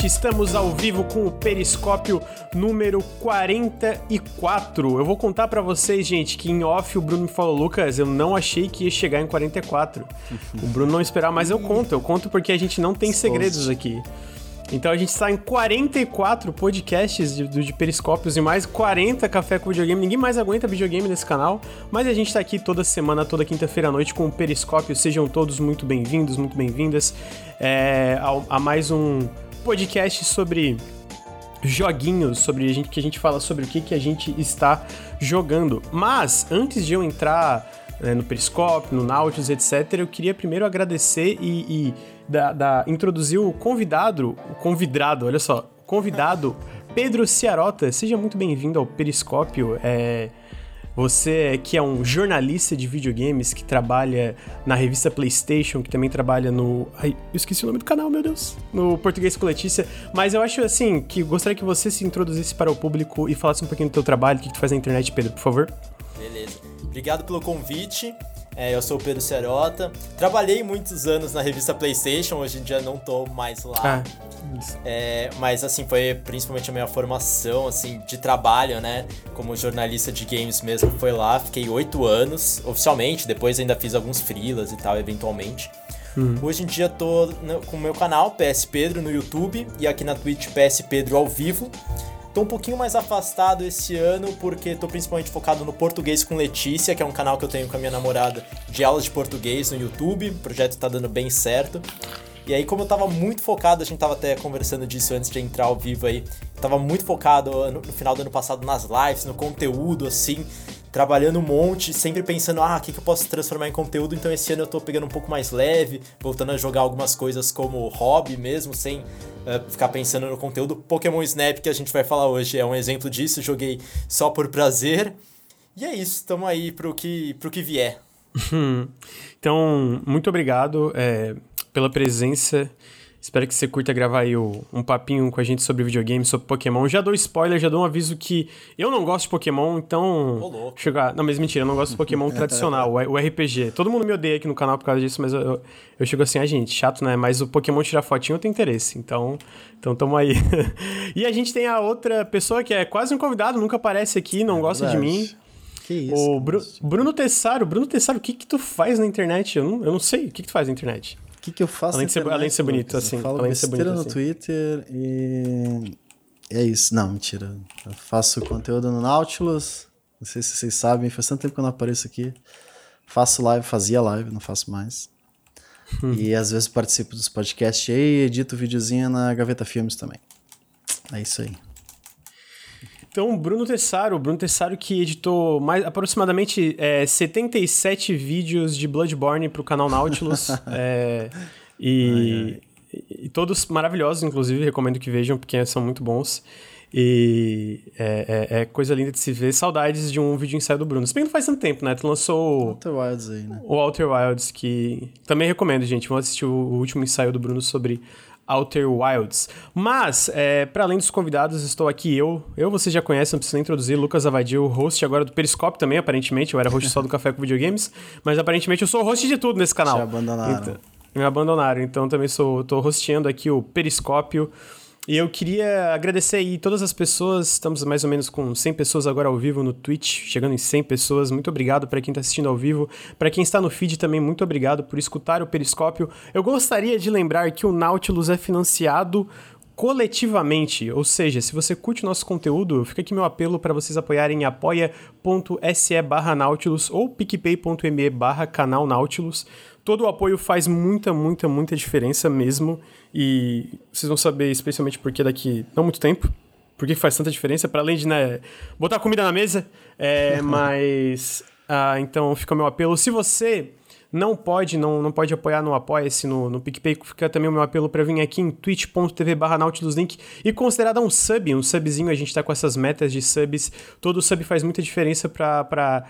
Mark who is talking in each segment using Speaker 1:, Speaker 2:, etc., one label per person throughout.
Speaker 1: noite. Estamos ao vivo com o Periscópio número 44. Eu vou contar para vocês, gente, que em off o Bruno me falou, Lucas, eu não achei que ia chegar em 44. o Bruno não esperava, mas eu conto. Eu conto porque a gente não tem segredos aqui. Então a gente está em 44 podcasts de, de periscópios e mais 40 café com videogame. Ninguém mais aguenta videogame nesse canal, mas a gente está aqui toda semana, toda quinta-feira à noite com o periscópio. Sejam todos muito bem-vindos, muito bem-vindas é, a, a mais um podcast sobre joguinhos, sobre gente que a gente fala sobre o que, que a gente está jogando. Mas antes de eu entrar né, no Periscope, no Nautilus, etc., eu queria primeiro agradecer e, e da, da, introduzir o convidado, o convidado, olha só, convidado Pedro Ciarota. Seja muito bem-vindo ao Periscópio. É, você que é um jornalista de videogames que trabalha na revista PlayStation, que também trabalha no. Ai, eu esqueci o nome do canal, meu Deus. No Português com Letícia. Mas eu acho assim que gostaria que você se introduzisse para o público e falasse um pouquinho do teu trabalho, o que tu faz na internet, Pedro, por favor.
Speaker 2: Beleza. Obrigado pelo convite. É, eu sou o Pedro Serota. Trabalhei muitos anos na revista PlayStation, hoje em dia não tô mais lá. Ah, é, mas assim, foi principalmente a minha formação assim, de trabalho, né? Como jornalista de games mesmo, foi lá. Fiquei oito anos, oficialmente, depois ainda fiz alguns freelas e tal, eventualmente. Uhum. Hoje em dia tô no, com o meu canal, PS Pedro, no YouTube, e aqui na Twitch, PS Pedro ao vivo. Tô um pouquinho mais afastado esse ano porque tô principalmente focado no Português com Letícia, que é um canal que eu tenho com a minha namorada de aulas de português no YouTube. O projeto tá dando bem certo. E aí, como eu tava muito focado, a gente tava até conversando disso antes de entrar ao vivo aí, tava muito focado no, no final do ano passado nas lives, no conteúdo, assim, trabalhando um monte, sempre pensando, ah, o que, que eu posso transformar em conteúdo. Então esse ano eu tô pegando um pouco mais leve, voltando a jogar algumas coisas como hobby mesmo, sem uh, ficar pensando no conteúdo. Pokémon Snap, que a gente vai falar hoje, é um exemplo disso. Joguei só por prazer. E é isso, estamos aí pro que, pro que vier.
Speaker 1: então, muito obrigado é, pela presença Espero que você curta gravar aí um papinho com a gente sobre videogame, sobre Pokémon. Já dou spoiler, já dou um aviso que eu não gosto de Pokémon, então. chegar. Não, mas mentira, eu não gosto de Pokémon tradicional, o, RPG. Todo mundo me odeia aqui no canal por causa disso, mas eu, eu, eu chego assim, a ah, gente, chato, né? Mas o Pokémon tirar fotinho eu tenho interesse. Então, então tamo aí. e a gente tem a outra pessoa que é quase um convidado, nunca aparece aqui, não é gosta verdade. de mim. Que isso? O Bru Bruno Tessaro. Bruno Tessaro, o que que tu faz na internet? Eu não, eu não sei. O que que tu faz na internet?
Speaker 3: O que, que eu faço
Speaker 1: além de, ser, além de ser bonito, assim. Eu
Speaker 3: falo
Speaker 1: além
Speaker 3: besteira
Speaker 1: bonito,
Speaker 3: no assim. Twitter e... É isso. Não, mentira. Eu faço conteúdo no Nautilus. Não sei se vocês sabem, faz tanto tempo que eu não apareço aqui. Faço live, fazia live, não faço mais. Hum. E às vezes participo dos podcasts aí e edito videozinho na Gaveta Filmes também. É isso aí.
Speaker 1: Então, Bruno Tessaro, Bruno Tessaro que editou mais aproximadamente é, 77 vídeos de Bloodborne para o canal Nautilus. é, e, ai, ai. e, todos maravilhosos, inclusive, recomendo que vejam, porque são muito bons. E é, é, é, coisa linda de se ver. Saudades de um vídeo ensaio do Bruno. Se bem que não faz tanto tempo, né? Tu lançou.
Speaker 3: Outer Wilds aí, né?
Speaker 1: O Outer Wilds, que também recomendo, gente. Vamos assistir o último ensaio do Bruno sobre Outer Wilds. Mas, é, para além dos convidados, estou aqui eu. Eu você já conhece, não precisa nem introduzir. Lucas Avadil, host agora do Periscope também, aparentemente. Eu era host só do Café com Videogames. Mas aparentemente eu sou host de tudo nesse canal.
Speaker 3: Te abandonaram.
Speaker 1: Então, me abandonaram. Então também sou, tô hosteando aqui o Periscópio. E eu queria agradecer aí todas as pessoas, estamos mais ou menos com 100 pessoas agora ao vivo no Twitch, chegando em 100 pessoas. Muito obrigado para quem está assistindo ao vivo. Para quem está no feed também, muito obrigado por escutar o Periscópio. Eu gostaria de lembrar que o Nautilus é financiado coletivamente, ou seja, se você curte o nosso conteúdo, fica aqui meu apelo para vocês apoiarem apoia.se barra Nautilus ou picpay.me barra canal Nautilus. Todo o apoio faz muita, muita, muita diferença mesmo. E vocês vão saber especialmente porque daqui não muito tempo. Porque faz tanta diferença, para além de né, botar comida na mesa. É, mas. Ah, então fica o meu apelo. Se você não pode, não, não pode apoiar no Apoia-se, no, no PicPay, fica também o meu apelo para vir aqui em twitch.tv barra Nautiluslink e considerar dar um sub, um subzinho, a gente tá com essas metas de subs, todo sub faz muita diferença para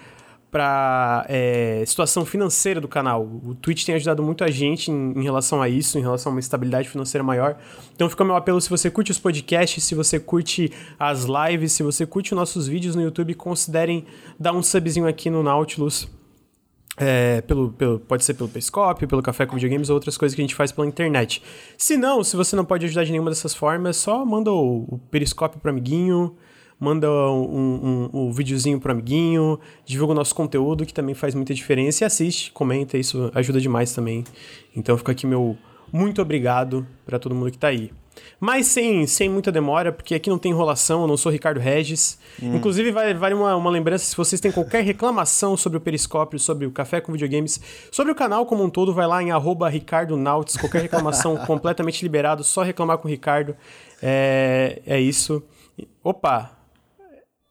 Speaker 1: para é, situação financeira do canal. O Twitch tem ajudado muito a gente em, em, relação a isso, em relação a uma estabilidade financeira maior. Então fica meu apelo se você curte os podcasts, se você curte as lives, se você curte nossos vídeos no YouTube, considerem dar um subzinho aqui no Nautilus É, pelo, pelo, pode ser pelo Periscope, pelo Café com Videogames ou outras coisas que a gente faz pela internet. Se não, se você não pode ajudar de nenhuma dessas formas, só manda o, o Periscope pro amiguinho, manda um, um, um, videozinho pro amiguinho, divulga o nosso conteúdo, que também faz muita diferença, e assiste, comenta, isso ajuda demais também. Então fica aqui meu muito obrigado para todo mundo que tá aí. Mas sem, sem muita demora, porque aqui não tem enrolação, eu não sou Ricardo Regis. Hum. Inclusive, vale, vale uma, uma lembrança: se vocês têm qualquer reclamação sobre o Periscópio, sobre o Café com Videogames, sobre o canal como um todo, vai lá em Ricardo Nautis. Qualquer reclamação completamente liberado, só reclamar com o Ricardo. É, é isso. Opa!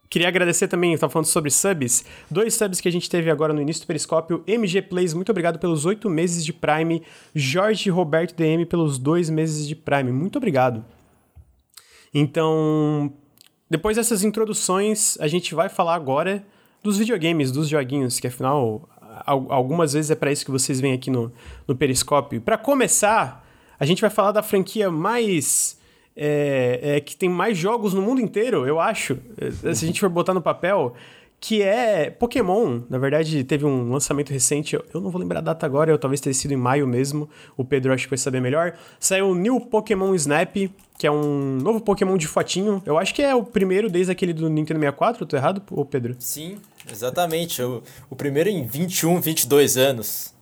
Speaker 1: Queria agradecer também, estava falando sobre subs. Dois subs que a gente teve agora no início do Periscópio. MG Plays, muito obrigado pelos oito meses de Prime. Jorge Roberto DM pelos dois meses de Prime. Muito obrigado. Então, depois dessas introduções, a gente vai falar agora dos videogames, dos joguinhos, que afinal, algumas vezes é para isso que vocês vêm aqui no, no Periscópio. Para começar, a gente vai falar da franquia mais é, é, que tem mais jogos no mundo inteiro, eu acho. É, se a gente for botar no papel, que é Pokémon. Na verdade, teve um lançamento recente, eu não vou lembrar a data agora, eu talvez tenha sido em maio mesmo. O Pedro acho que vai saber melhor. Saiu o New Pokémon Snap, que é um novo Pokémon de fotinho. Eu acho que é o primeiro desde aquele do Nintendo 64, tô errado, Pedro?
Speaker 2: Sim, exatamente. O, o primeiro em 21, 22 anos.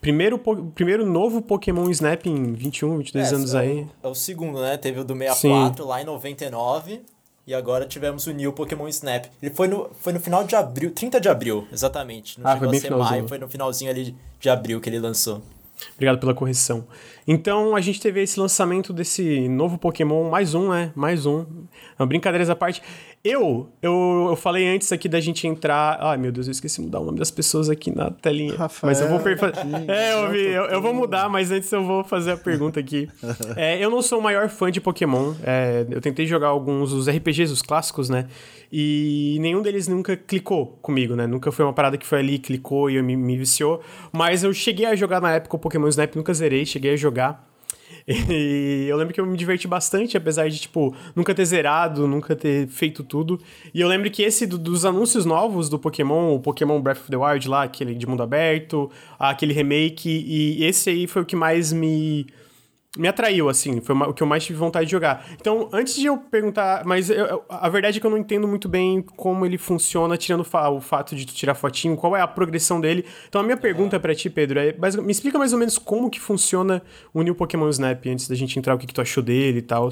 Speaker 1: Primeiro, primeiro novo Pokémon Snap em 21, 22 é, anos
Speaker 2: é
Speaker 1: aí.
Speaker 2: É o segundo, né? Teve o do 64 Sim. lá em 99. E agora tivemos o New Pokémon Snap. Ele foi no, foi no final de abril, 30 de abril, exatamente. Não
Speaker 1: ah, chegou foi a ser maio,
Speaker 2: foi no finalzinho ali de abril que ele lançou.
Speaker 1: Obrigado pela correção. Então a gente teve esse lançamento desse novo Pokémon, mais um, né? Mais um. Brincadeiras à parte. Eu, eu, eu falei antes aqui da gente entrar. Ai, meu Deus, eu esqueci de mudar o nome das pessoas aqui na telinha. Rafael, mas eu vou. Per... é, eu, vi, eu, eu, vou mudar, mas antes eu vou fazer a pergunta aqui. é, eu não sou o maior fã de Pokémon. É, eu tentei jogar alguns dos RPGs, os clássicos, né? E nenhum deles nunca clicou comigo, né? Nunca foi uma parada que foi ali, clicou e eu me, me viciou. Mas eu cheguei a jogar na época o Pokémon Snap, nunca zerei, cheguei a jogar. E eu lembro que eu me diverti bastante, apesar de, tipo, nunca ter zerado, nunca ter feito tudo. E eu lembro que esse do, dos anúncios novos do Pokémon, o Pokémon Breath of the Wild lá, aquele de mundo aberto, aquele remake, e esse aí foi o que mais me me atraiu, assim, foi o que eu mais tive vontade de jogar. Então, antes de eu perguntar, mas eu, a verdade é que eu não entendo muito bem como ele funciona, tirando o fato de tu tirar fotinho, qual é a progressão dele. Então, a minha pergunta uhum. para ti, Pedro, é, me explica mais ou menos como que funciona o New Pokémon Snap, antes da gente entrar, o que, que tu achou dele e tal.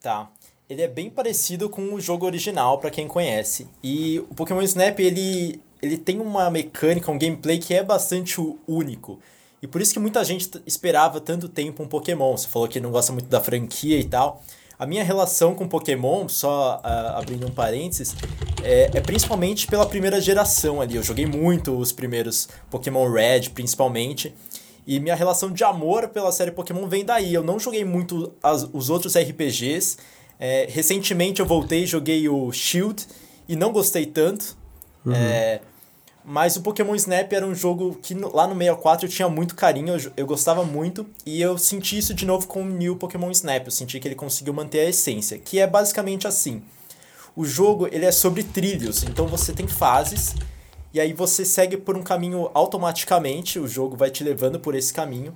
Speaker 2: Tá. Ele é bem parecido com o jogo original, para quem conhece. E o Pokémon Snap, ele, ele tem uma mecânica, um gameplay que é bastante único. E por isso que muita gente esperava tanto tempo um Pokémon. Você falou que não gosta muito da franquia e tal. A minha relação com Pokémon, só uh, abrindo um parênteses, é, é, principalmente pela primeira geração ali. Eu joguei muito os primeiros Pokémon Red, principalmente. E minha relação de amor pela série Pokémon vem daí. Eu não joguei muito as, os outros RPGs. É, recentemente eu voltei e joguei o Shield e não gostei tanto. Uhum. É, mas o Pokémon Snap era um jogo que lá no 64 eu tinha muito carinho, eu, eu gostava muito, e eu senti isso de novo com o New Pokémon Snap. Eu senti que ele conseguiu manter a essência, que é basicamente assim. O jogo ele é sobre trilhos, então você tem fases, e aí você segue por um caminho automaticamente, o jogo vai te levando por esse caminho.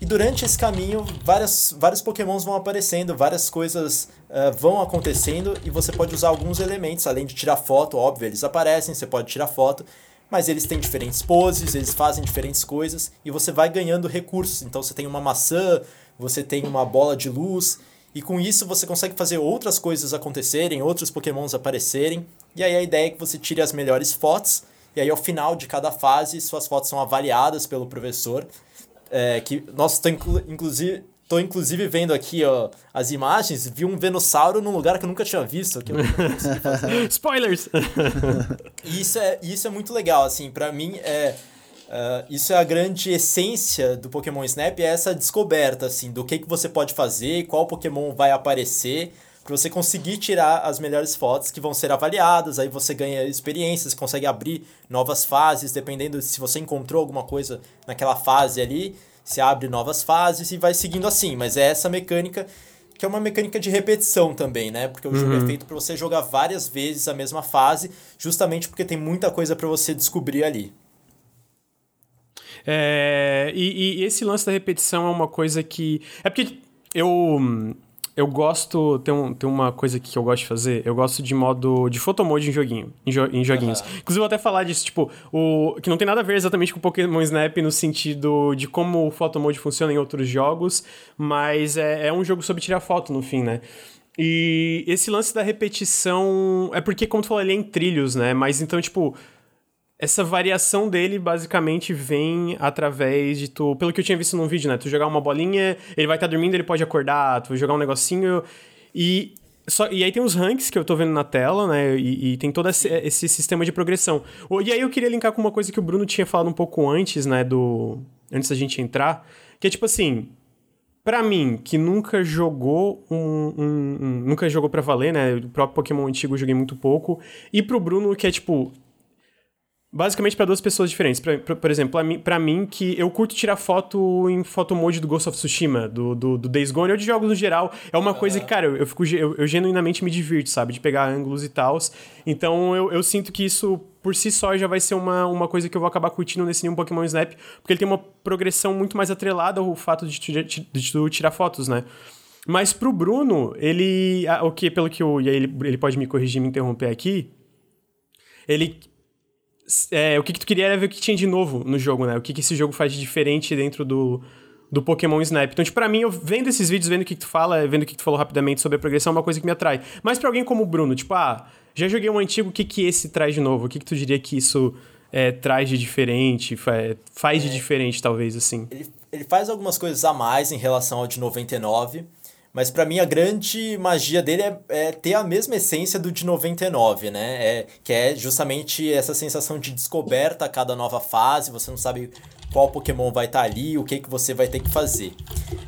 Speaker 2: E durante esse caminho, várias, vários pokémons vão aparecendo, várias coisas uh, vão acontecendo, e você pode usar alguns elementos, além de tirar foto, óbvio, eles aparecem, você pode tirar foto, mas eles têm diferentes poses, eles fazem diferentes coisas e você vai ganhando recursos. Então você tem uma maçã, você tem uma bola de luz e com isso você consegue fazer outras coisas acontecerem, outros pokémons aparecerem. E aí a ideia é que você tire as melhores fotos e aí ao final de cada fase suas fotos são avaliadas pelo professor. É, que, tô inclu inclusive Tô inclusive vendo aqui ó, as imagens, vi um Venossauro num lugar que eu nunca tinha visto. Que
Speaker 1: Spoilers!
Speaker 2: isso é, isso é muito legal, assim, para mim é. Uh, isso é a grande essência do Pokémon Snap, é essa descoberta, assim, do que, que você pode fazer, qual Pokémon vai aparecer, para você conseguir tirar as melhores fotos que vão ser avaliadas, aí você ganha experiências, consegue abrir novas fases, dependendo se você encontrou alguma coisa naquela fase ali, se abre novas fases e vai seguindo assim. Mas é essa mecânica que é uma mecânica de repetição também, né? Porque o uhum. jogo é uhum. feito para você jogar várias vezes a mesma fase, justamente porque tem muita coisa para você descobrir ali.
Speaker 1: É, e, e, esse lance da repetição é uma coisa que. É porque eu. Eu gosto. Tem, um, tem uma coisa que eu gosto de fazer. Eu gosto de modo. de photomode em joguinho. Em, jo, em joguinhos. Uhum. Inclusive, eu vou até falar disso, tipo, o. Que não tem nada a ver exatamente com Pokémon Snap no sentido de como o photomode funciona em outros jogos. Mas é, é um jogo sobre tirar foto no fim, né? E esse lance da repetição. É porque, como tu falou, ele é em trilhos, né? Mas então, tipo essa variação dele basicamente vem através de tu, pelo que eu tinha visto num vídeo, né? Tu jogar uma bolinha, ele vai estar tá dormindo, ele pode acordar, tu jogar um negocinho e só, e aí tem os ranks que eu tô vendo na tela, né? E, e tem todo esse, esse, sistema de progressão. E aí eu queria linkar com uma coisa que o Bruno tinha falado um pouco antes, né? Do. Antes da gente entrar. Que é tipo assim. Pra mim, que nunca jogou um, um, um Nunca jogou pra valer, né? O próprio Pokémon antigo eu joguei muito pouco. E pro Bruno, que é tipo Basicamente para duas pessoas diferentes. Pra, pra, por exemplo, pra mim, que eu curto tirar foto em mode do Ghost of Tsushima, do, do, do Days Gone ou de jogos no geral. É uma coisa que, cara, eu, eu, fico, eu, eu, genuinamente me divirto, sabe? De pegar ângulos e tal. Então eu, eu sinto que isso por si só já vai ser uma, uma coisa que eu vou acabar curtindo nesse New Pokémon Snap, porque ele tem uma progressão muito mais atrelada ao fato de tu, de, de tu tirar fotos, né? Mas pro Bruno, ele. O que, pelo que eu. E aí ele, ele pode me corrigir me interromper aqui. Ele, é, o que, que tu queria era ver o que tinha de novo no jogo, né? O que, que esse jogo faz de diferente dentro do, do Pokémon Snap. Então, tipo, pra mim, eu vendo esses vídeos, vendo o que, que tu fala, vendo o que, que tu falou rapidamente sobre a progressão, é uma coisa que me atrai. Mas para alguém como o Bruno, tipo, ah, já joguei um antigo, o que, que esse traz de novo? O que, que tu diria que isso é, traz de diferente, faz de é, diferente, talvez, assim?
Speaker 2: Ele, ele faz algumas coisas a mais em relação ao de 99. Mas para mim a grande magia dele é, é, ter a mesma essência do de 99, né? É, que é justamente essa sensação de descoberta a cada nova fase, você não sabe qual Pokémon vai estar tá ali, o que, que você vai ter que fazer.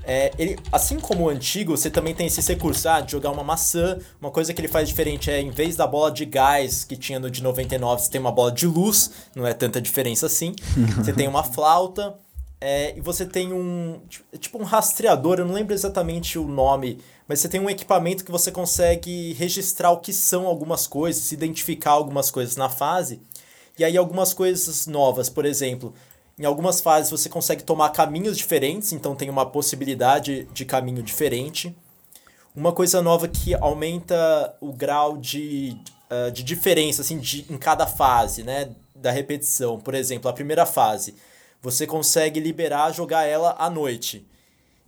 Speaker 2: É, ele, assim como o antigo, você também tem esse recurso ah, de jogar uma maçã. Uma coisa que ele faz diferente é, em vez da bola de gás que tinha no de 99, você tem uma bola de luz, não é tanta diferença assim. você tem uma flauta. É, e você tem um. Tipo um rastreador, eu não lembro exatamente o nome, mas você tem um equipamento que você consegue registrar o que são algumas coisas, identificar algumas coisas na fase. E aí algumas coisas novas, por exemplo, em algumas fases você consegue tomar caminhos diferentes, então tem uma possibilidade de caminho diferente. Uma coisa nova que aumenta o grau de, uh, de diferença assim, de, em cada fase, né? Da repetição. Por exemplo, a primeira fase você consegue liberar jogar ela à noite.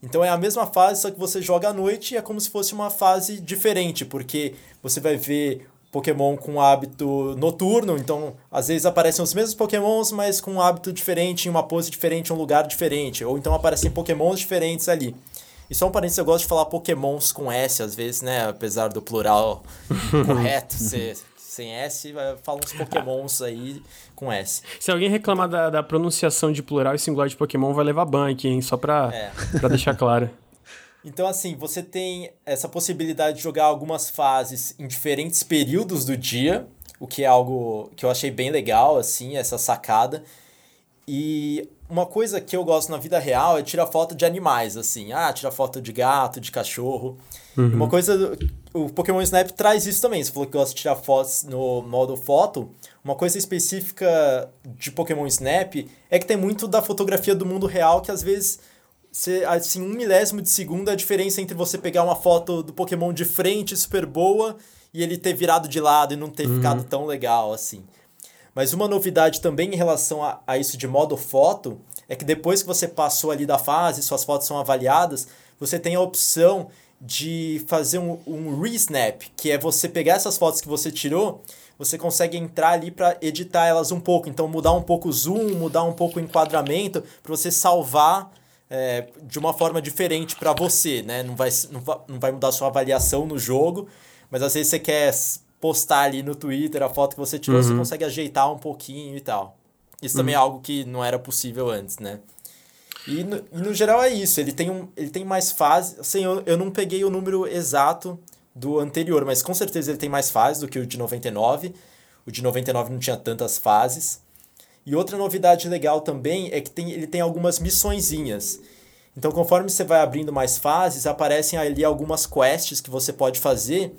Speaker 2: Então é a mesma fase, só que você joga à noite e é como se fosse uma fase diferente, porque você vai ver Pokémon com hábito noturno, então às vezes aparecem os mesmos Pokémons, mas com um hábito diferente, em uma pose diferente, em um lugar diferente, ou então aparecem Pokémons diferentes ali. E só um parênteses, eu gosto de falar Pokémons com S às vezes, né? Apesar do plural correto ser sem S, fala uns pokémons aí com S.
Speaker 1: Se alguém reclamar da, da pronunciação de plural e singular de pokémon, vai levar ban aqui, hein? Só pra, é. pra deixar claro.
Speaker 2: Então, assim, você tem essa possibilidade de jogar algumas fases em diferentes períodos do dia, o que é algo que eu achei bem legal, assim, essa sacada. E uma coisa que eu gosto na vida real é tirar foto de animais, assim. Ah, tirar foto de gato, de cachorro. Uhum. Uma coisa. O Pokémon Snap traz isso também. Você falou que gosta de tirar fotos no modo foto. Uma coisa específica de Pokémon Snap é que tem muito da fotografia do mundo real que às vezes. Você, assim, um milésimo de segundo é a diferença entre você pegar uma foto do Pokémon de frente super boa e ele ter virado de lado e não ter uhum. ficado tão legal assim. Mas uma novidade também em relação a, a isso de modo foto é que depois que você passou ali da fase, suas fotos são avaliadas, você tem a opção de fazer um, um re-snap, que é você pegar essas fotos que você tirou, você consegue entrar ali para editar elas um pouco. Então, mudar um pouco o zoom, mudar um pouco o enquadramento, para você salvar é, de uma forma diferente para você, né? Não vai, não, vai, não vai mudar a sua avaliação no jogo, mas às vezes você quer postar ali no Twitter a foto que você tirou, uhum. você consegue ajeitar um pouquinho e tal. Isso uhum. também é algo que não era possível antes, né? E no, e no geral é isso, ele tem, um, ele tem mais fases. Assim, eu, eu não peguei o número exato do anterior, mas com certeza ele tem mais fases do que o de 99. O de 99 não tinha tantas fases. E outra novidade legal também é que tem, ele tem algumas missõezinhas. Então, conforme você vai abrindo mais fases, aparecem ali algumas quests que você pode fazer.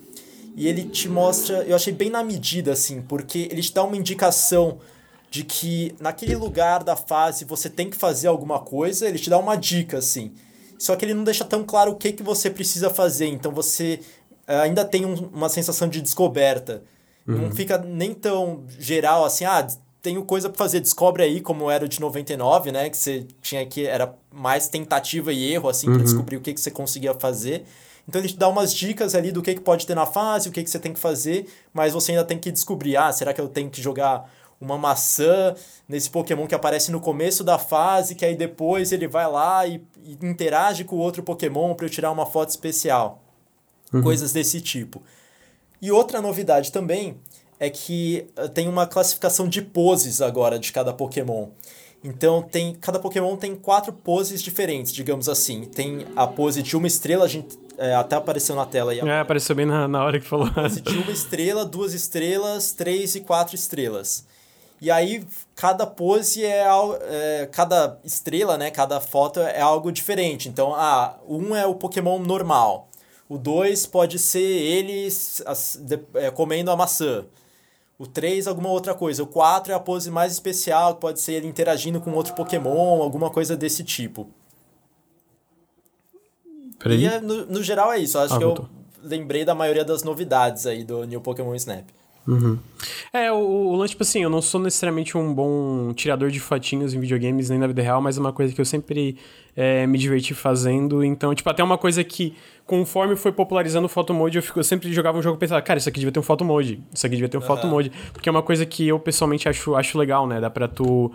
Speaker 2: E ele te mostra, eu achei bem na medida, assim, porque ele te dá uma indicação de que naquele lugar da fase você tem que fazer alguma coisa, ele te dá uma dica, assim. Só que ele não deixa tão claro o que, que você precisa fazer, então você eh, ainda tem um, uma sensação de descoberta. Uhum. Não fica nem tão geral assim, ah, tenho coisa para fazer, descobre aí, como era o de 99, né? Que você tinha que. Era mais tentativa e erro, assim, uhum. para descobrir o que, que você conseguia fazer. Então ele te dá umas dicas ali do que, que pode ter na fase, o que, que você tem que fazer, mas você ainda tem que descobrir, ah, será que eu tenho que jogar uma maçã nesse Pokémon que aparece no começo da fase, que aí depois ele vai lá e, e interage com o outro Pokémon para eu tirar uma foto especial. Uhum. Coisas desse tipo. E outra novidade também é que eh, tem uma classificação de poses agora de cada Pokémon. Então tem cada Pokémon tem quatro poses diferentes, digamos assim. Tem a pose de uma estrela, a gente é, até apareceu na tela aí.
Speaker 1: É, apareceu bem na, na hora que falou.
Speaker 2: Pose de uma estrela, duas estrelas, três e quatro estrelas. E aí cada pose é, é cada estrela, né? Cada foto é algo diferente. Então, ah, um é o Pokémon normal. O dois pode ser ele é, comendo a maçã. O 3 alguma outra coisa. O 4 é a pose mais especial, pode ser ele interagindo com outro Pokémon, alguma coisa desse tipo. Peraí. E é, no, no geral é isso. Acho ah, que voltou. eu lembrei da maioria das novidades aí do New Pokémon Snap.
Speaker 1: Uhum. É, o, o lance, tipo assim, eu não sou necessariamente um bom tirador de fotinhos em videogames nem na vida real, mas é uma coisa que eu sempre é, me diverti fazendo. Então, tipo, até uma coisa que, conforme foi popularizando o photo mode, eu, fico, eu sempre jogava um jogo e pensava, cara, isso aqui devia ter um photo mode, isso aqui devia ter um uhum. photo mode. Porque é uma coisa que eu pessoalmente acho, acho legal, né? Dá pra tu.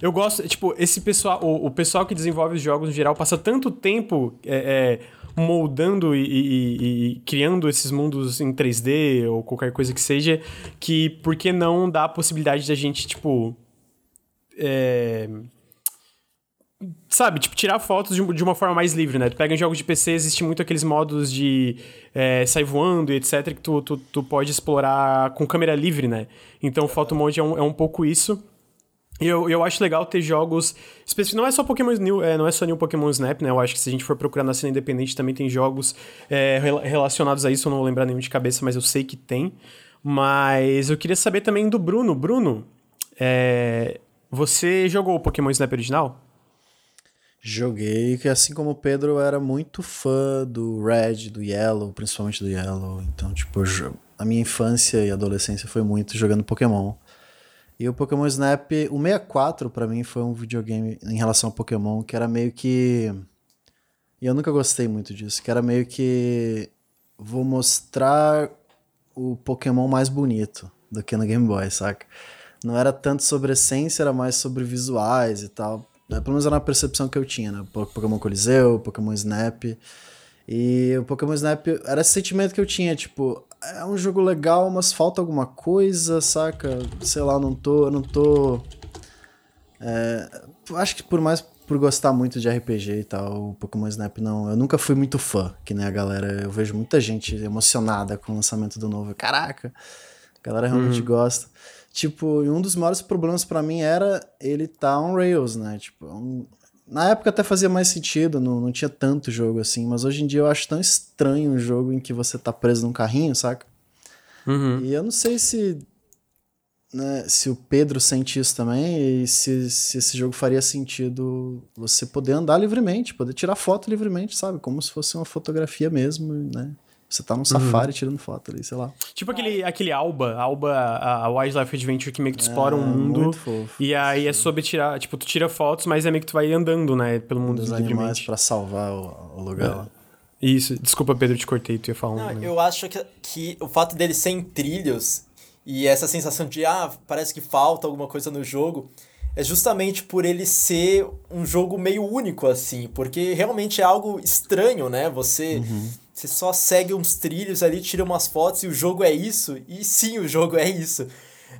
Speaker 1: Eu gosto, tipo, esse pessoal, o, o pessoal que desenvolve os jogos no geral passa tanto tempo. É, é, moldando e, e, e, criando esses mundos em 3D ou qualquer coisa que seja, que por que não dá a possibilidade da gente, tipo. É, sabe, tipo, tirar fotos de, uma forma mais livre, né? Tu pega em jogos de PC, existe muito aqueles modos de é, sair voando e etc, que tu, tu, tu pode explorar com câmera livre, né? Então, o Photo Mode é um, é um pouco isso. Eu, eu acho legal ter jogos. Não é só Pokémon New, é, não é só New Pokémon Snap, né? Eu acho que se a gente for procurar na cena independente, também tem jogos é, relacionados a isso. Eu não vou lembrar nenhum de cabeça, mas eu sei que tem. Mas eu queria saber também do Bruno. Bruno, é, você jogou o Pokémon Snap original?
Speaker 3: Joguei, que assim como o Pedro, eu era muito fã do Red, do Yellow, principalmente do Yellow. Então, tipo, a minha infância e adolescência foi muito jogando Pokémon. E o Pokémon Snap, o 64 para mim foi um videogame em relação ao Pokémon que era meio que e eu nunca gostei muito disso, que era meio que vou mostrar o Pokémon mais bonito do que no Game Boy, saca? Não era tanto sobre essência, era mais sobre visuais e tal. É, pelo menos era a percepção que eu tinha, né? Pokémon Coliseu, Pokémon Snap. E o Pokémon Snap era esse sentimento que eu tinha, tipo, é um jogo legal, mas falta alguma coisa, saca? Sei lá, não tô. Não tô. É, acho que por mais por gostar muito de RPG e tal, o Pokémon Snap não. Eu nunca fui muito fã, que nem a galera. Eu vejo muita gente emocionada com o lançamento do novo. Caraca, a galera realmente uhum. gosta. Tipo, um dos maiores problemas para mim era ele tá on Rails, né? Tipo, é um, na época até fazia mais sentido, não, não tinha tanto jogo assim, mas hoje em dia eu acho tão estranho um jogo em que você tá preso num carrinho, saca? Uhum. E eu não sei se. Né, se o Pedro sente isso também e se, se esse jogo faria sentido você poder andar livremente, poder tirar foto livremente, sabe? Como se fosse uma fotografia mesmo, né? Você tá num safari uhum. tirando foto ali, sei lá.
Speaker 1: Tipo aquele, aquele Alba, Alba, a, a Wildlife Adventure que meio que tu explora é, um mundo. Muito fofo. E aí é sobre tirar, tipo, tu tira fotos, mas é meio que tu vai andando, né, pelo mundo Dos
Speaker 3: animais pra salvar o, o lugar.
Speaker 1: É. Isso, desculpa Pedro, te cortei, tu ia falar
Speaker 2: Não, um... eu acho que, que o fato dele ser em trilhos e essa sensação de, ah, parece que falta alguma coisa no jogo, é justamente por ele ser um jogo meio único, assim, porque realmente é algo estranho, né? Você uhum. Você só segue uns trilhos ali, tira umas fotos e o jogo é isso. E sim, o jogo é isso.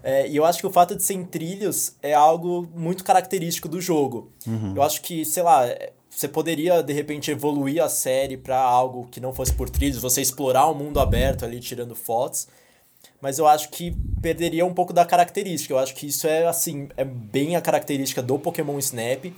Speaker 2: É, e eu acho que o fato de ser em trilhos é algo muito característico do jogo. Uhum. Eu acho que, sei lá, é, você poderia de repente evoluir a série para algo que não fosse por trilhos, você explorar o um mundo aberto ali tirando fotos. Mas eu acho que perderia um pouco da característica. Eu acho que isso é assim, é bem a característica do Pokémon Snap.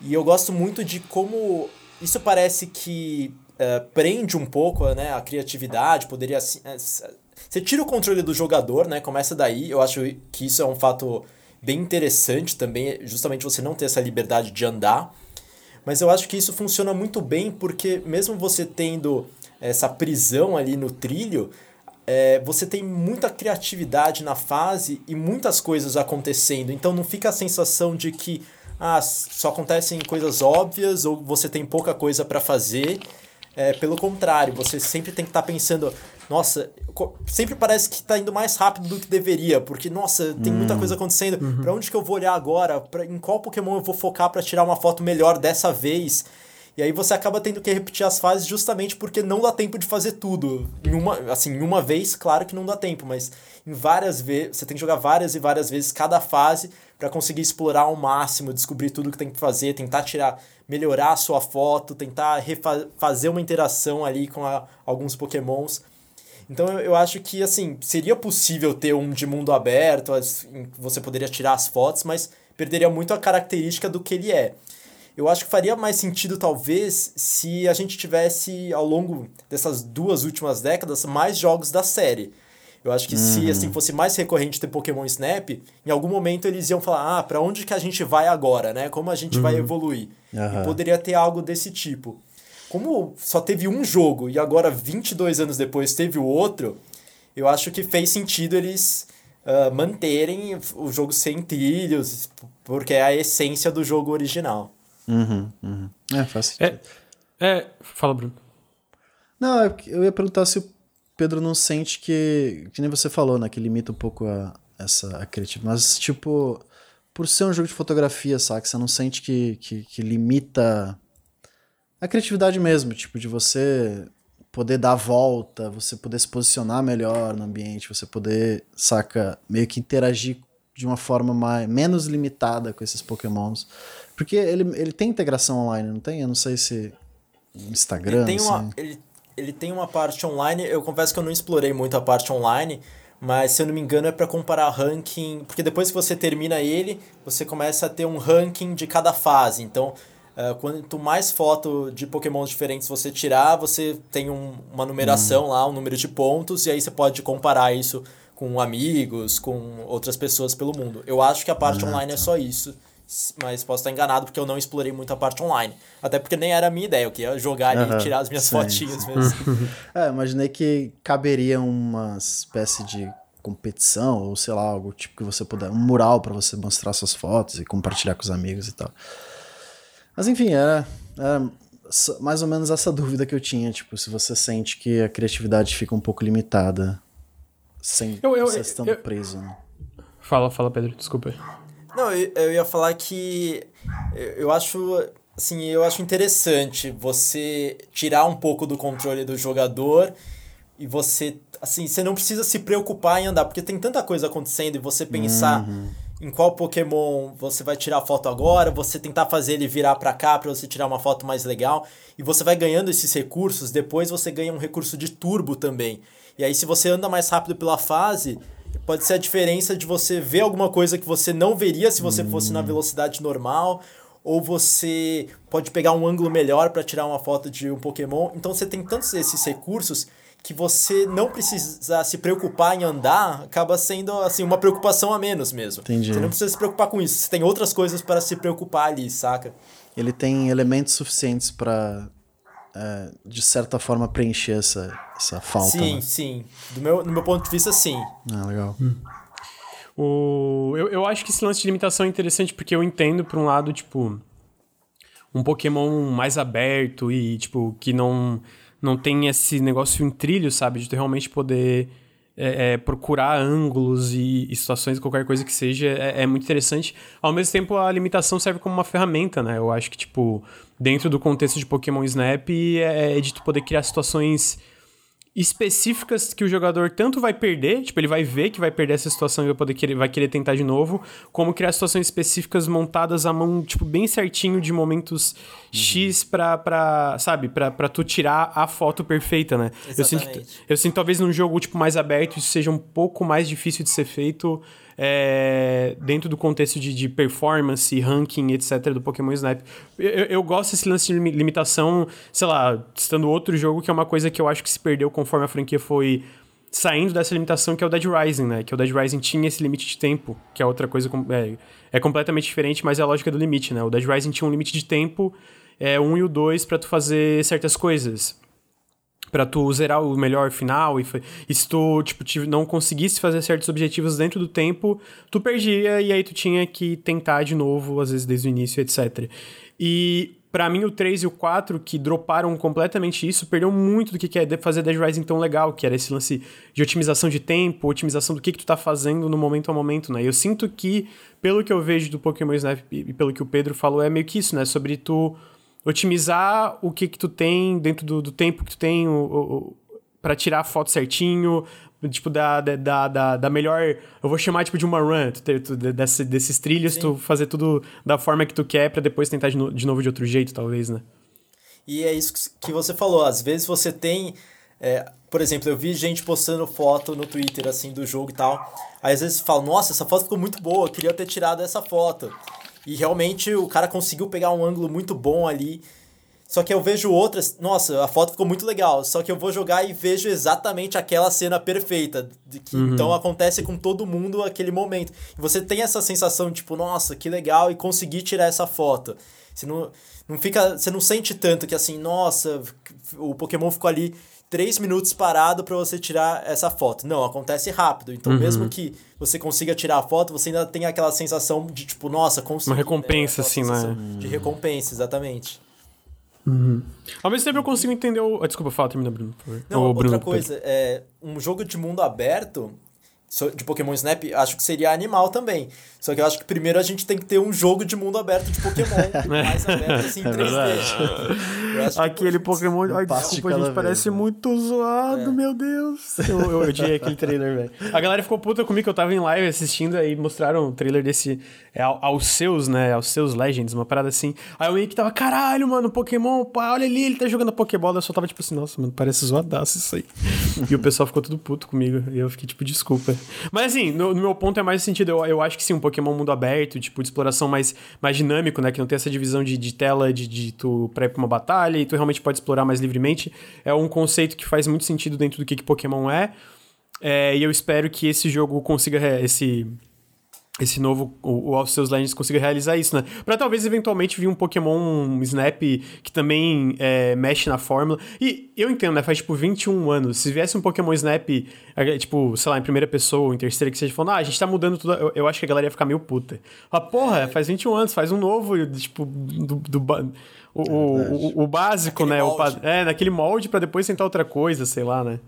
Speaker 2: E eu gosto muito de como isso parece que é, prende um pouco né, a criatividade, poderia. É, você tira o controle do jogador, né? Começa daí. Eu acho que isso é um fato bem interessante também, justamente você não ter essa liberdade de andar. Mas eu acho que isso funciona muito bem porque, mesmo você tendo essa prisão ali no trilho, é, você tem muita criatividade na fase e muitas coisas acontecendo. Então não fica a sensação de que ah, só acontecem coisas óbvias ou você tem pouca coisa para fazer. É, pelo contrário, você sempre tem que estar tá pensando, nossa, sempre parece que está indo mais rápido do que deveria, porque, nossa, tem muita hum. coisa acontecendo. Uhum. Para onde que eu vou olhar agora? Pra, em qual Pokémon eu vou focar para tirar uma foto melhor dessa vez? E aí você acaba tendo que repetir as fases justamente porque não dá tempo de fazer tudo. Em uma, assim, em uma vez, claro que não dá tempo, mas em várias vezes, você tem que jogar várias e várias vezes cada fase para conseguir explorar ao máximo, descobrir tudo que tem que fazer, tentar tirar, melhorar a sua foto, tentar fazer uma interação ali com a, alguns pokémons. Então eu, eu acho que assim, seria possível ter um de mundo aberto, você poderia tirar as fotos, mas perderia muito a característica do que ele é. Eu acho que faria mais sentido, talvez, se a gente tivesse, ao longo dessas duas últimas décadas, mais jogos da série. Eu acho que uhum. se assim fosse mais recorrente ter Pokémon Snap, em algum momento eles iam falar: "Ah, para onde que a gente vai agora, né? Como a gente uhum. vai evoluir?". Uhum. E poderia ter algo desse tipo. Como só teve um jogo e agora 22 anos depois teve o outro, eu acho que fez sentido eles uh, manterem o jogo sem trilhos, porque é a essência do jogo original.
Speaker 3: Uhum, uhum. É, faz sentido.
Speaker 1: É, é, fala, Bruno.
Speaker 3: Não, é eu ia perguntar se o Pedro não sente que, que nem você falou, né, que limita um pouco a, essa a criatividade, mas tipo, por ser um jogo de fotografia, sabe, você não sente que, que, que limita a criatividade mesmo, tipo, de você poder dar a volta, você poder se posicionar melhor no ambiente, você poder, saca, meio que interagir de uma forma mais, menos limitada com esses pokémons. Porque ele, ele tem integração online, não tem? Eu não sei se. Instagram.
Speaker 2: Ele tem, assim. uma, ele, ele tem uma parte online. Eu confesso que eu não explorei muito a parte online. Mas se eu não me engano é para comparar ranking. Porque depois que você termina ele, você começa a ter um ranking de cada fase. Então, uh, quanto mais foto de pokémons diferentes você tirar, você tem um, uma numeração hum. lá, um número de pontos. E aí você pode comparar isso com amigos, com outras pessoas pelo mundo. Eu acho que a parte ah, online tá. é só isso mas posso estar enganado porque eu não explorei muito a parte online. Até porque nem era a minha ideia, eu queria jogar ali e tirar as minhas sim, fotinhas sim. mesmo.
Speaker 3: é, imaginei que caberia uma espécie de competição ou sei lá, algo tipo que você puder, um mural para você mostrar suas fotos e compartilhar com os amigos e tal. Mas enfim, era, era mais ou menos essa dúvida que eu tinha, tipo, se você sente que a criatividade fica um pouco limitada sem eu, eu, você estando eu, preso, né?
Speaker 1: Fala, fala, Pedro, desculpa.
Speaker 2: Não, eu, eu ia falar que eu acho assim, eu acho interessante você tirar um pouco do controle do jogador e você, assim, você não precisa se preocupar em andar, porque tem tanta coisa acontecendo e você pensar uhum. em qual Pokémon você vai tirar foto agora, você tentar fazer ele virar para cá para você tirar uma foto mais legal, e você vai ganhando esses recursos, depois você ganha um recurso de turbo também. E aí se você anda mais rápido pela fase, pode ser a diferença de você ver alguma coisa que você não veria se você fosse na hum. velocidade normal, ou você pode pegar um ângulo melhor para tirar uma foto de um Pokémon. Então você tem tantos esses recursos que você não precisa se preocupar em andar, acaba sendo assim uma preocupação a menos mesmo.
Speaker 3: Entendi.
Speaker 2: Você não precisa se preocupar com isso. Você tem outras coisas para se preocupar ali, saca?
Speaker 3: Ele tem elementos suficientes para é, de certa forma preencher essa, essa falta.
Speaker 2: Sim,
Speaker 3: né?
Speaker 2: sim. Do meu, do meu ponto de vista, sim.
Speaker 3: Ah, legal.
Speaker 1: Hum. O, eu, eu acho que esse lance de limitação é interessante porque eu entendo, por um lado, tipo, um Pokémon mais aberto e, tipo, que não, não tem esse negócio em trilho, sabe? De tu realmente poder é, é, procurar ângulos e, e, situações, qualquer coisa que seja, é, é, muito interessante. Ao mesmo tempo, a limitação serve como uma ferramenta, né? Eu acho que, tipo, dentro do contexto de Pokémon Snap, é, é de tu poder criar situações específicas que o jogador tanto vai perder, tipo, ele vai ver que vai perder essa situação e vai poder querer, vai querer tentar de novo, como criar situações específicas montadas à mão, tipo, bem certinho de momentos uhum. X pra, pra sabe, pra, pra tu tirar a foto perfeita, né? Eu sinto, eu sinto talvez num jogo, tipo, mais aberto isso seja um pouco mais difícil de ser feito é, dentro do contexto de, de, performance, ranking, etc., do Pokémon Snap. Eu, eu, gosto desse lance de limitação, sei lá, estando outro jogo, que é uma coisa que eu acho que se perdeu conforme a franquia foi saindo dessa limitação que é o Dead Rising, né? Que o Dead Rising tinha esse limite de tempo, que é outra coisa é, é completamente diferente, mas é a lógica do limite, né? O Dead Rising tinha um limite de tempo, é, um e o dois para tu fazer certas coisas para tu zerar o melhor final e, e se tu tipo não conseguisse fazer certos objetivos dentro do tempo, tu perdia e aí tu tinha que tentar de novo, às vezes desde o início, etc. E para mim o 3 e o 4 que droparam completamente isso, perdeu muito do que é fazer Dead Rising tão legal, que era esse lance de otimização de tempo, otimização do que que tu tá fazendo no momento a momento, né? Eu sinto que pelo que eu vejo do Pokémon Snap e pelo que o Pedro falou, é meio que isso, né? Sobre tu otimizar o que que tu tem dentro do, do tempo que tu tem para tirar a foto certinho, tipo, da, da, da, da, melhor. Eu vou chamar, tipo, de uma run, tu tu, desse, desses trilhos, Sim. tu fazer tudo da forma que tu quer para depois tentar de, no, de novo de outro jeito, talvez, né?
Speaker 2: E é isso que você falou. Às vezes você tem. É, por exemplo, eu vi gente postando foto no Twitter, assim, do jogo e tal. Aí às vezes fala, nossa, essa foto ficou muito boa, eu queria ter tirado essa foto. E realmente o cara conseguiu pegar um ângulo muito bom ali. Só que eu vejo outras, nossa, a foto ficou muito legal. Só que eu vou jogar e vejo exatamente aquela cena perfeita. De que, uhum. Então acontece com todo mundo aquele momento. E você tem essa sensação, tipo, nossa, que legal, e consegui tirar essa foto. Você não, não fica. Você não sente tanto que assim, nossa, o Pokémon ficou ali três minutos parado para você tirar essa foto. Não, acontece rápido. Então, uhum. mesmo que você consiga tirar a foto, você ainda tem aquela sensação de, tipo, nossa, consegui.
Speaker 1: Uma recompensa, né? assim, né?
Speaker 2: De recompensa, exatamente.
Speaker 1: Uhum. Ao mesmo tempo eu consigo entender o. Ah, desculpa, fala, termina, Bruno, por favor.
Speaker 2: Não, outra Bruno, coisa, é, um jogo de mundo aberto, de Pokémon Snap, acho que seria animal também. Só que eu acho que primeiro a gente tem que ter um jogo de mundo aberto de Pokémon mais aberto assim em 3D.
Speaker 1: É aquele Pokémon. Ai, desculpa, a gente parece né? muito zoado, é. meu Deus. Eu, eu odiei aquele trailer, velho. A galera ficou puta comigo que eu tava em live assistindo aí mostraram o trailer desse. É, aos seus, né? Aos seus Legends, uma parada assim. Aí o Henrique tava, caralho, mano, Pokémon, pá, olha ali, ele tá jogando a Pokébola. Eu só tava tipo assim, nossa, mano, parece zoadaço isso aí. e o pessoal ficou tudo puto comigo. E eu fiquei tipo, desculpa. Mas assim, no, no meu ponto é mais sentido. Eu, eu acho que sim, um Pokémon mundo aberto, tipo, de exploração mais, mais dinâmico, né? Que não tem essa divisão de, de tela de, de tu pra ir pra uma batalha e tu realmente pode explorar mais livremente. É um conceito que faz muito sentido dentro do que, que Pokémon é. é e eu espero que esse jogo consiga. Esse esse novo, o, o seus Legends consiga realizar isso, né? Pra talvez eventualmente vir um Pokémon Snap que também é, mexe na fórmula. E eu entendo, né? Faz tipo 21 anos. Se viesse um Pokémon Snap, é, tipo, sei lá, em primeira pessoa ou em terceira, que seja falando, ah, a gente tá mudando tudo. Eu, eu acho que a galera ia ficar meio puta. Ah, porra, faz 21 anos, faz um novo, tipo, do. do o, o, o, o, básico, né? O, é, naquele molde para depois tentar outra coisa, sei lá, né?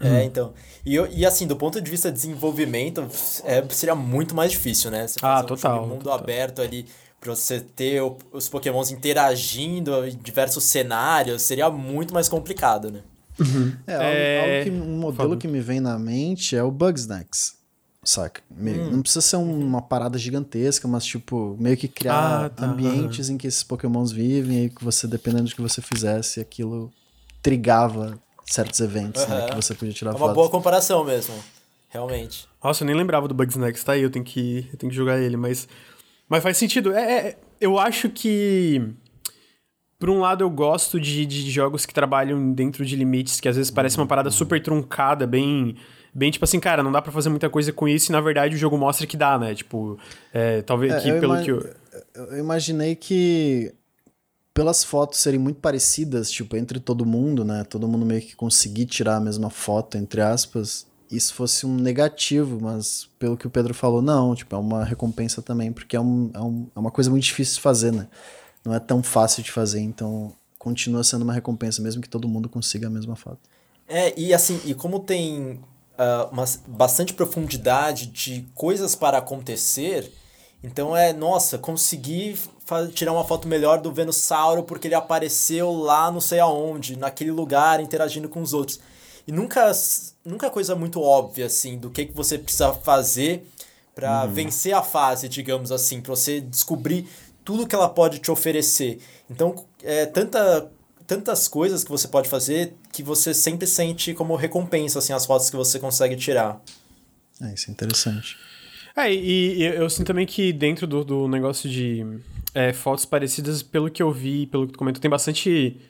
Speaker 2: É, então. E, e assim, do ponto de vista de desenvolvimento, é, seria muito mais difícil, né?
Speaker 1: Você ah, total.
Speaker 2: Um mundo
Speaker 1: total.
Speaker 2: aberto ali pra você ter os pokémons interagindo em diversos cenários, seria muito mais complicado, né?
Speaker 3: Uhum. É, é... Algo, algo que, um modelo que me vem na mente é o Bugsnax. Saca? Meio, hum. Não precisa ser uma parada gigantesca, mas tipo, meio que criar ah, tá, ambientes uhum. em que esses pokémons vivem e que você, dependendo do que você fizesse, aquilo trigava certos eventos, uhum. né? Que você podia tirar
Speaker 2: É
Speaker 3: uma
Speaker 2: fotos. boa comparação mesmo. Realmente.
Speaker 1: Nossa, eu nem lembrava do Bugsnax, tá aí, eu tenho que, eu tenho que jogar ele, mas. Mas faz sentido. É, é, eu acho que. Por um lado, eu gosto de, de jogos que trabalham dentro de limites, que às vezes parece uma parada super truncada, bem. Bem, tipo assim, cara, não dá para fazer muita coisa com isso e na verdade o jogo mostra que dá, né? Tipo, é, talvez é, que pelo que eu...
Speaker 3: eu imaginei que pelas fotos serem muito parecidas, tipo, entre todo mundo, né? Todo mundo meio que conseguir tirar a mesma foto, entre aspas, isso fosse um negativo, mas pelo que o Pedro falou, não, tipo, é uma recompensa também, porque é, um, é, um, é uma coisa muito difícil de fazer, né? Não é tão fácil de fazer, então continua sendo uma recompensa, mesmo que todo mundo consiga a mesma foto.
Speaker 2: É, e assim, e como tem uh, uma, bastante profundidade de coisas para acontecer, então é, nossa, consegui tirar uma foto melhor do Venusauro porque ele apareceu lá não sei aonde, naquele lugar, interagindo com os outros. E nunca, nunca é coisa muito óbvia, assim, do que, que você precisa fazer para uhum. vencer a fase, digamos assim, para você descobrir tudo que ela pode te oferecer. Então, é tanta, tantas coisas que você pode fazer que você sempre sente como recompensa, assim, as fotos que você consegue tirar.
Speaker 3: É, isso é interessante.
Speaker 1: É, e, e eu sinto também que dentro do, do negócio de é, fotos parecidas, pelo que eu vi, pelo que tu comentou, tem bastante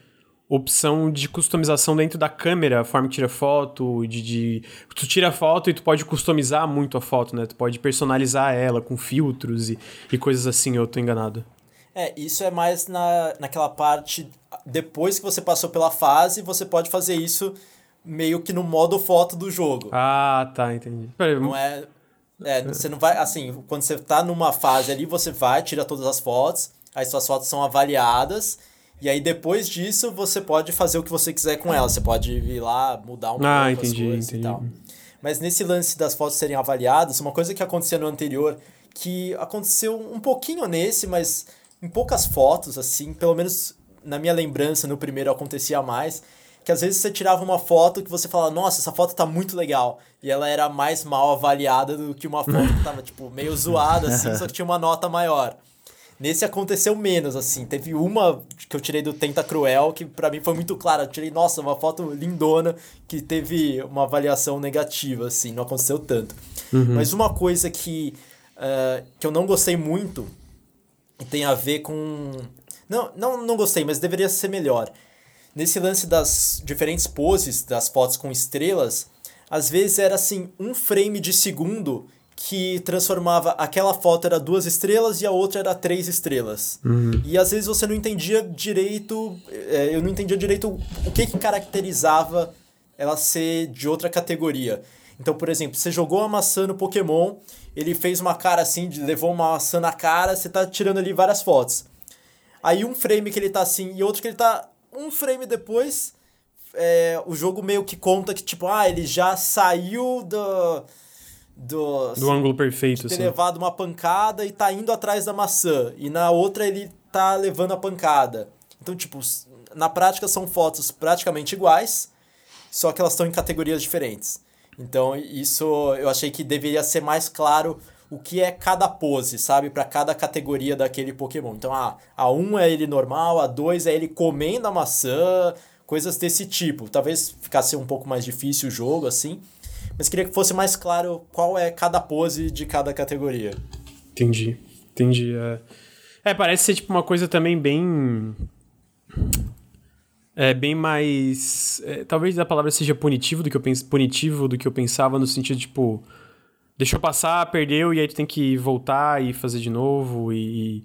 Speaker 1: opção de customização dentro da câmera, a forma que tira foto, de, de, tu tira a foto e tu pode customizar muito a foto, né? Tu pode personalizar ela com filtros e, e coisas assim, eu tô enganado.
Speaker 2: É, isso é mais na, naquela parte depois que você passou pela fase, você pode fazer isso meio que no modo foto do jogo.
Speaker 1: Ah, tá, entendi.
Speaker 2: Não é, é, você não vai, assim, quando você tá numa fase ali, você vai, tira todas as fotos, aí suas fotos são avaliadas, e aí depois disso você pode fazer o que você quiser com elas. Você pode ir lá, mudar um
Speaker 1: ah, pouco entendi, as coisas entendi. e tal.
Speaker 2: Mas nesse lance das fotos serem avaliadas, uma coisa que acontecia no anterior, que aconteceu um pouquinho nesse, mas em poucas fotos, assim, pelo menos na minha lembrança, no primeiro acontecia mais, que às vezes você tirava uma foto que você fala, nossa, essa foto tá muito legal. E ela era mais mal avaliada do que uma foto que tava, tipo, meio zoada, assim, só que tinha uma nota maior. Nesse aconteceu menos, assim. Teve uma que eu tirei do Tenta Cruel, que para mim foi muito clara. Eu tirei, nossa, uma foto lindona que teve uma avaliação negativa, assim. Não aconteceu tanto. Uhum. Mas uma coisa que, uh, que eu não gostei muito e tem a ver com não, não, não gostei, mas deveria ser melhor. Nesse lance das diferentes poses das fotos com estrelas, às vezes era assim, um frame de segundo que transformava aquela foto era duas estrelas e a outra era três estrelas.
Speaker 1: Uhum.
Speaker 2: E às vezes você não entendia direito, é, eu não entendia direito o que, que caracterizava ela ser de outra categoria. Então, por exemplo, você jogou a maçã no Pokémon, ele fez uma cara assim, levou uma maçã na cara, você tá tirando ali várias fotos. Aí um frame que ele tá assim e outro que ele tá um frame depois, é, o jogo meio que conta que, tipo, ah, ele já saiu do. Do,
Speaker 1: do ângulo perfeito,
Speaker 2: ter assim. levado uma pancada e tá indo atrás da maçã. E na outra ele tá levando a pancada. Então, tipo, na prática são fotos praticamente iguais, só que elas estão em categorias diferentes. Então, isso eu achei que deveria ser mais claro o que é cada pose, sabe? para cada categoria daquele Pokémon. Então, a, a 1 é ele normal, a 2 é ele comendo a maçã, coisas desse tipo. Talvez ficasse um pouco mais difícil o jogo, assim. Mas queria que fosse mais claro qual é cada pose de cada categoria.
Speaker 1: Entendi, entendi. É, é parece ser tipo uma coisa também bem. É bem mais. É, talvez a palavra seja punitivo do que eu pens... punitivo do que eu pensava, no sentido, tipo deixou passar, perdeu, e aí tu tem que voltar e fazer de novo. E.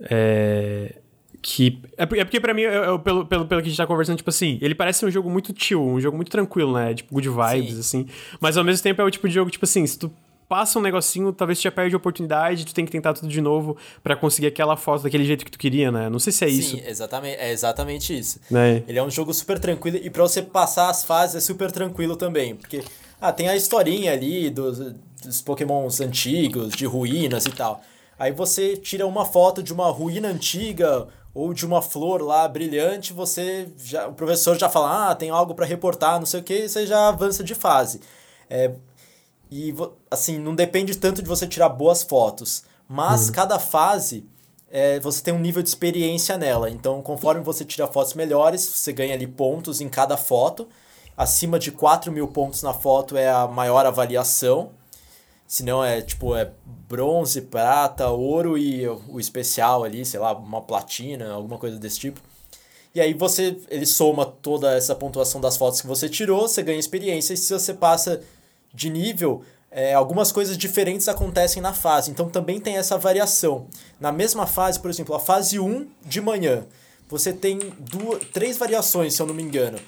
Speaker 1: É, que, é, é porque pra mim, eu, eu, pelo, pelo, pelo que a gente tá conversando, tipo assim, ele parece um jogo muito chill, um jogo muito tranquilo, né? Tipo, good vibes, Sim. assim. Mas ao mesmo tempo é o tipo de jogo, tipo assim, se tu passa um negocinho, talvez tu já perde a oportunidade, tu tem que tentar tudo de novo para conseguir aquela foto daquele jeito que tu queria, né? Não sei se é
Speaker 2: Sim,
Speaker 1: isso.
Speaker 2: Sim, exatamente, é exatamente isso. Né? Ele é um jogo super tranquilo e para você passar as fases é super tranquilo também, porque ah, tem a historinha ali dos, dos pokémons antigos, de ruínas e tal. Aí você tira uma foto de uma ruína antiga ou de uma flor lá brilhante, você já, o professor já fala, ah, tem algo para reportar, não sei o que, e você já avança de fase. É, e assim, não depende tanto de você tirar boas fotos, mas uhum. cada fase é, você tem um nível de experiência nela. Então, conforme você tira fotos melhores, você ganha ali pontos em cada foto. Acima de 4 mil pontos na foto é a maior avaliação. Se não é tipo é bronze, prata, ouro e o especial ali, sei lá, uma platina, alguma coisa desse tipo. E aí você ele soma toda essa pontuação das fotos que você tirou, você ganha experiência e se você passa de nível, é, algumas coisas diferentes acontecem na fase. Então também tem essa variação. Na mesma fase, por exemplo, a fase 1 de manhã, você tem duas, três variações, se eu não me engano,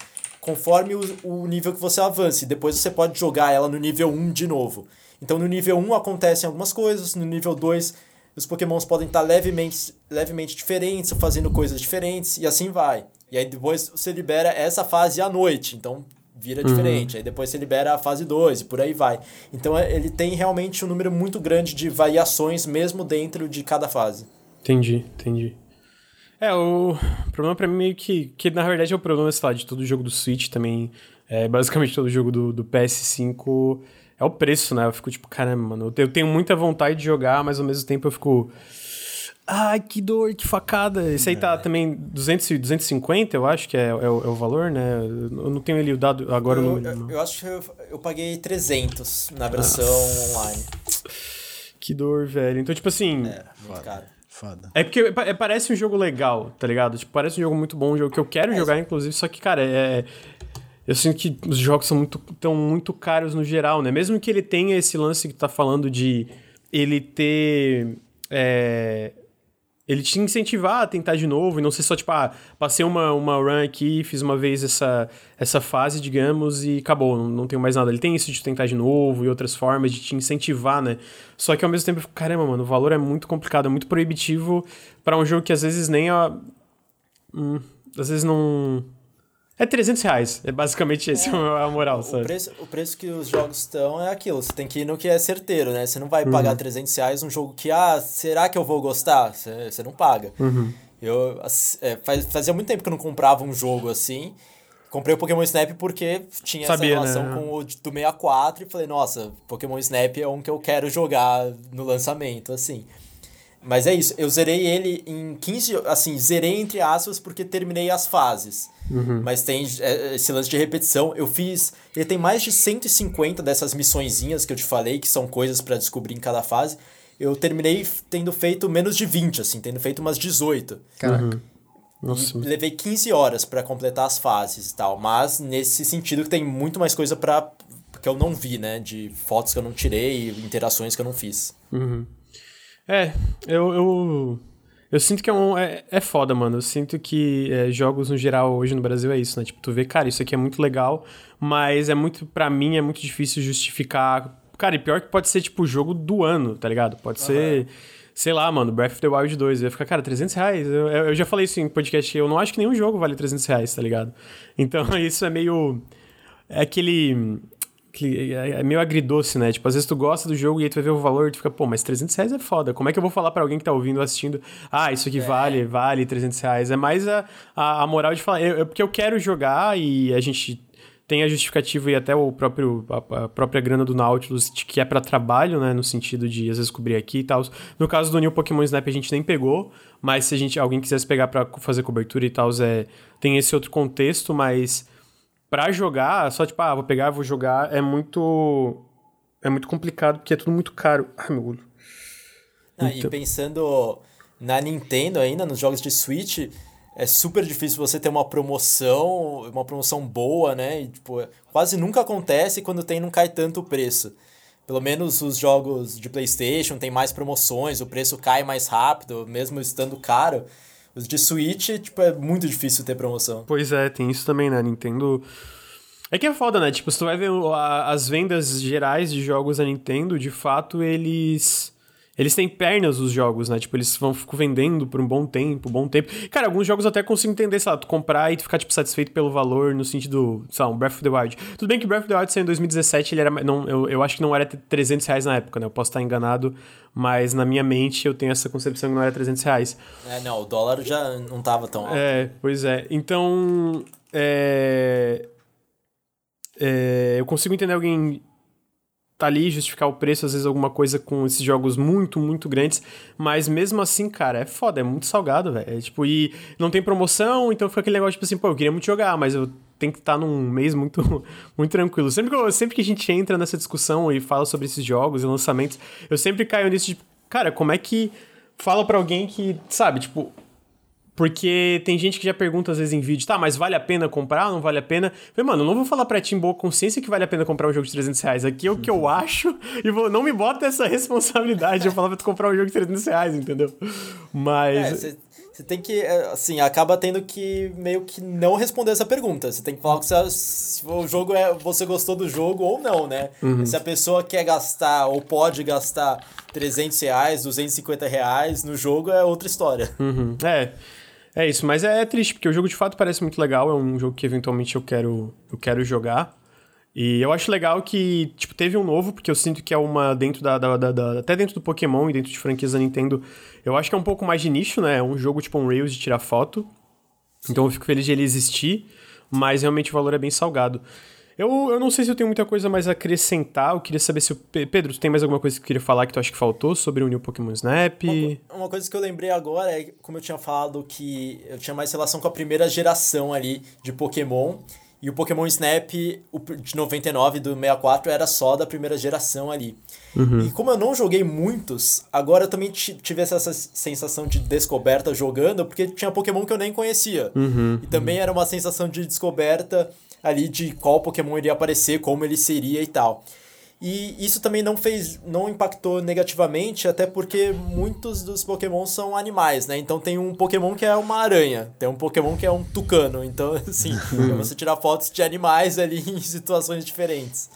Speaker 2: conforme o, o nível que você avance. Depois você pode jogar ela no nível 1 de novo. Então no nível 1 acontecem algumas coisas, no nível 2 os pokémons podem estar levemente, levemente diferentes, fazendo coisas diferentes, e assim vai. E aí depois você libera essa fase à noite, então vira uhum. diferente. Aí depois você libera a fase 2 e por aí vai. Então é, ele tem realmente um número muito grande de variações mesmo dentro de cada fase.
Speaker 1: Entendi, entendi. É, o problema pra mim meio que, que na verdade é o problema, sei lá, de todo jogo do Switch também, é, basicamente todo jogo do, do PS5 é o preço, né? Eu fico tipo, caramba, mano, eu tenho muita vontade de jogar, mas ao mesmo tempo eu fico. Ai, que dor, que facada. Esse aí tá é. também 200, 250, eu acho que é, é, o, é o valor, né? Eu não tenho ele o dado agora.
Speaker 2: Eu,
Speaker 1: no...
Speaker 2: eu, eu, acho que eu, eu paguei 300 na versão Nossa. online.
Speaker 1: Que dor, velho. Então, tipo assim.
Speaker 2: É, muito caro.
Speaker 3: Foda.
Speaker 1: É porque é, parece um jogo legal, tá ligado? Tipo, parece um jogo muito bom, um jogo que eu quero é. jogar, inclusive, só que, cara, é. Eu sinto que os jogos são muito, tão muito caros no geral, né? Mesmo que ele tenha esse lance que tá falando de ele ter. É, ele te incentivar a tentar de novo e não ser só tipo, ah, passei uma, uma run aqui, fiz uma vez essa, essa fase, digamos, e acabou, não, não tenho mais nada. Ele tem isso de tentar de novo e outras formas de te incentivar, né? Só que ao mesmo tempo, caramba, mano, o valor é muito complicado, é muito proibitivo para um jogo que às vezes nem a. Hum, às vezes não é 300 reais. É basicamente esse é. a moral,
Speaker 2: sabe? O preço, o preço que os jogos estão é aquilo. Você tem que ir no que é certeiro, né? Você não vai uhum. pagar 300 reais um jogo que, ah, será que eu vou gostar? Você, você não paga.
Speaker 1: Uhum.
Speaker 2: Eu é, faz, fazia muito tempo que eu não comprava um jogo assim. Comprei o Pokémon Snap porque tinha Sabia, essa relação né? com o do 64 e falei, nossa, Pokémon Snap é um que eu quero jogar no lançamento, assim. Mas é isso, eu zerei ele em 15, assim, zerei entre aspas porque terminei as fases.
Speaker 1: Uhum.
Speaker 2: Mas tem é, esse lance de repetição. Eu fiz. Ele tem mais de 150 dessas missõezinhas que eu te falei, que são coisas para descobrir em cada fase. Eu terminei tendo feito menos de 20, assim, tendo feito umas 18.
Speaker 1: Caraca. Uhum. Nossa.
Speaker 2: E levei 15 horas para completar as fases e tal. Mas nesse sentido que tem muito mais coisa para que eu não vi, né? De fotos que eu não tirei, interações que eu não fiz.
Speaker 1: Uhum. É, eu, eu eu sinto que é, um, é, é foda, mano. Eu sinto que é, jogos no geral hoje no Brasil é isso, né? Tipo, tu vê, cara, isso aqui é muito legal, mas é muito, para mim, é muito difícil justificar. Cara, e pior que pode ser, tipo, o jogo do ano, tá ligado? Pode uhum. ser, sei lá, mano, Breath of the Wild 2. Eu ia ficar, cara, 300 reais. Eu, eu já falei isso em podcast, eu não acho que nenhum jogo vale 300 reais, tá ligado? Então, isso é meio. É aquele que é, é meio agridoce, né? Tipo, às vezes tu gosta do jogo e aí tu vai ver o valor e tu fica, pô, mas 300 reais é foda. Como é que eu vou falar para alguém que tá ouvindo, assistindo, ah, isso aqui é. vale, vale 300 reais? É mais a, a, a moral de falar, eu, porque eu quero jogar e a gente tem a justificativa e até o próprio, a, a própria grana do Nautilus, que é para trabalho, né? No sentido de, às vezes, cobrir aqui e tal. No caso do New Pokémon Snap, a gente nem pegou, mas se a gente, alguém quisesse pegar para fazer cobertura e tal, é, tem esse outro contexto, mas pra jogar, só tipo, ah, vou pegar, vou jogar, é muito. É muito complicado porque é tudo muito caro. Ai, meu olho.
Speaker 2: Ah, então... E pensando na Nintendo ainda, nos jogos de Switch, é super difícil você ter uma promoção, uma promoção boa, né? E, tipo, quase nunca acontece quando tem não cai tanto o preço. Pelo menos os jogos de PlayStation tem mais promoções, o preço cai mais rápido, mesmo estando caro. Os de Switch, tipo, é muito difícil ter promoção.
Speaker 1: Pois é, tem isso também, né? Nintendo. É que é foda, né? Tipo, se tu vai ver as vendas gerais de jogos da Nintendo, de fato, eles eles têm pernas os jogos, né? Tipo, eles vão ficam vendendo por um bom tempo, bom tempo. Cara, alguns jogos até consigo entender, sei lá, tu comprar e tu ficar, tipo, satisfeito pelo valor, no sentido, sei lá, um Breath of the Wild. Tudo bem que Breath of the Wild saiu em 2017, ele era. Não, eu, eu acho que não era 300 reais na época, né? Eu posso estar enganado, mas na minha mente eu tenho essa concepção que não era 300 reais.
Speaker 2: É, não, o dólar já não tava tão alto.
Speaker 1: É, pois é. Então. É. É, eu consigo entender alguém tá ali, justificar o preço, às vezes alguma coisa com esses jogos muito, muito grandes, mas mesmo assim, cara, é foda, é muito salgado, velho. É, tipo, e não tem promoção, então fica aquele negócio, tipo assim, pô, eu queria muito jogar, mas eu tenho que estar tá num mês muito, muito tranquilo. Sempre que, eu, sempre que a gente entra nessa discussão e fala sobre esses jogos e lançamentos, eu sempre caio nisso, tipo, cara, como é que fala para alguém que, sabe, tipo, porque tem gente que já pergunta às vezes em vídeo, tá, mas vale a pena comprar não vale a pena? Eu falei, mano, eu não vou falar pra ti em boa consciência que vale a pena comprar um jogo de 300 reais. Aqui é o que eu acho e vou, não me bota essa responsabilidade de falar pra tu comprar um jogo de 300 reais, entendeu? Mas...
Speaker 2: É, você tem que, é, assim, acaba tendo que meio que não responder essa pergunta. Você tem que falar se, se o jogo é. Você gostou do jogo ou não, né?
Speaker 1: Uhum.
Speaker 2: Se a pessoa quer gastar ou pode gastar 300 reais, 250 reais no jogo, é outra história.
Speaker 1: Uhum. É. É isso, mas é, é, triste, porque o jogo de fato parece muito legal, é um jogo que eventualmente eu quero, eu quero jogar. E eu acho legal que, tipo, teve um novo, porque eu sinto que é uma dentro da, da, da, da, Até dentro do Pokémon e dentro de franquias da Nintendo, eu acho que é um pouco mais de nicho, né? É um jogo tipo um Rails de tirar foto. Então eu fico feliz de ele existir, mas realmente o valor é bem salgado. Eu, eu não sei se eu tenho muita coisa mais a acrescentar. Eu queria saber se o. Pedro, tu tem mais alguma coisa que tu queria falar que tu acha que faltou sobre o New Pokémon Snap?
Speaker 2: Uma, uma, coisa que eu lembrei agora é, como eu tinha falado, que eu tinha mais relação com a primeira geração ali de Pokémon. E o Pokémon Snap o de 99 do 64 era só da primeira geração ali. Uhum. E como eu não joguei muitos, agora eu também tive essa sensação de descoberta jogando, porque tinha Pokémon que eu nem conhecia. Uhum. E também era uma sensação de descoberta ali de qual Pokémon iria aparecer, como ele seria e tal. E isso também não fez, não impactou negativamente, até porque muitos dos Pokémon são animais, né? Então tem um Pokémon que é uma aranha, tem um Pokémon que é um tucano. Então, assim, uhum. você tirar fotos de animais ali em situações diferentes.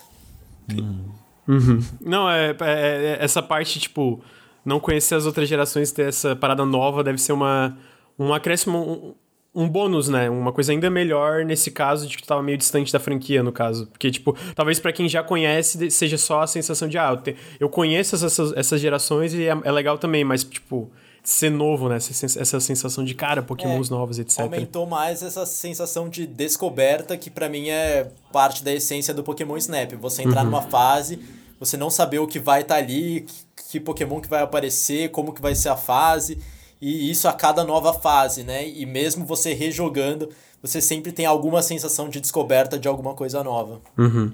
Speaker 1: Uhum. Não, é, é, é, essa parte, tipo, não conhecer as outras gerações, ter essa parada nova, deve ser uma, um acréscimo, um bônus, né? Uma coisa ainda melhor nesse caso de que tu tava meio distante da franquia, no caso. Porque, tipo, talvez para quem já conhece seja só a sensação de, ah, eu, te, eu conheço essas, essas gerações e é, é, legal também, mas, tipo, ser novo, né? Essa, essa sensação de, cara, pokémons é, novos, etc.
Speaker 2: Aumentou mais essa sensação de descoberta, que para mim é parte da essência do Pokémon Snap. Você entrar uhum. numa fase, você não saber o que vai estar tá ali, que, que Pokémon que vai aparecer, como que vai ser a fase e isso a cada nova fase, né? E mesmo você rejogando, você sempre tem alguma sensação de descoberta de alguma coisa nova.
Speaker 1: Uhum.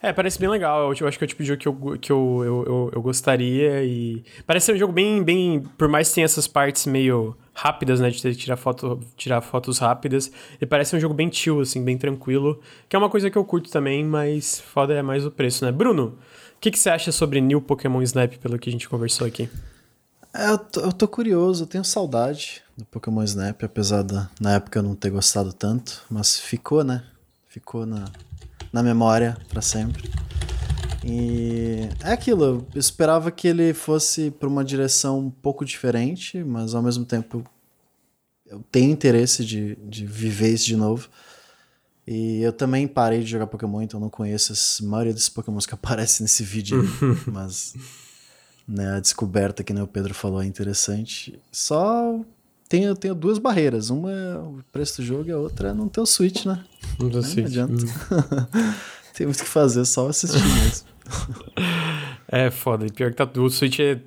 Speaker 1: É, parece bem legal. Eu acho que é o tipo de jogo que eu, que eu, eu, eu, eu, gostaria e... Parece ser um jogo bem, bem... Por mais que tenha essas partes meio rápidas, né? De ter que tirar, foto, tirar fotos rápidas. Ele parece um jogo bem chill, assim, bem tranquilo. Que é uma coisa que eu curto também, mas foda é mais o preço, né? Bruno, o que, que você acha sobre New Pokémon Snap, pelo que a gente conversou aqui?
Speaker 3: É, eu tô, eu tô curioso, eu tenho saudade do Pokémon Snap, apesar da na época eu não ter gostado tanto, mas ficou, né? Ficou na, na memória para sempre. E é aquilo, eu esperava que ele fosse para uma direção um pouco diferente, mas ao mesmo tempo eu tenho interesse de, de viver isso de novo. E eu também parei de jogar Pokémon, então não conheço a maioria desses Pokémons que aparecem nesse vídeo, mas né? A descoberta, que nem o Pedro falou, é interessante. Só tenho, tenho duas barreiras. Uma é o preço do jogo e a outra é não ter o Switch, né?
Speaker 1: Não, não Switch. adianta.
Speaker 3: Hum. Tem muito que fazer, só assistir mesmo.
Speaker 1: é foda. E pior que tá, o Switch é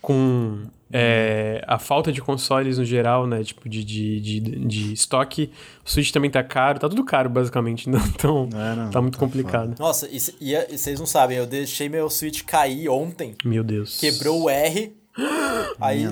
Speaker 1: com é, a falta de consoles no geral, né? Tipo, de, de, de, de, estoque. O Switch também tá caro, tá tudo caro, basicamente. Então, é, não, tá muito tá complicado.
Speaker 2: Foda. Nossa, e, e, e, vocês não sabem, eu deixei meu Switch cair ontem.
Speaker 1: Meu Deus.
Speaker 2: Quebrou o R. aí,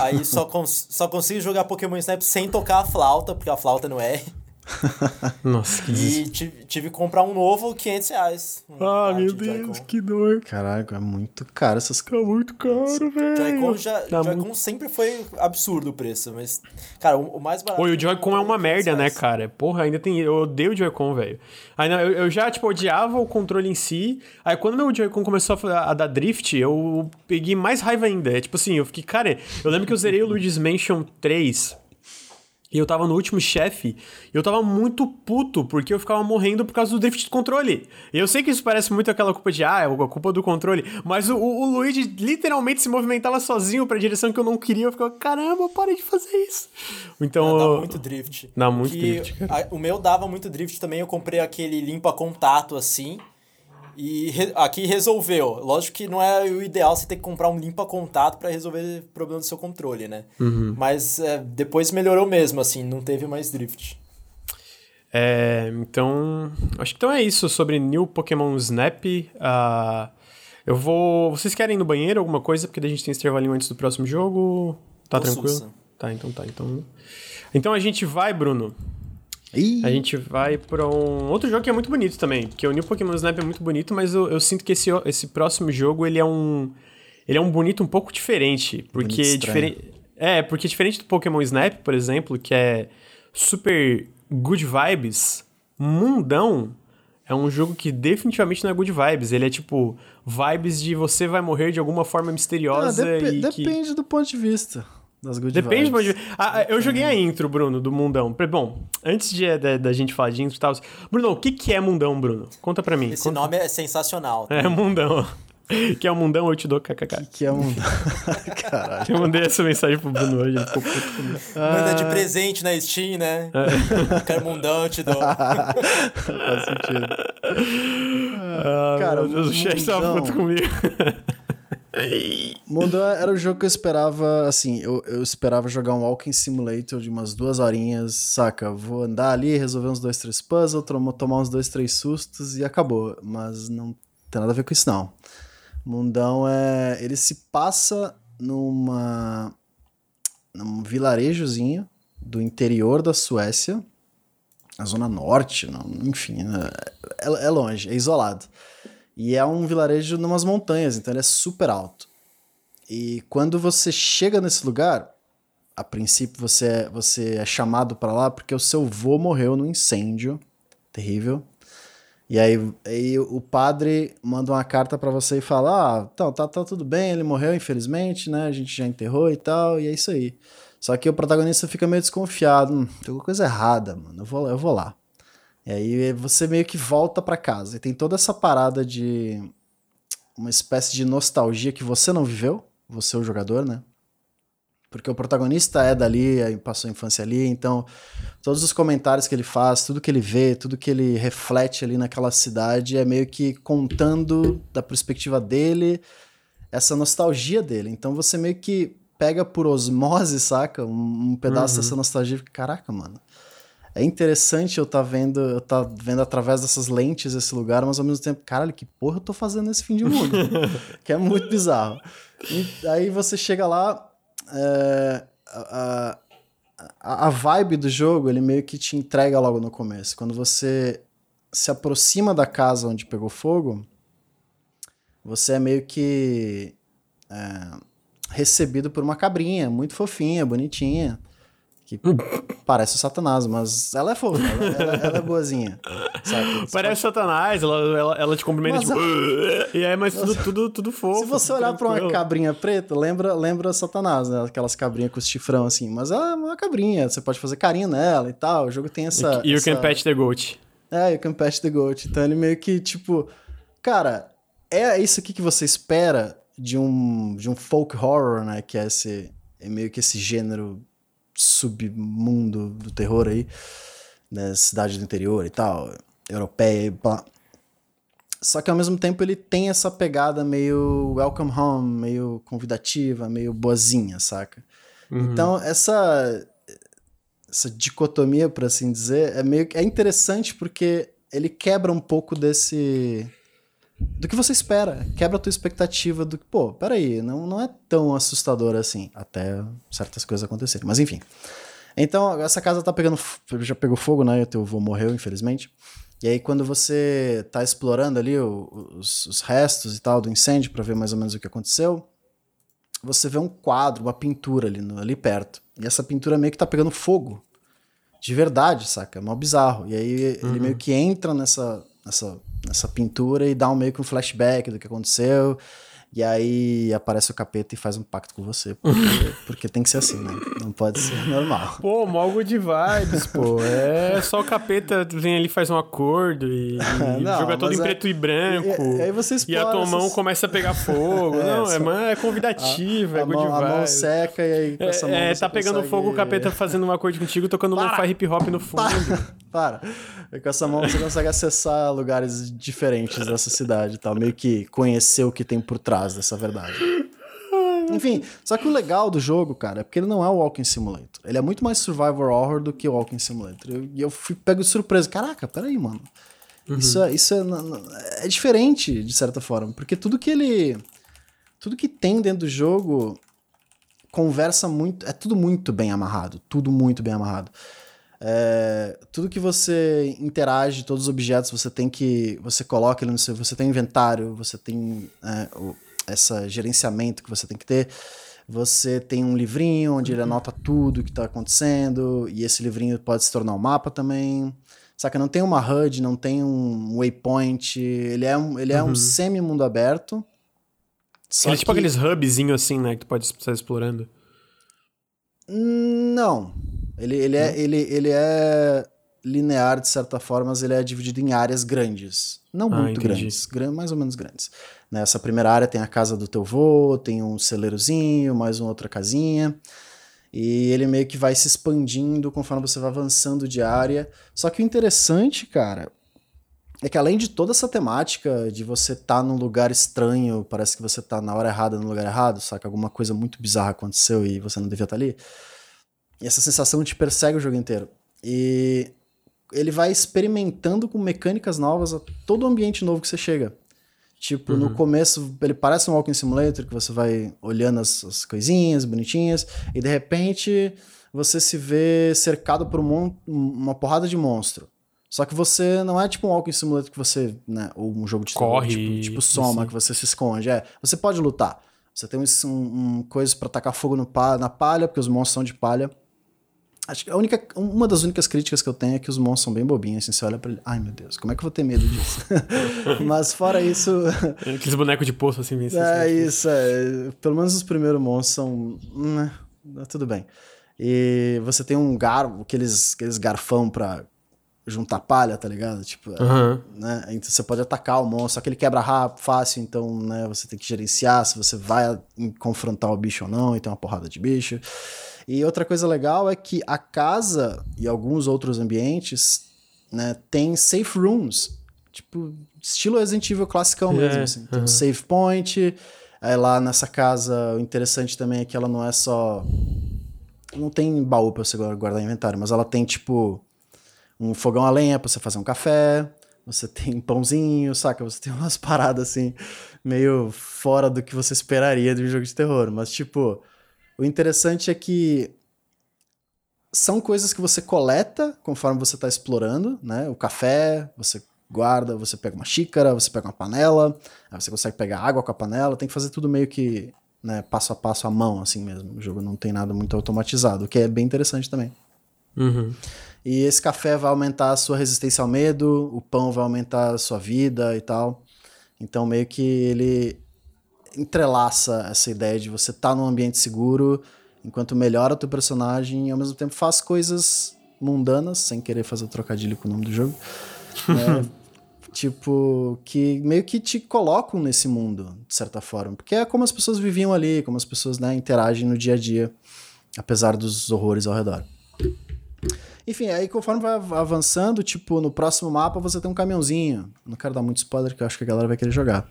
Speaker 2: aí só, cons só consigo jogar Pokémon Snap sem tocar a flauta, porque a flauta não é R.
Speaker 1: Nossa, que
Speaker 2: E tive, tive, que comprar um novo, 500 reais.
Speaker 1: Um ah, meu Deus, que dor.
Speaker 3: Caraca, é muito caro essas
Speaker 1: coisas. É muito caro, velho.
Speaker 2: Joy-Con já, tá Joy muito... sempre foi absurdo o preço, mas, cara, o, o mais barato.
Speaker 1: Oi, o Joy-Con é uma merda, né, cara? Porra, ainda tem. Eu odeio o Joy-Con, velho. Eu, eu já, tipo, odiava o controle em si. Aí quando meu Joy-Con começou a, a, dar drift, eu peguei mais raiva ainda. É, tipo assim, eu fiquei, cara, eu lembro que eu zerei o Luigi's Mansion 3 e eu tava no último chefe, e eu tava muito puto, porque eu ficava morrendo por causa do drift de controle. E eu sei que isso parece muito aquela culpa de, ah, é a culpa do controle, mas o, o, Luigi literalmente se movimentava sozinho pra direção que eu não queria, eu ficava, caramba, parei de fazer isso. Então...
Speaker 2: Dá muito drift.
Speaker 1: Dá muito drift,
Speaker 2: cara. A, o meu dava muito drift também, eu comprei aquele limpa-contato, assim, e re aqui resolveu. Lógico que não é o ideal você ter que comprar um limpa-contato para resolver o problema do seu controle, né?
Speaker 1: Uhum.
Speaker 2: Mas é, depois melhorou mesmo, assim, não teve mais drift.
Speaker 1: É, então, acho que então é isso sobre New Pokémon Snap. Uh, eu vou. Vocês querem ir no banheiro alguma coisa? Porque a gente tem esse intervalinho antes do próximo jogo. Tá tranquilo? Sussa. Tá, então tá. Então, então a gente vai, Bruno. A gente vai pra um outro jogo que é muito bonito também, porque o New Pokémon Snap é muito bonito, mas eu, eu sinto que esse, esse próximo jogo ele é um ele é um bonito um pouco diferente, porque diferente é, porque diferente do Pokémon Snap, por exemplo, que é super good vibes, Mundão é um jogo que definitivamente não é good vibes. Ele é tipo vibes de você vai morrer de alguma forma misteriosa ah,
Speaker 3: dep
Speaker 1: e
Speaker 3: depende
Speaker 1: que...
Speaker 3: do ponto de vista. Das good
Speaker 1: Depende vibes. de ah, Eu joguei a intro, Bruno, do Mundão. Bom, antes de, de, da gente falar de intro e tal. Bruno, o que, que é Mundão, Bruno? Conta pra mim.
Speaker 2: Esse
Speaker 1: Conta.
Speaker 2: nome é sensacional.
Speaker 1: É, Mundão. Que é o mundão, eu te dou kkk.
Speaker 3: Que, que é o mundão? Caralho.
Speaker 1: Eu mandei essa mensagem pro Bruno hoje, ele ficou puto
Speaker 2: comigo. Manda de presente na Steam, né? É. Quero mundão, eu te dou.
Speaker 1: Faz sentido. Ah, cara, meu Deus, o chefe tava puto comigo.
Speaker 3: Mundão era o jogo que eu esperava, assim, eu, eu esperava jogar um Walking Simulator de umas duas horinhas, saca? Vou andar ali, resolver uns dois, três puzzles, tomar uns dois, três sustos e acabou. Mas não tem nada a ver com isso, não. Mundão é. Ele se passa numa. num vilarejozinho do interior da Suécia, a zona norte, não, enfim, né? é, é longe, é isolado. E é um vilarejo numas montanhas, então ele é super alto. E quando você chega nesse lugar, a princípio você é, você é chamado para lá porque o seu vô morreu num incêndio terrível. E aí, aí o padre manda uma carta para você e fala: Ah, então, tá, tá tudo bem, ele morreu, infelizmente, né? A gente já enterrou e tal, e é isso aí. Só que o protagonista fica meio desconfiado: hum, tem alguma coisa errada, mano, eu vou, eu vou lá. E aí você meio que volta para casa. E tem toda essa parada de uma espécie de nostalgia que você não viveu, você o jogador, né? Porque o protagonista é dali, passou a infância ali, então todos os comentários que ele faz, tudo que ele vê, tudo que ele reflete ali naquela cidade é meio que contando da perspectiva dele essa nostalgia dele. Então você meio que pega por osmose, saca? Um, um pedaço uhum. dessa nostalgia. Caraca, mano é interessante eu estar tá vendo, eu tá vendo através dessas lentes esse lugar, mas ao mesmo tempo, caralho, que porra eu tô fazendo nesse fim de mundo? que é muito bizarro. E aí você chega lá, é, a, a, a vibe do jogo, ele meio que te entrega logo no começo. Quando você se aproxima da casa onde pegou fogo, você é meio que é, recebido por uma cabrinha, muito fofinha, bonitinha que parece o Satanás, mas ela é fofa, ela, ela, ela é boazinha.
Speaker 1: Sabe? Parece o Satanás, ela, ela, ela te cumprimenta mas, tipo. e aí, mas tudo, tudo, tudo fofo.
Speaker 3: Se você olhar pra uma cabrinha preta, lembra, lembra Satanás, né? Aquelas cabrinhas com os chifrão assim. Mas ela é uma cabrinha, você pode fazer carinho nela e tal. O jogo tem essa.
Speaker 1: You
Speaker 3: essa...
Speaker 1: can pet the goat.
Speaker 3: É, you can pet the goat. Então ele meio que, tipo. Cara, é isso aqui que você espera de um, de um folk horror, né? Que é esse. É meio que esse gênero submundo do terror aí, né, cidade do interior e tal, europeia e pá. Só que ao mesmo tempo ele tem essa pegada meio welcome home, meio convidativa, meio boazinha, saca? Uhum. Então essa essa dicotomia, por assim dizer, é meio é interessante porque ele quebra um pouco desse do que você espera. Quebra a tua expectativa do que, pô, peraí, não, não é tão assustador assim. Até certas coisas acontecerem. Mas enfim. Então, essa casa tá pegando. Já pegou fogo, né? O teu avô morreu, infelizmente. E aí, quando você tá explorando ali os, os restos e tal do incêndio para ver mais ou menos o que aconteceu, você vê um quadro, uma pintura ali, ali perto. E essa pintura meio que tá pegando fogo. De verdade, saca? É mó bizarro. E aí uhum. ele meio que entra nessa, nessa nessa pintura e dá um meio que um flashback do que aconteceu. E aí aparece o capeta e faz um pacto com você. Porque, porque tem que ser assim, né? Não pode ser normal.
Speaker 1: Pô, algo de vibes, pô. É só o capeta vem ali, faz um acordo e, e não, joga todo em é... preto e branco.
Speaker 3: E, e, aí você
Speaker 1: E a tua mão começa a pegar fogo. é, não, só... é, é convidativa, a, é good
Speaker 3: mão, A mão seca e aí com essa mão
Speaker 1: É, tá pegando consegue... fogo, o capeta fazendo um acorde contigo, tocando lo-fi hip hop no fundo.
Speaker 3: Para. para. Com essa mão você consegue acessar lugares diferentes dessa cidade e tal. Meio que conhecer o que tem por trás dessa verdade. Enfim, só que o legal do jogo, cara, é porque ele não é o Walking Simulator. Ele é muito mais Survivor Horror do que o Walking Simulator. E eu, eu fui pego de surpresa. Caraca, peraí, mano. Uhum. Isso, é, isso é, é diferente, de certa forma. Porque tudo que ele. Tudo que tem dentro do jogo conversa muito. É tudo muito bem amarrado. Tudo muito bem amarrado. É, tudo que você interage, todos os objetos, você tem que. Você coloca ele no seu. Você tem inventário, você tem é, o, essa gerenciamento que você tem que ter. Você tem um livrinho onde ele uhum. anota tudo o que está acontecendo, e esse livrinho pode se tornar um mapa também. Saca? Não tem uma HUD, não tem um waypoint, ele é um, ele é um uhum. semi-mundo aberto.
Speaker 1: ele é tipo aqueles hubzinhos assim, né, que tu pode estar explorando.
Speaker 3: Não. Ele, ele, é, ele, ele é linear de certa forma, mas ele é dividido em áreas grandes. Não ah, muito entendi. grandes, mais ou menos grandes. Nessa primeira área tem a casa do teu vô, tem um celeirozinho, mais uma outra casinha. E ele meio que vai se expandindo conforme você vai avançando de área. Só que o interessante, cara, é que além de toda essa temática de você estar tá num lugar estranho, parece que você tá na hora errada no lugar errado, saca? Alguma coisa muito bizarra aconteceu e você não devia estar tá ali. E essa sensação te persegue o jogo inteiro. E ele vai experimentando com mecânicas novas a todo ambiente novo que você chega. Tipo, uhum. no começo, ele parece um Walking Simulator, que você vai olhando as, as coisinhas bonitinhas, e de repente você se vê cercado por um, uma porrada de monstro. Só que você não é tipo um Walking Simulator que você, né, ou um jogo de
Speaker 1: corre,
Speaker 3: tipo, tipo Soma assim. que você se esconde, é. Você pode lutar. Você tem um, um, um coisa para tacar fogo no, na palha, porque os monstros são de palha. Acho que a única, uma das únicas críticas que eu tenho é que os monstros são bem bobinhos, assim, você olha pra ele, ai meu Deus, como é que eu vou ter medo disso? Mas fora isso...
Speaker 1: Aqueles bonecos de poço, assim, bem
Speaker 3: É isso, é. Pelo menos os primeiros monstros são... Né, tudo bem. E você tem um gar, aqueles, aqueles garfão pra juntar palha, tá ligado? Tipo, uhum. né? Então você pode atacar o monstro, só que ele quebra rápido, fácil, então, né, você tem que gerenciar se você vai confrontar o bicho ou não, e tem uma porrada de bicho. E outra coisa legal é que a casa e alguns outros ambientes, né, tem safe rooms, tipo, estilo Resident Evil classicão é, mesmo, assim. Tem um save point, aí lá nessa casa, o interessante também é que ela não é só... Não tem baú pra você guardar inventário, mas ela tem, tipo um fogão a lenha pra você fazer um café, você tem pãozinho, saca? Você tem umas paradas assim, meio fora do que você esperaria de um jogo de terror. Mas, tipo, o interessante é que são coisas que você coleta conforme você tá explorando, né? O café, você guarda, você pega uma xícara, você pega uma panela, aí você consegue pegar água com a panela, tem que fazer tudo meio que né, passo a passo à mão, assim mesmo. O jogo não tem nada muito automatizado, o que é bem interessante também.
Speaker 1: Uhum.
Speaker 3: E esse café vai aumentar a sua resistência ao medo, o pão vai aumentar a sua vida e tal. Então, meio que ele entrelaça essa ideia de você estar tá num ambiente seguro, enquanto melhora o teu personagem e ao mesmo tempo faz coisas mundanas, sem querer fazer o trocadilho com o nome do jogo. né? tipo, que meio que te colocam nesse mundo, de certa forma. Porque é como as pessoas viviam ali, como as pessoas né, interagem no dia a dia, apesar dos horrores ao redor. Enfim, aí conforme vai avançando, tipo, no próximo mapa você tem um caminhãozinho. Não quero dar muito spoiler, que eu acho que a galera vai querer jogar.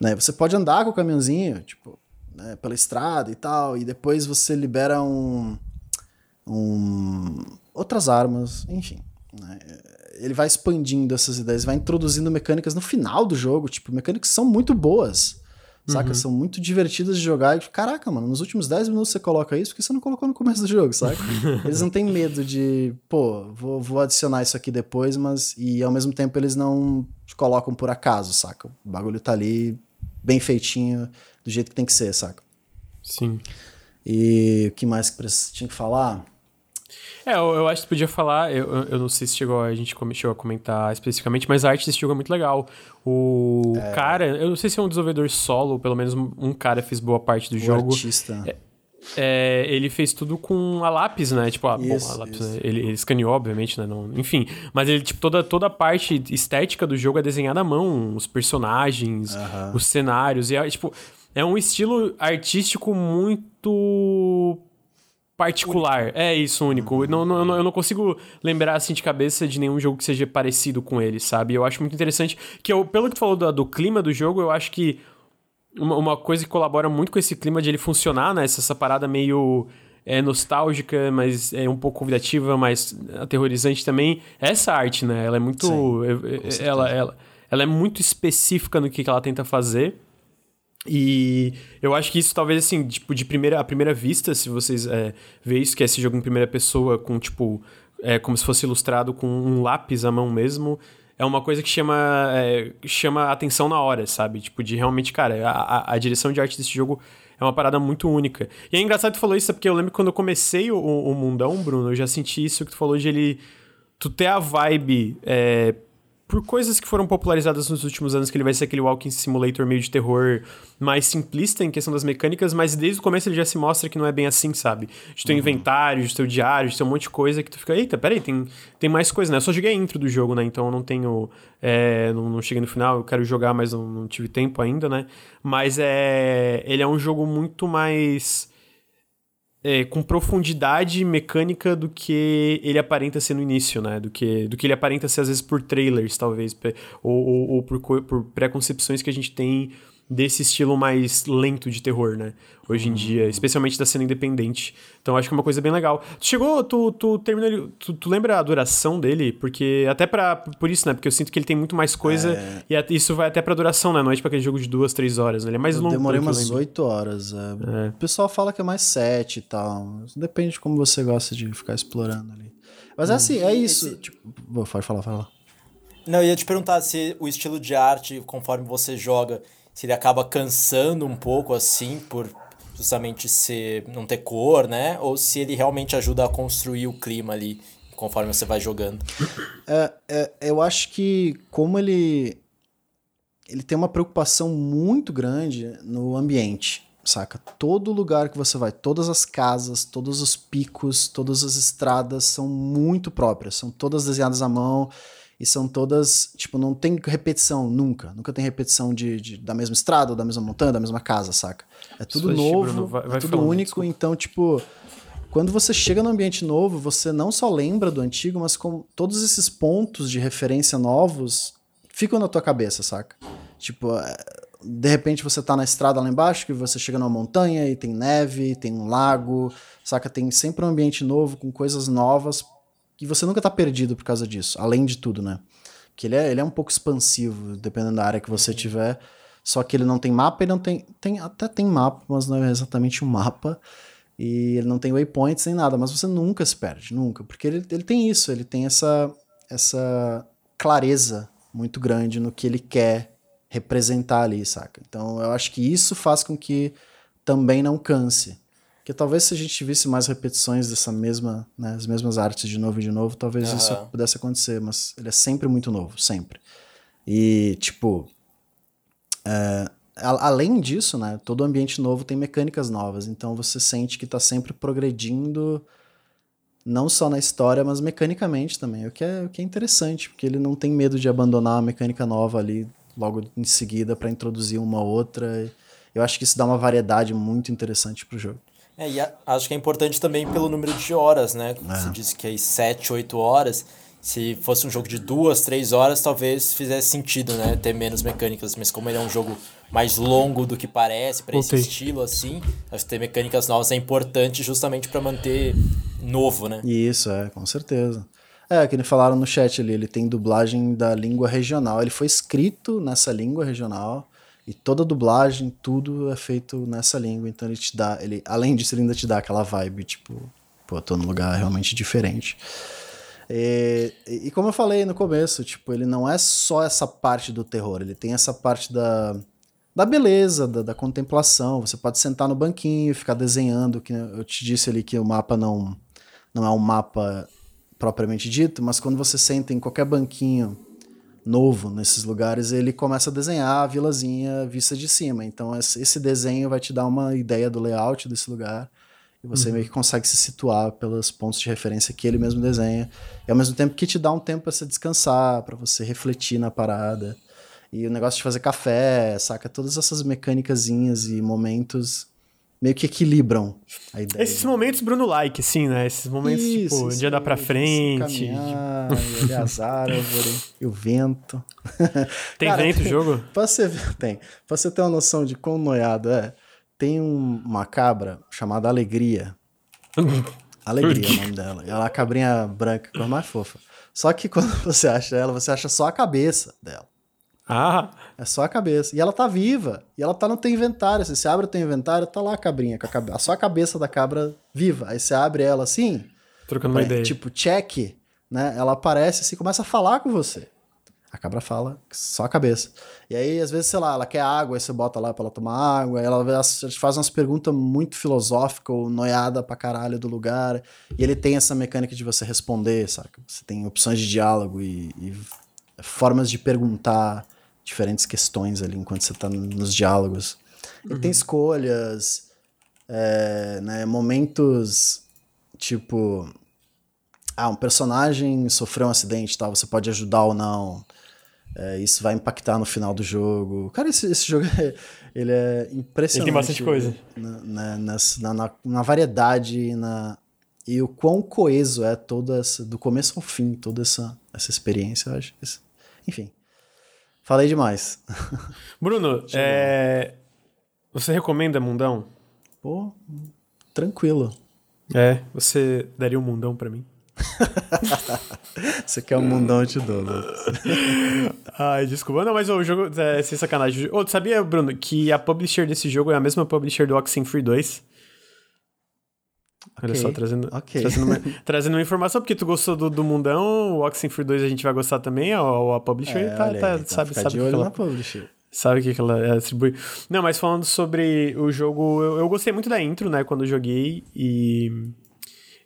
Speaker 3: Né? Você pode andar com o caminhãozinho, tipo, né, pela estrada e tal, e depois você libera um. um outras armas, enfim. Né? Ele vai expandindo essas ideias, vai introduzindo mecânicas no final do jogo, tipo, mecânicas que são muito boas. Saca? Uhum. São muito divertidas de jogar. E, caraca, mano, nos últimos 10 minutos você coloca isso, porque você não colocou no começo do jogo, saca? eles não têm medo de, pô, vou, vou adicionar isso aqui depois, mas. E ao mesmo tempo eles não colocam por acaso, saca? O bagulho tá ali bem feitinho, do jeito que tem que ser, saca?
Speaker 1: Sim.
Speaker 3: E o que mais que tinha que falar?
Speaker 1: É, eu, eu, acho que você podia falar, eu, eu não sei se chegou, a gente chegou a comentar especificamente, mas a arte desse jogo é muito legal. O é... cara, eu não sei se é um desenvolvedor solo, ou pelo menos um cara fez boa parte do o jogo.
Speaker 3: artista.
Speaker 1: É, é, ele fez tudo com a lápis, né? Tipo, a, isso, bom, a lápis, né? ele, ele, escaneou, obviamente, né? Não, enfim, mas ele, tipo, toda, toda a parte estética do jogo é desenhada à mão, os personagens, uh -huh. os cenários, e é, tipo, é um estilo artístico muito particular. Único. É isso, único. Uhum. Não, não, eu não consigo lembrar assim de cabeça de nenhum jogo que seja parecido com ele, sabe? Eu acho muito interessante que eu, pelo que tu falou do, do clima do jogo, eu acho que uma, uma, coisa que colabora muito com esse clima de ele funcionar, né? Essa, essa parada meio é, nostálgica, mas é um pouco convidativa, mas aterrorizante também. É essa arte, né? Ela é muito. Sim, ela, ela, ela é muito específica no que, que ela tenta fazer. E eu acho que isso talvez, assim, tipo, de primeira, a primeira vista, se vocês é, verem isso, que é esse jogo em primeira pessoa, com, tipo, é, como se fosse ilustrado com um lápis à mão mesmo, é uma coisa que chama, é, chama atenção na hora, sabe? Tipo, de realmente, cara, a, a, direção de arte desse jogo é uma parada muito única. E é engraçado que tu falou isso, porque eu lembro que quando eu comecei o, o Mundão, Bruno, eu já senti isso que tu falou de ele... Tu ter a vibe é, por coisas que foram popularizadas nos últimos anos, que ele vai ser aquele walking simulator meio de terror mais simplista em questão das mecânicas, mas desde o começo ele já se mostra que não é bem assim, sabe? De teu uhum. inventário, de teu diário, de ter um monte de coisa que tu fica, eita, peraí, tem, tem mais coisa, né? Eu só joguei a intro do jogo, né? Então eu não tenho. É, não, não cheguei no final, eu quero jogar, mas não, não tive tempo ainda, né? Mas é. Ele é um jogo muito mais é, com profundidade mecânica do que ele aparenta ser no início, né? Do que, do que ele aparenta ser, às vezes, por trailers, talvez, ou, ou, ou por, por pré-concepções que a gente tem desse estilo mais lento de terror, né? Hoje em uhum. dia, especialmente da cena independente. Então acho que é uma coisa bem legal. Tu chegou, tu, tu terminou, tu, tu lembra a duração dele? Porque até para por isso, né? Porque eu sinto que ele tem muito mais coisa é... e isso vai até pra duração, né? Não é tipo aquele jogo de duas, três horas, né? Ele é mais eu longo.
Speaker 3: Demorei umas oito horas. É. É. O pessoal fala que é mais sete e tal. Depende de como você gosta de ficar explorando ali. Mas é hum. assim, é isso. Esse... Tipo, pode falar, fala.
Speaker 2: Não, eu ia te perguntar se o estilo de arte, conforme você joga, se ele acaba cansando um pouco assim por justamente ser não ter cor, né? Ou se ele realmente ajuda a construir o clima ali conforme você vai jogando.
Speaker 3: É, é, eu acho que como ele ele tem uma preocupação muito grande no ambiente, saca? Todo lugar que você vai, todas as casas, todos os picos, todas as estradas são muito próprias, são todas desenhadas à mão e são todas, tipo, não tem repetição nunca. Nunca tem repetição de, de da mesma estrada, da mesma montanha, da mesma casa, saca? É tudo novo, Bruno, vai, vai é tudo falando, único, desculpa. então, tipo, quando você chega no ambiente novo, você não só lembra do antigo, mas com todos esses pontos de referência novos ficam na tua cabeça, saca? Tipo, é, de repente você tá na estrada lá embaixo, que você chega numa montanha e tem neve, tem um lago, saca? Tem sempre um ambiente novo com coisas novas que você nunca tá perdido por causa disso, além de tudo, né? Que ele é, ele é um pouco expansivo, dependendo da área que você tiver. Só que ele não tem mapa, ele não tem, tem. Até tem mapa, mas não é exatamente um mapa. E ele não tem waypoints nem nada, mas você nunca se perde, nunca. Porque ele, ele tem isso, ele tem essa, essa clareza muito grande no que ele quer representar ali, saca? Então eu acho que isso faz com que também não canse. Porque talvez se a gente visse mais repetições dessa mesma, né, as mesmas artes de novo e de novo, talvez uhum. isso pudesse acontecer, mas ele é sempre muito novo, sempre. E, tipo, é, além disso, né, todo ambiente novo tem mecânicas novas, então você sente que está sempre progredindo, não só na história, mas mecanicamente também, o que, é, o que é interessante, porque ele não tem medo de abandonar a mecânica nova ali logo em seguida para introduzir uma outra. Eu acho que isso dá uma variedade muito interessante pro jogo.
Speaker 2: É, e a, acho que é importante também pelo número de horas, né? É. Você disse que aí 7, 8 horas. Se fosse um jogo de duas, três horas, talvez fizesse sentido, né? Ter menos mecânicas. Mas como ele é um jogo mais longo do que parece, para esse estilo assim, acho que ter mecânicas novas é importante justamente para manter novo, né?
Speaker 3: Isso, é, com certeza. É, que eles falaram no chat ali, ele tem dublagem da língua regional. Ele foi escrito nessa língua regional. E toda dublagem, tudo é feito nessa língua, então ele te dá, ele, além disso, ele ainda te dá aquela vibe, tipo, pô, tô num lugar realmente diferente. E, e, como eu falei no começo, tipo, ele não é só essa parte do terror, ele tem essa parte da, da beleza, da, da contemplação. Você pode sentar no banquinho, ficar desenhando, que eu te disse ali que o mapa não, não é um mapa propriamente dito, mas quando você senta em qualquer banquinho novo nesses lugares, ele começa a desenhar a vilazinha vista de cima. Então esse desenho vai te dar uma ideia do layout desse lugar e você uhum. meio que consegue se situar pelos pontos de referência que ele mesmo desenha. E ao mesmo tempo que te dá um tempo para você descansar, para você refletir na parada. E o negócio de fazer café, saca? Todas essas mecânicazinhas e momentos meio que equilibram a ideia.
Speaker 1: Esses momentos Bruno like, assim, né? Esses momentos, isso, tipo, isso, de andar pra frente.
Speaker 3: Caminhar, tipo... as árvores, e o vento.
Speaker 1: Tem Cara, vento o jogo?
Speaker 3: Pra você, tem. Pra você ter uma noção de quão noiado é, tem um, uma cabra chamada Alegria. Alegria é o nome dela. Ela é uma cabrinha branca, coisa mais fofa. Só que quando você acha ela, você acha só a cabeça dela.
Speaker 1: Ah.
Speaker 3: É só a cabeça. E ela tá viva. E ela tá no teu inventário. Se você abre o teu inventário, tá lá a cabrinha, com a cabe... só a cabeça da cabra viva. Aí você abre ela assim.
Speaker 1: Trocando uma ideia.
Speaker 3: Tipo, check, né? Ela aparece assim, começa a falar com você. A cabra fala só a cabeça. E aí, às vezes, sei lá, ela quer água, aí você bota lá pra ela tomar água, aí ela faz umas perguntas muito filosóficas ou noiada pra caralho do lugar. E ele tem essa mecânica de você responder, saca? Você tem opções de diálogo e, e formas de perguntar diferentes questões ali enquanto você está nos diálogos. Uhum. Ele tem escolhas, é, né, momentos tipo. Ah, um personagem sofreu um acidente tal, você pode ajudar ou não. É, isso vai impactar no final do jogo. Cara, esse, esse jogo é, ele é impressionante.
Speaker 1: Ele tem bastante coisa.
Speaker 3: Na, na, na, na variedade na, e o quão coeso é toda essa, do começo ao fim, toda essa, essa experiência, eu acho. Enfim. Falei demais.
Speaker 1: Bruno, é... você recomenda Mundão?
Speaker 3: Pô, tranquilo.
Speaker 1: É, você daria um mundão para mim?
Speaker 3: Você quer um mundão, eu te dou, né?
Speaker 1: Ai, desculpa. Não, mas o jogo é sem sacanagem. Oh, sabia, Bruno, que a publisher desse jogo é a mesma publisher do Oxenfree 2? Okay. Olha só, trazendo, okay. trazendo, uma, trazendo uma informação, porque tu gostou do, do Mundão, o Oxenfree 2 a gente vai gostar também, a, a publisher é, tá, tá, sabe, sabe
Speaker 3: de olho ela, na publisher.
Speaker 1: Sabe o que, que ela distribui. Não, mas falando sobre o jogo, eu, eu gostei muito da intro, né, quando eu joguei, e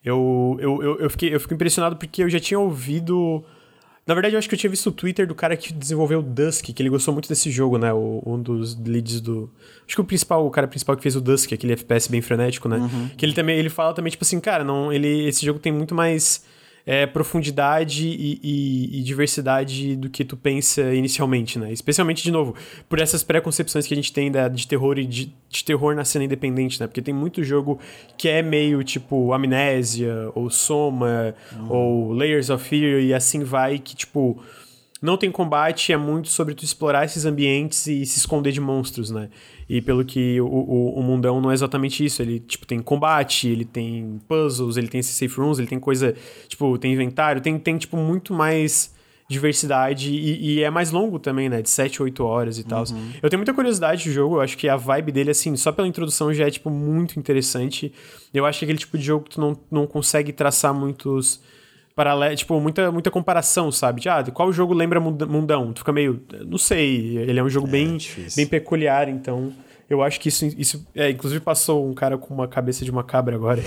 Speaker 1: eu, eu, eu, eu, fiquei, eu fico impressionado porque eu já tinha ouvido. Na verdade, eu acho que eu tinha visto o Twitter do cara que desenvolveu o Dusk, que ele gostou muito desse jogo, né? O, um dos leads do. Acho que o principal, o cara principal que fez o Dusk, aquele FPS bem frenético, né? Uhum. Que ele também ele fala também, tipo assim, cara, não, ele, esse jogo tem muito mais é, profundidade e, e, e, diversidade do que tu pensa inicialmente, né? Especialmente, de novo, por essas preconcepções que a gente tem da, de terror e de, de, terror na cena independente, né? Porque tem muito jogo que é meio tipo Amnésia, ou Soma, uhum. ou Layers of Fear, e assim vai, que tipo não tem combate, é muito sobre tu explorar esses ambientes e se esconder de monstros, né? E pelo que o, o, o, mundão não é exatamente isso. Ele, tipo, tem combate, ele tem puzzles, ele tem esses safe rooms, ele tem coisa, tipo, tem inventário, tem, tem tipo, muito mais diversidade e, e é mais longo também, né? De 7, 8 horas e tal. Uhum. Eu tenho muita curiosidade do jogo, eu acho que a vibe dele, assim, só pela introdução já é, tipo, muito interessante. Eu acho que aquele tipo de jogo que tu não, não consegue traçar muitos paralelo, tipo, muita, muita comparação, sabe? De, ah, qual jogo lembra Mundão? Tu fica meio, não sei, ele é um jogo é, bem, bem peculiar, então eu acho que isso, isso é, inclusive passou um cara com uma cabeça de uma cabra agora.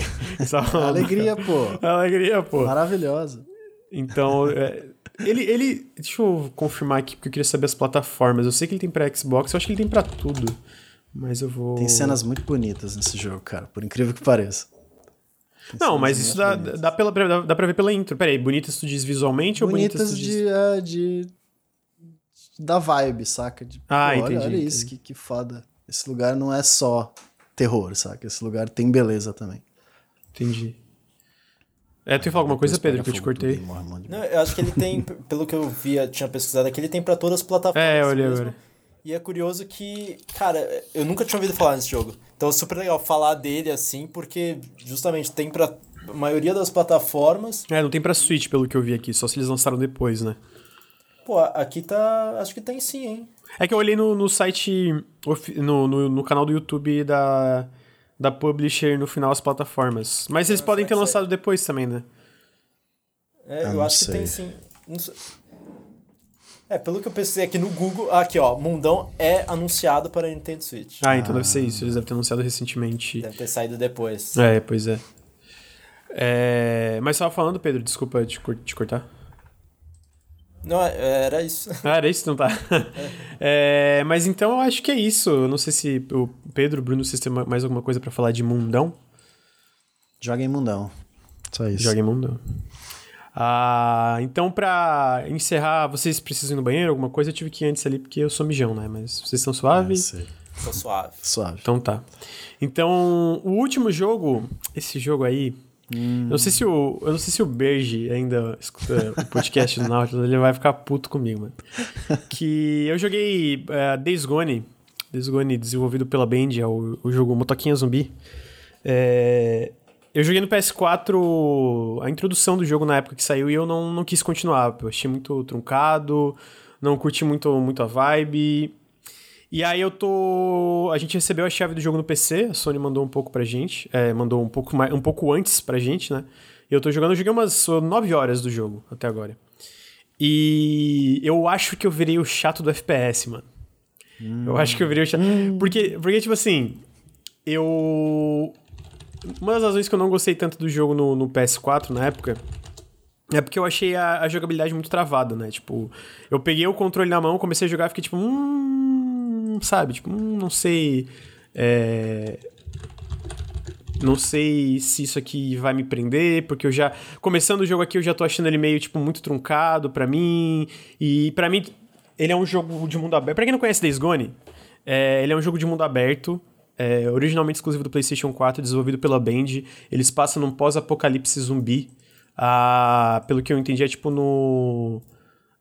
Speaker 3: Alegria, pô.
Speaker 1: Alegria, pô.
Speaker 3: Maravilhosa.
Speaker 1: Então, é, ele, ele, deixa eu confirmar aqui, porque eu queria saber as plataformas. Eu sei que ele tem pra Xbox, eu acho que ele tem pra tudo. Mas eu vou.
Speaker 3: Tem cenas muito bonitas nesse jogo, cara, por incrível que pareça.
Speaker 1: Não, mas isso dá, dá, pela, dá, dá pra ver pela intro. Peraí, bonitas tu diz visualmente
Speaker 3: bonitas
Speaker 1: ou bonitas tu
Speaker 3: diz... de, uh, de... Da vibe, saca? De,
Speaker 1: ah,
Speaker 3: pô,
Speaker 1: entendi.
Speaker 3: Olha, olha isso, que, que foda. Esse lugar não é só terror, saca? Esse lugar tem beleza também.
Speaker 1: Entendi. É, tu ia falar alguma coisa, Pedro, que eu te cortei?
Speaker 2: Não, eu acho que ele tem, pelo que eu via, tinha pesquisado aqui, ele tem pra todas as plataformas.
Speaker 1: É, olhei agora.
Speaker 2: E é curioso que, cara, eu nunca tinha ouvido falar nesse jogo. Então é super legal falar dele assim, porque justamente tem pra maioria das plataformas.
Speaker 1: É, não tem pra Switch, pelo que eu vi aqui, só se eles lançaram depois, né?
Speaker 2: Pô, aqui tá. Acho que tem sim, hein?
Speaker 1: É que eu olhei no, no site, no, no, no canal do YouTube da, da Publisher no final as plataformas. Mas eles podem ter lançado depois também, né?
Speaker 2: É, eu, eu acho sei. que tem sim. É, pelo que eu pensei aqui no Google, aqui ó, Mundão é anunciado para Nintendo Switch.
Speaker 1: Ah, então ah. deve ser isso, eles devem ter anunciado recentemente.
Speaker 2: Deve ter saído depois.
Speaker 1: É, pois é. é... Mas estava falando, Pedro, desculpa te, te cortar.
Speaker 2: Não, é, era isso.
Speaker 1: Ah, era isso? Não tá. É. é, mas então eu acho que é isso. Eu não sei se o Pedro, o Bruno, vocês têm mais alguma coisa para falar de Mundão?
Speaker 3: Joga em Mundão. Só isso.
Speaker 1: Joga em Mundão. Ah, então, pra encerrar, vocês precisam ir no banheiro, alguma coisa? Eu tive que ir antes ali porque eu sou mijão, né? Mas vocês estão suaves?
Speaker 2: É, Tô suave.
Speaker 3: Suave.
Speaker 1: Então tá. Então, o último jogo, esse jogo aí. Hum. Eu não sei se o. Eu não sei se o Berge ainda escuta o podcast do Nautilus, ele vai ficar puto comigo, mano. Que eu joguei uh, Days Gone. Days Gone, desenvolvido pela Band, é o, o jogo Motoquinha Zumbi. É, eu joguei no PS4 a introdução do jogo na época que saiu e eu não, não quis continuar. Eu achei muito truncado, não curti muito, muito a vibe. E aí eu tô. A gente recebeu a chave do jogo no PC, a Sony mandou um pouco pra gente. É, mandou um pouco, mais, um pouco antes pra gente, né? E eu tô jogando, eu joguei umas 9 horas do jogo até agora. E eu acho que eu virei o chato do FPS, mano. Hum. Eu acho que eu virei o chato. Hum. Porque, porque, tipo assim, eu uma das razões que eu não gostei tanto do jogo no, no PS4 na época é porque eu achei a, a, jogabilidade muito travada, né? Tipo, eu peguei o controle na mão, comecei a jogar, fiquei tipo, hum, sabe? Tipo, hum, não sei. É... Não sei se isso aqui vai me prender, porque eu já. Começando o jogo aqui, eu já tô achando ele meio, tipo, muito truncado para mim. E para mim, ele é um jogo de mundo aberto. Pra quem não conhece Days Gone, é, ele é um jogo de mundo aberto, é, originalmente exclusivo do PlayStation 4, desenvolvido pela Band. Eles passam num pós-apocalipse zumbi. Ah, pelo que eu entendi, é tipo no.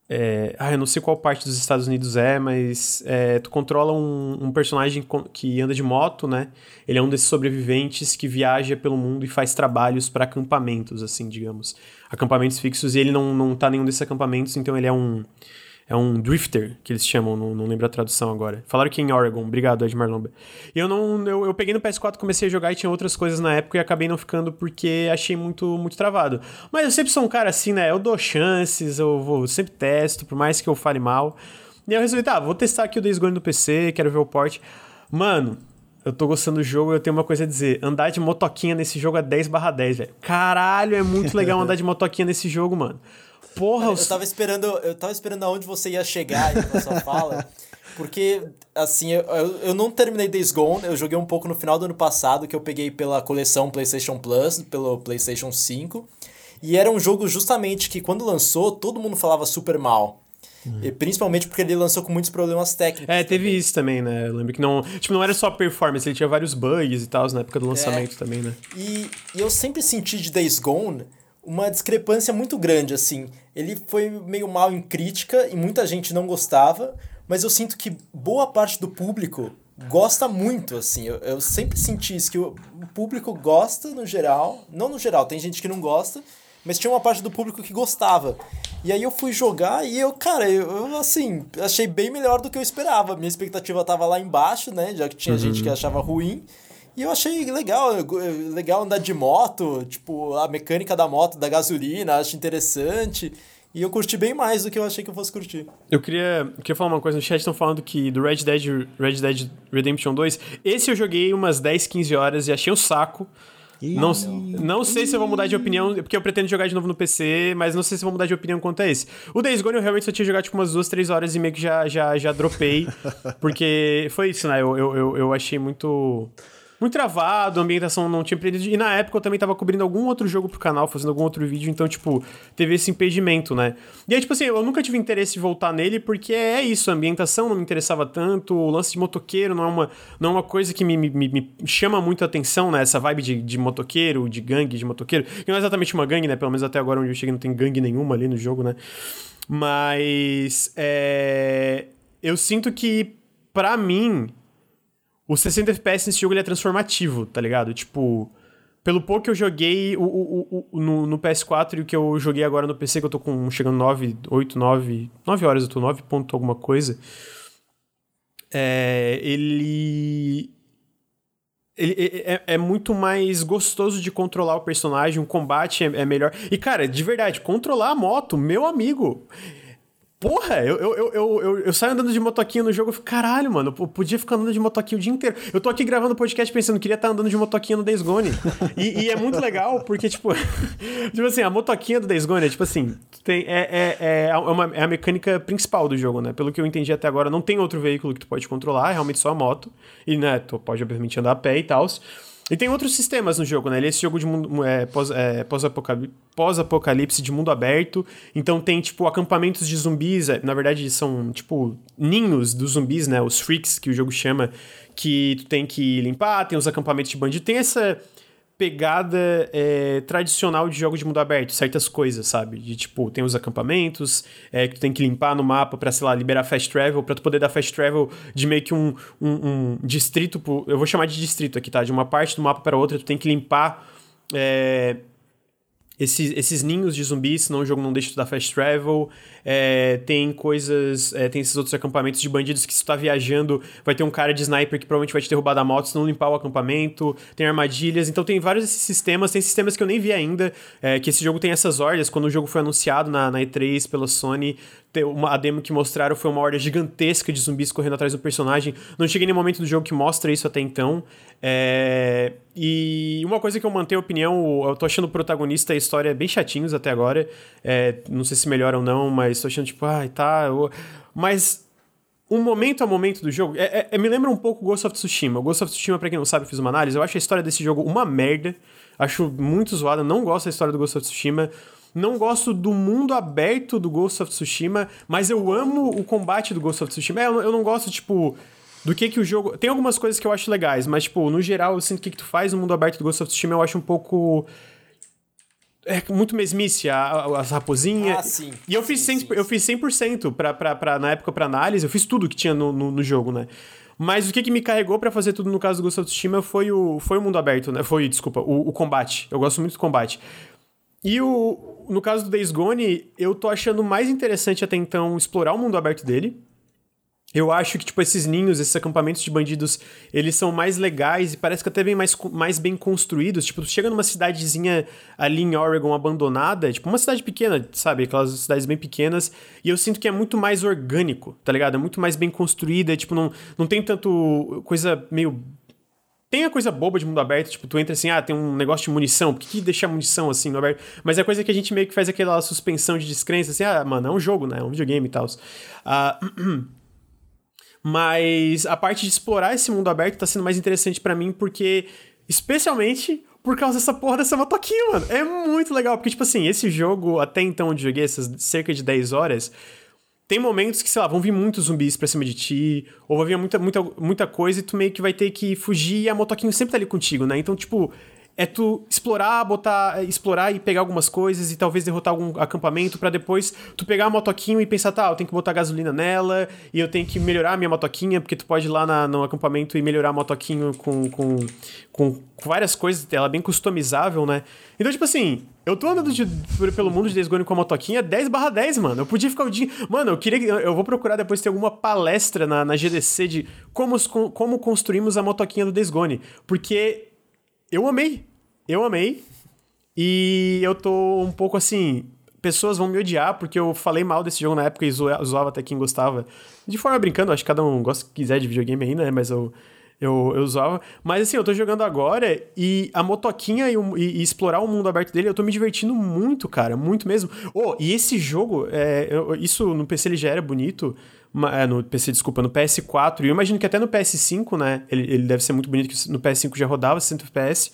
Speaker 1: É, ah, eu não sei qual parte dos Estados Unidos é, mas é, tu controla um, um, personagem que anda de moto, né? Ele é um desses sobreviventes que viaja pelo mundo e faz trabalhos para acampamentos, assim, digamos. Acampamentos fixos, e ele não, não tá em nenhum desses acampamentos, então ele é um é um drifter, que eles chamam, não, não lembro a tradução agora. Falaram que é em Oregon, obrigado, Ed Marlomba. Eu não. Eu, eu peguei no PS4, comecei a jogar e tinha outras coisas na época e acabei não ficando porque achei muito, muito travado. Mas eu sempre sou um cara assim, né? Eu dou chances, eu vou, sempre testo, por mais que eu fale mal. E eu resolvi, tá, vou testar aqui o Days Gone no PC, quero ver o port. Mano, eu tô gostando do jogo, eu tenho uma coisa a dizer. Andar de motoquinha nesse jogo é 10 barra 10, velho. Caralho, é muito legal andar de motoquinha nesse jogo, mano. Porra,
Speaker 2: eu tava esperando, eu tava esperando aonde você ia chegar aí com a sua fala. Porque, assim, eu, eu não terminei Days Gone, eu joguei um pouco no final do ano passado, que eu peguei pela coleção PlayStation Plus, pelo PlayStation 5. E era um jogo justamente que, quando lançou, todo mundo falava super mal. Hum. E, principalmente porque ele lançou com muitos problemas técnicos.
Speaker 1: É, teve também. isso também, né? Eu lembro que não. Tipo, não era só performance, ele tinha vários bugs e tal na época do lançamento é, também, né?
Speaker 2: E, e eu sempre senti de Days Gone uma discrepância muito grande, assim. Ele foi meio mal em crítica e muita gente não gostava, mas eu sinto que boa parte do público gosta muito, assim. Eu, eu sempre senti isso, que o, público gosta no geral. Não no geral, tem gente que não gosta, mas tinha uma parte do público que gostava. E aí eu fui jogar e eu, cara, eu, eu assim, achei bem melhor do que eu esperava. Minha expectativa tava lá embaixo, né? Já que tinha uhum. gente que achava ruim. E eu achei legal, legal andar de moto, tipo, a mecânica da moto, da gasolina, acho interessante. E eu curti bem mais do que eu achei que eu fosse curtir.
Speaker 1: Eu queria, eu queria falar uma coisa, no chat estão falando que do Red Dead, Red Dead Redemption 2, esse eu joguei umas 10, 15 horas e achei um saco. não, não sei se eu vou mudar de opinião, porque eu pretendo jogar de novo no PC, mas não sei se eu vou mudar de opinião quanto a esse. O Days Gone eu realmente só tinha jogado tipo umas duas, três horas e meio que já, já, já dropei, porque foi isso, né? Eu, eu, eu, eu achei muito muito travado, a ambientação não tinha aprendido. E na época eu também tava cobrindo algum outro jogo pro canal, fazendo algum outro vídeo, então, tipo, teve esse impedimento, né? E aí, tipo assim, eu nunca tive interesse de voltar nele, porque é isso, a ambientação não me interessava tanto, o lance de motoqueiro não é uma, não é uma coisa que me, me, me chama muito a atenção, né? Essa vibe de, de motoqueiro, de gangue de motoqueiro. Que não é exatamente uma gangue, né? Pelo menos até agora onde eu cheguei não tem gangue nenhuma ali no jogo, né? Mas. É... Eu sinto que, para mim, o 60 FPS nesse jogo ele é transformativo, tá ligado? Tipo, pelo pouco que eu joguei o, o, o, no, no, PS4 e o que eu joguei agora no PC, que eu tô com chegando 9, 8, 9, 9 horas, eu tô 9 ponto alguma coisa. É, ele. Ele é, é, é, muito mais gostoso de controlar o personagem, o combate é, é melhor. E, cara, de verdade, controlar a moto, meu amigo. Porra, eu, eu, eu, eu, eu saio andando de motoquinha no jogo e fico, caralho, mano, eu podia ficar andando de motoquinha o dia inteiro. Eu tô aqui gravando podcast pensando, queria estar tá andando de motoquinha no Days Gone. e, e, é muito legal, porque, tipo, tipo assim, a motoquinha do Days Gone é tipo assim, tem, é, é, é, uma, é a mecânica principal do jogo, né? Pelo que eu entendi até agora, não tem outro veículo que tu pode controlar, é realmente só a moto. E, né, tu pode, obviamente, andar a pé e tal. E tem outros sistemas no jogo, né? Ele é esse jogo de mundo é, pós-apocalipse pós pós de mundo aberto. Então tem, tipo, acampamentos de zumbis. É, na verdade, são, tipo, ninhos dos zumbis, né? Os freaks, que o jogo chama. Que tu tem que limpar. Tem os acampamentos de bandido. Tem essa pegada é, tradicional de jogos de mundo aberto, certas coisas, sabe? De tipo, tem os acampamentos, é, que tu tem que limpar no mapa pra, sei lá, liberar fast travel, pra tu poder dar fast travel de meio que um, um, um distrito, pro, eu vou chamar de distrito aqui, tá? De uma parte do mapa para outra, tu tem que limpar. É, esses, esses ninhos de zumbis, senão o jogo não deixa tu dar fast travel. É, tem coisas. É, tem esses outros acampamentos de bandidos que se tu tá viajando, vai ter um cara de sniper que provavelmente vai te derrubar da moto se não limpar o acampamento. Tem armadilhas. Então tem vários desses sistemas. Tem sistemas que eu nem vi ainda. É, que esse jogo tem essas ordens. Quando o jogo foi anunciado na, na E3 pela Sony, uma, a demo que mostraram foi uma horda gigantesca de zumbis correndo atrás do personagem. Não cheguei nem momento do jogo que mostra isso até então. É... E uma coisa que eu mantenho a opinião, eu tô achando o protagonista e a história bem chatinhos até agora. É, não sei se melhora ou não, mas tô achando tipo, ai, tá. Eu... Mas um momento a momento do jogo. É, é, é, me lembra um pouco Ghost of Tsushima. Ghost of Tsushima, pra quem não sabe, eu fiz uma análise. Eu acho a história desse jogo uma merda. Acho muito zoada. Não gosto da história do Ghost of Tsushima. Não gosto do mundo aberto do Ghost of Tsushima, mas eu amo o combate do Ghost of Tsushima. É, eu, não gosto, tipo, do que que o jogo... Tem algumas coisas que eu acho legais, mas, tipo, no geral, eu sinto que o que tu faz no mundo aberto do Ghost of Tsushima eu acho um pouco... É muito mesmice, as raposinhas.
Speaker 2: Ah, sim.
Speaker 1: E eu fiz,
Speaker 2: sim,
Speaker 1: 100,
Speaker 2: sim,
Speaker 1: eu fiz 100% pra, pra, pra, na época pra análise, eu fiz tudo que tinha no, no, no jogo, né? Mas o que, que me carregou para fazer tudo no caso do Ghost of Tsushima foi o, foi o mundo aberto, né? Foi, desculpa, o, o combate. Eu gosto muito do combate. E o, no caso do Days Gone, eu tô achando mais interessante até então explorar o mundo aberto dele. Eu acho que, tipo, esses ninhos, esses acampamentos de bandidos, eles são mais legais e parece que até bem mais, mais bem construídos. Tipo, tu chega numa cidadezinha ali em Oregon abandonada, tipo, uma cidade pequena, sabe? Aquelas cidades bem pequenas. E eu sinto que é muito mais orgânico, tá ligado? É muito mais bem construída. Tipo, não, não tem tanto coisa meio tem a coisa boba de mundo aberto, tipo, tu entra assim, ah, tem um negócio de munição, por que, que deixar munição assim no aberto? Mas é coisa que a gente meio que faz aquela suspensão de descrença, assim, ah, mano, é um jogo, né? É um videogame e tal. Uh, mas a parte de explorar esse mundo aberto tá sendo mais interessante para mim porque, especialmente por causa dessa porra dessa motoquinha, mano. É muito legal, porque, tipo assim, esse jogo, até então onde joguei, essas cerca de 10 horas, tem momentos que, sei lá, vão vir muitos zumbis pra cima de ti, ou vai vir muita, muita, muita coisa e tu meio que vai ter que fugir e a motoquinha sempre tá ali contigo, né? Então, tipo, é tu explorar, botar, explorar e pegar algumas coisas e talvez derrotar algum acampamento para depois tu pegar a motoquinha e pensar, tá, eu tenho que botar gasolina nela e eu tenho que melhorar a minha motoquinha, porque tu pode ir lá na, no acampamento e melhorar a motoquinha com, com, com, com várias coisas, ela é bem customizável, né? Então, tipo assim, eu tô andando de, pelo mundo de Days Gone com a motoquinha 10 barra 10, mano. Eu podia ficar o dia... Mano, eu queria... Eu vou procurar depois ter alguma palestra na, na GDC de como, como construímos a motoquinha do Days Gone. Porque eu amei. Eu amei. E eu tô um pouco assim. Pessoas vão me odiar porque eu falei mal desse jogo na época e zoava até quem gostava. De forma brincando, acho que cada um gosta que quiser de videogame ainda, né? Mas eu, eu, eu usava. Mas assim, eu tô jogando agora e a motoquinha e, e, e, explorar o mundo aberto dele, eu tô me divertindo muito, cara. Muito mesmo. Oh, e esse jogo, é, eu, isso no PC ele já era bonito. É, no PC, desculpa, no PS4. E eu imagino que até no PS5, né? Ele, ele deve ser muito bonito, que no PS5 já rodava 60 FPS.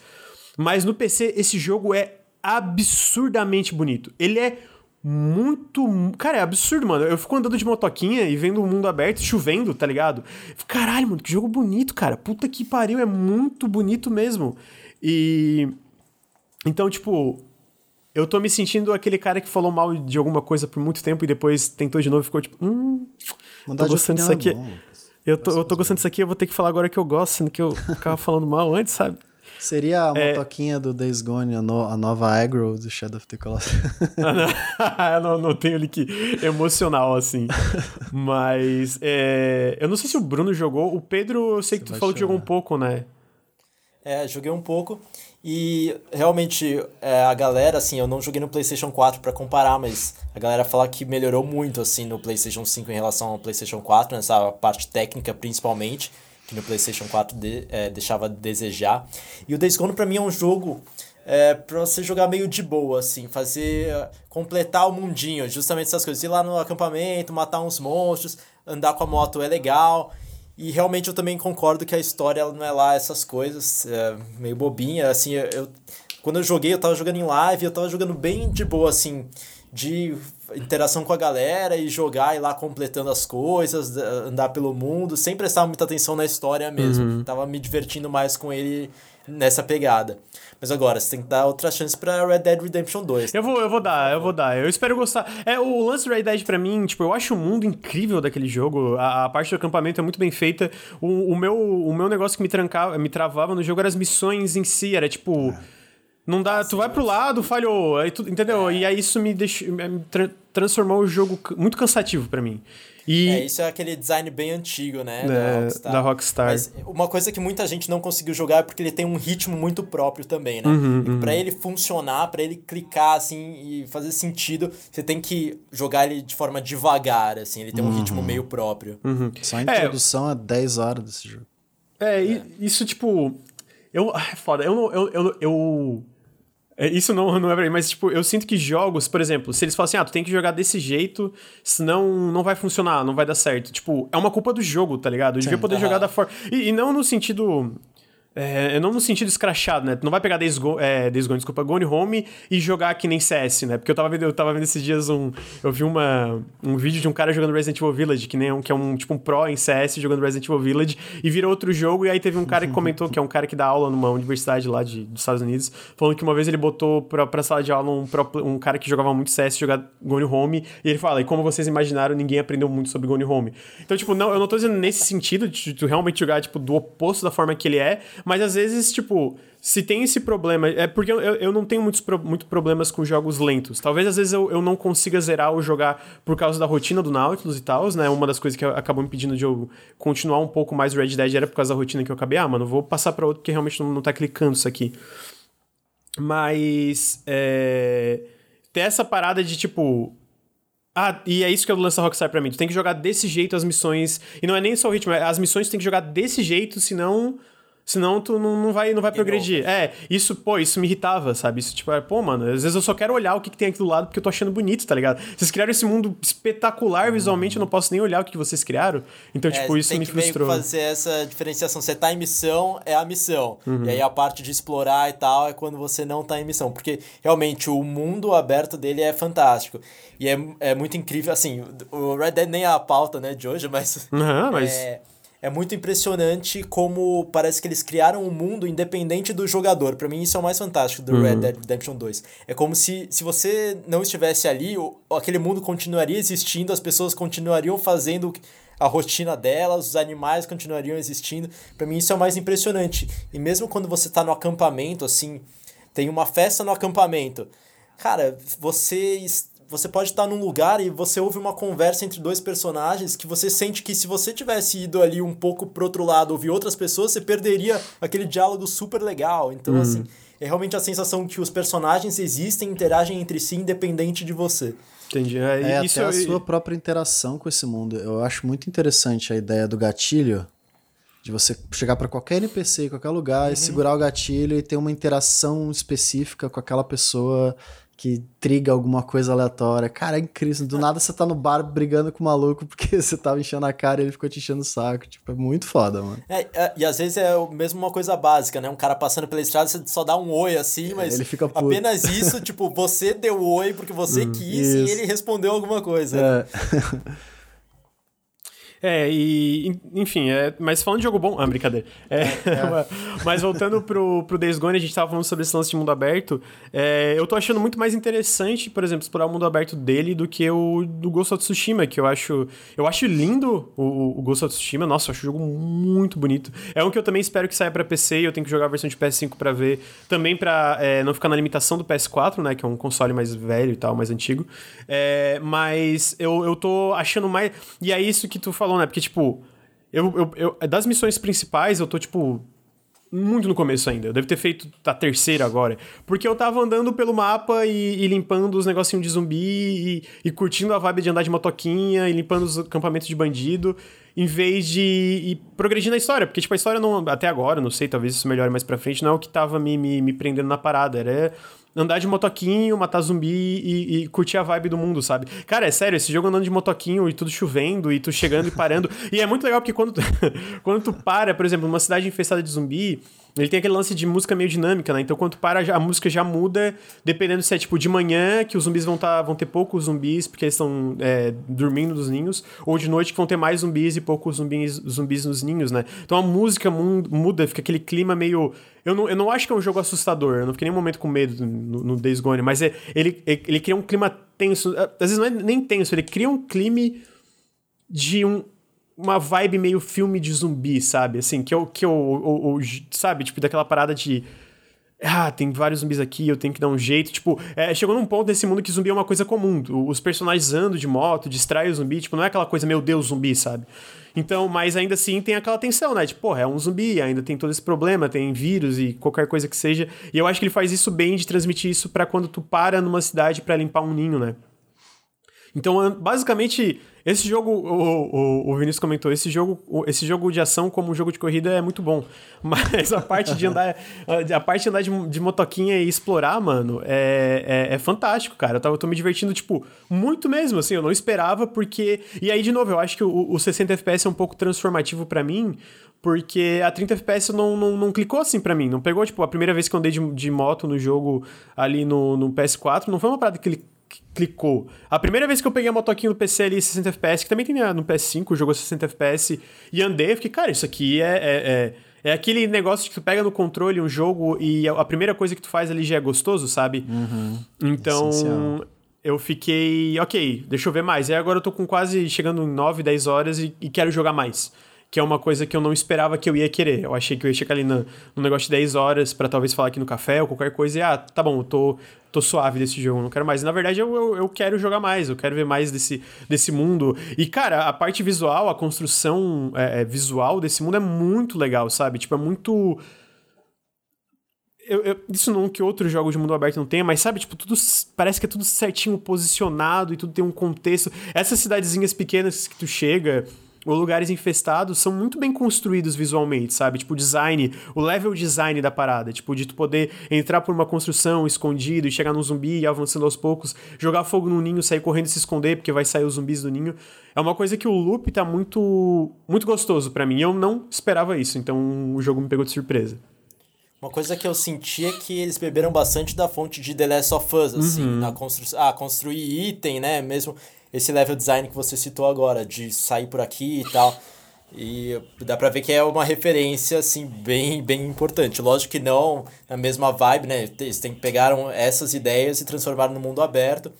Speaker 1: Mas no PC, esse jogo é absurdamente bonito. Ele é muito. Cara, é absurdo, mano. Eu fico andando de motoquinha e vendo o mundo aberto, chovendo, tá ligado? Caralho, mano, que jogo bonito, cara. Puta que pariu, é muito bonito mesmo. E. Então, tipo. Eu tô me sentindo aquele cara que falou mal de alguma coisa por muito tempo e depois tentou de novo e ficou tipo. Hum. Tô gostando disso aqui. eu tô, eu tô gostando disso aqui, eu vou ter que falar agora que eu gosto, sendo que eu ficava falando mal antes, sabe?
Speaker 3: Seria a é... motoquinha do Days Gone, a, no, a nova aggro do Shadow of the Colossus.
Speaker 1: Ah, não, não, não tenho link emocional, assim. Mas, é... eu não sei se o Bruno jogou. O Pedro, eu sei Você que tu falou chorar. que jogou um pouco, né?
Speaker 2: É, joguei um pouco. E realmente é, a galera, assim, eu não joguei no PlayStation 4 para comparar, mas a galera fala que melhorou muito, assim, no PlayStation 5 em relação ao PlayStation 4, nessa parte técnica principalmente que no PlayStation 4 de, é, deixava a desejar. E o Days Gone pra mim é um jogo é, pra você jogar meio de boa, assim, fazer. completar o mundinho, justamente essas coisas. Ir lá no acampamento, matar uns monstros, andar com a moto é legal. E realmente eu também concordo que a história ela não é lá essas coisas, é meio bobinha, assim, eu, quando eu joguei, eu tava jogando em live, eu tava jogando bem de boa, assim, de interação com a galera e jogar e lá completando as coisas, andar pelo mundo, sem prestar muita atenção na história mesmo. Uhum. Tava me divertindo mais com ele nessa pegada. Mas agora, você tem que dar outra chance pra Red Dead Redemption 2.
Speaker 1: Eu vou, eu vou dar, eu vou dar. Eu espero gostar. É, o lance do Red Dead pra mim, tipo, eu acho o mundo incrível daquele jogo. A, a parte do acampamento é muito bem feita. O, o, meu, o meu negócio que me trancava, me travava no jogo eram as missões em si. Era tipo. É não dá, tu vai pro lado, falhou, aí tu, entendeu? É. E aí isso me deixou, me tra transformou o jogo muito cansativo para mim. E...
Speaker 2: É, isso é aquele design bem antigo, né?
Speaker 1: É, da Rockstar. Da Rockstar.
Speaker 2: Mas uma coisa que muita gente não conseguiu jogar é porque ele tem um ritmo muito próprio também, né? Uhum, uhum. Pra ele funcionar, para ele clicar, assim, e fazer sentido, você tem que jogar ele de forma devagar, assim. Ele tem um ritmo uhum. meio próprio.
Speaker 3: Uhum. Só a introdução é, é 10 horas desse jogo.
Speaker 1: É, é. isso, tipo... Eu... É foda. Eu, eu, eu, eu é, isso não, não é verdade, mas tipo, eu sinto que jogos, por exemplo, se eles falam assim, ah, tu tem que jogar desse jeito, senão não vai funcionar, não vai dar certo. Tipo, é uma culpa do jogo, tá ligado? Eu devia poder jogar da forma. E, e, não no sentido. É, não no sentido escrachado, né? Tu não vai pegar Days Gone, é, Days Gone, desculpa, Gone Home e jogar que nem CS, né? Porque eu tava vendo, eu tava vendo esses dias um. Eu vi uma, um vídeo de um cara jogando Resident Evil Village, que, nem um, que é um tipo um pro em CS jogando Resident Evil Village, e vira outro jogo, e aí teve um cara que comentou, que é um cara que dá aula numa universidade lá de, dos Estados Unidos, falando que uma vez ele botou pra, pra sala de aula um, um cara que jogava muito CS jogar Gone Home, e ele fala, e como vocês imaginaram, ninguém aprendeu muito sobre Gone Home. Então, tipo, não, eu não tô dizendo nesse sentido de tu realmente jogar, tipo, do oposto da forma que ele é, mas às vezes, tipo, se tem esse problema. É porque eu, eu não tenho muitos pro, muito problemas com jogos lentos. Talvez às vezes eu, eu não consiga zerar ou jogar por causa da rotina do Nautilus e tal, né? Uma das coisas que acabou me pedindo de eu continuar um pouco mais Red Dead era por causa da rotina que eu acabei. Ah, mano, vou passar para outro porque realmente não, não tá clicando isso aqui. Mas. É, ter essa parada de tipo. Ah, e é isso que eu lanço a Rockstar pra mim. Tu tem que jogar desse jeito as missões. E não é nem só o ritmo, é, as missões tu tem que jogar desse jeito, senão Senão tu não, não vai, não vai progredir. É, isso, pô, isso me irritava, sabe? Isso, tipo, é, pô, mano, às vezes eu só quero olhar o que, que tem aqui do lado porque eu tô achando bonito, tá ligado? Vocês criaram esse mundo espetacular visualmente, eu não posso nem olhar o que vocês criaram. Então, é, tipo, isso me frustrou.
Speaker 2: Tem que fazer essa diferenciação. Você tá em missão, é a missão. Uhum. E aí a parte de explorar e tal é quando você não tá em missão. Porque, realmente, o mundo aberto dele é fantástico. E é, é muito incrível, assim, o Red Dead nem é a pauta, né, de hoje, mas...
Speaker 1: Uhum, mas...
Speaker 2: É, é muito impressionante como parece que eles criaram um mundo independente do jogador. Para mim, isso é o mais fantástico do uhum. Red Dead Redemption 2. É como se, se você não estivesse ali, aquele mundo continuaria existindo, as pessoas continuariam fazendo a rotina delas, os animais continuariam existindo. Para mim, isso é o mais impressionante. E mesmo quando você tá no acampamento, assim, tem uma festa no acampamento. Cara, você você pode estar num lugar e você ouve uma conversa entre dois personagens que você sente que se você tivesse ido ali um pouco pro outro lado, ouvir outras pessoas, você perderia aquele diálogo super legal. Então, uhum. assim, é realmente a sensação que os personagens existem, interagem entre si, independente de você.
Speaker 1: Entendi.
Speaker 3: É, é isso até a sua própria interação com esse mundo. Eu acho muito interessante a ideia do gatilho, de você chegar para qualquer NPC, qualquer lugar, uhum. e segurar o gatilho e ter uma interação específica com aquela pessoa que triga alguma coisa aleatória. Cara, é incrível. Do nada você tá no bar brigando com o maluco porque você tava enchendo a cara e ele ficou te enchendo o saco. Tipo, é muito foda, mano.
Speaker 2: É, é, e às vezes é mesmo uma coisa básica, né? Um cara passando pela estrada, você só dá um oi assim, mas
Speaker 3: ele fica puto.
Speaker 2: apenas isso, tipo, você deu oi porque você hum, quis isso. e ele respondeu alguma coisa.
Speaker 3: É.
Speaker 1: É, e enfim, é, mas falando de jogo bom. Ah, brincadeira. É, é. mas voltando pro, pro Days Gone, a gente tava falando sobre esse lance de mundo aberto. É, eu tô achando muito mais interessante, por exemplo, explorar o mundo aberto dele do que o do Ghost of Tsushima, que eu acho. Eu acho lindo o, o Ghost of Tsushima. Nossa, eu acho o jogo muito bonito. É um que eu também espero que saia pra PC e eu tenho que jogar a versão de PS5 para ver. Também pra é, não ficar na limitação do PS4, né? Que é um console mais velho e tal, mais antigo. É, mas eu, eu tô achando mais. E é isso que tu falou falou, né? Porque, tipo, eu, eu, eu, das missões principais, eu tô, tipo, muito no começo ainda. Eu devo ter feito a terceira agora. Porque eu tava andando pelo mapa e, e limpando os negocinhos de zumbi e, e, curtindo a vibe de andar de motoquinha e limpando os acampamentos de bandido, em vez de ir progredindo a história. Porque, tipo, a história não. Até agora, não sei, talvez isso melhore mais pra frente, não é o que tava me, me, me prendendo na parada. Era andar de motoquinho, matar zumbi e, e, curtir a vibe do mundo, sabe? Cara, é sério, esse jogo andando de motoquinho e tudo chovendo e tu chegando e parando. e é muito legal porque quando tu, quando tu para, por exemplo, numa cidade infestada de zumbi, ele tem aquele lance de música meio dinâmica, né? Então quando para, a música já muda, dependendo se é tipo de manhã, que os zumbis vão, tá, vão ter poucos zumbis, porque eles estão é, dormindo nos ninhos, ou de noite que vão ter mais zumbis e poucos zumbis, zumbis nos ninhos, né? Então a música muda, fica aquele clima meio eu não, eu não acho que é um jogo assustador, eu não fiquei nem um momento com medo no, no Days Gone, mas é, ele, ele, ele cria um clima tenso. Às vezes não é nem tenso, ele cria um clima de um, uma vibe meio filme de zumbi, sabe? Assim, que eu, que eu, eu, eu, sabe? Tipo, daquela parada de. Ah, tem vários zumbis aqui, eu tenho que dar um jeito. Tipo, é, chegou num ponto nesse mundo que zumbi é uma coisa comum. Os personagens andam de moto, distrai o zumbi. Tipo, não é aquela coisa, meu Deus, zumbi, sabe? Então, mas ainda assim tem aquela tensão, né? Tipo, porra, é um zumbi, ainda tem todo esse problema, tem vírus e qualquer coisa que seja. E eu acho que ele faz isso bem de transmitir isso para quando tu para numa cidade para limpar um ninho, né? Então, basicamente, esse jogo, o, o, o Vinícius comentou, esse jogo, esse jogo de ação como jogo de corrida é muito bom. Mas a parte de andar, a parte de andar de, de motoquinha e explorar, mano, é, é, é, fantástico, cara. Eu, tava, eu tô me divertindo, tipo, muito mesmo, assim, eu não esperava, porque. E aí, de novo, eu acho que o, o 60 FPS é um pouco transformativo para mim, porque a 30 FPS não, não, não clicou assim para mim. Não pegou, tipo, a primeira vez que eu andei de, de moto no jogo ali no, no PS4, não foi uma parada que clicou. A primeira vez que eu peguei a motoquinha no PC ali 60 FPS, que também tem no PS5, jogou 60 FPS, e andei, eu fiquei, cara, isso aqui é, é, é, é, aquele negócio que tu pega no controle um jogo e a primeira coisa que tu faz ali já é gostoso, sabe?
Speaker 3: Uhum.
Speaker 1: Então. Essencial. Eu fiquei, ok, deixa eu ver mais. E agora eu tô com quase chegando em 9, 10 horas e, e quero jogar mais que é uma coisa que eu não esperava que eu ia querer. Eu achei que eu ia chegar ali no, no negócio de 10 horas para talvez falar aqui no café ou qualquer coisa e, ah, tá bom, eu tô, tô suave desse jogo, não quero mais. Na verdade, eu, eu, eu, quero jogar mais, eu quero ver mais desse, desse mundo. E, cara, a parte visual, a construção é, é, visual desse mundo é muito legal, sabe? Tipo, é muito. Eu, eu, isso não que outros jogos de mundo aberto não tenha, mas sabe, tipo, tudo parece que é tudo certinho posicionado e tudo tem um contexto. Essas cidadezinhas pequenas que tu chega, ou lugares infestados são muito bem construídos visualmente, sabe? Tipo, o design, o level design da parada. Tipo, de tu poder entrar por uma construção escondido e chegar num zumbi e avançando aos poucos, jogar fogo no ninho, sair correndo e se esconder porque vai sair os zumbis do ninho. É uma coisa que o loop tá muito, muito gostoso para mim. Eu não esperava isso, então o jogo me pegou de surpresa.
Speaker 2: Uma coisa que eu senti é que eles beberam bastante da fonte de The Last of Us, assim, uhum. na construção. Ah, construir item, né? Mesmo esse level design que você citou agora, de sair por aqui e tal. E dá pra ver que é uma referência, assim, bem, bem importante. Lógico que não na mesma vibe, né? Eles pegaram essas ideias e transformaram no mundo aberto.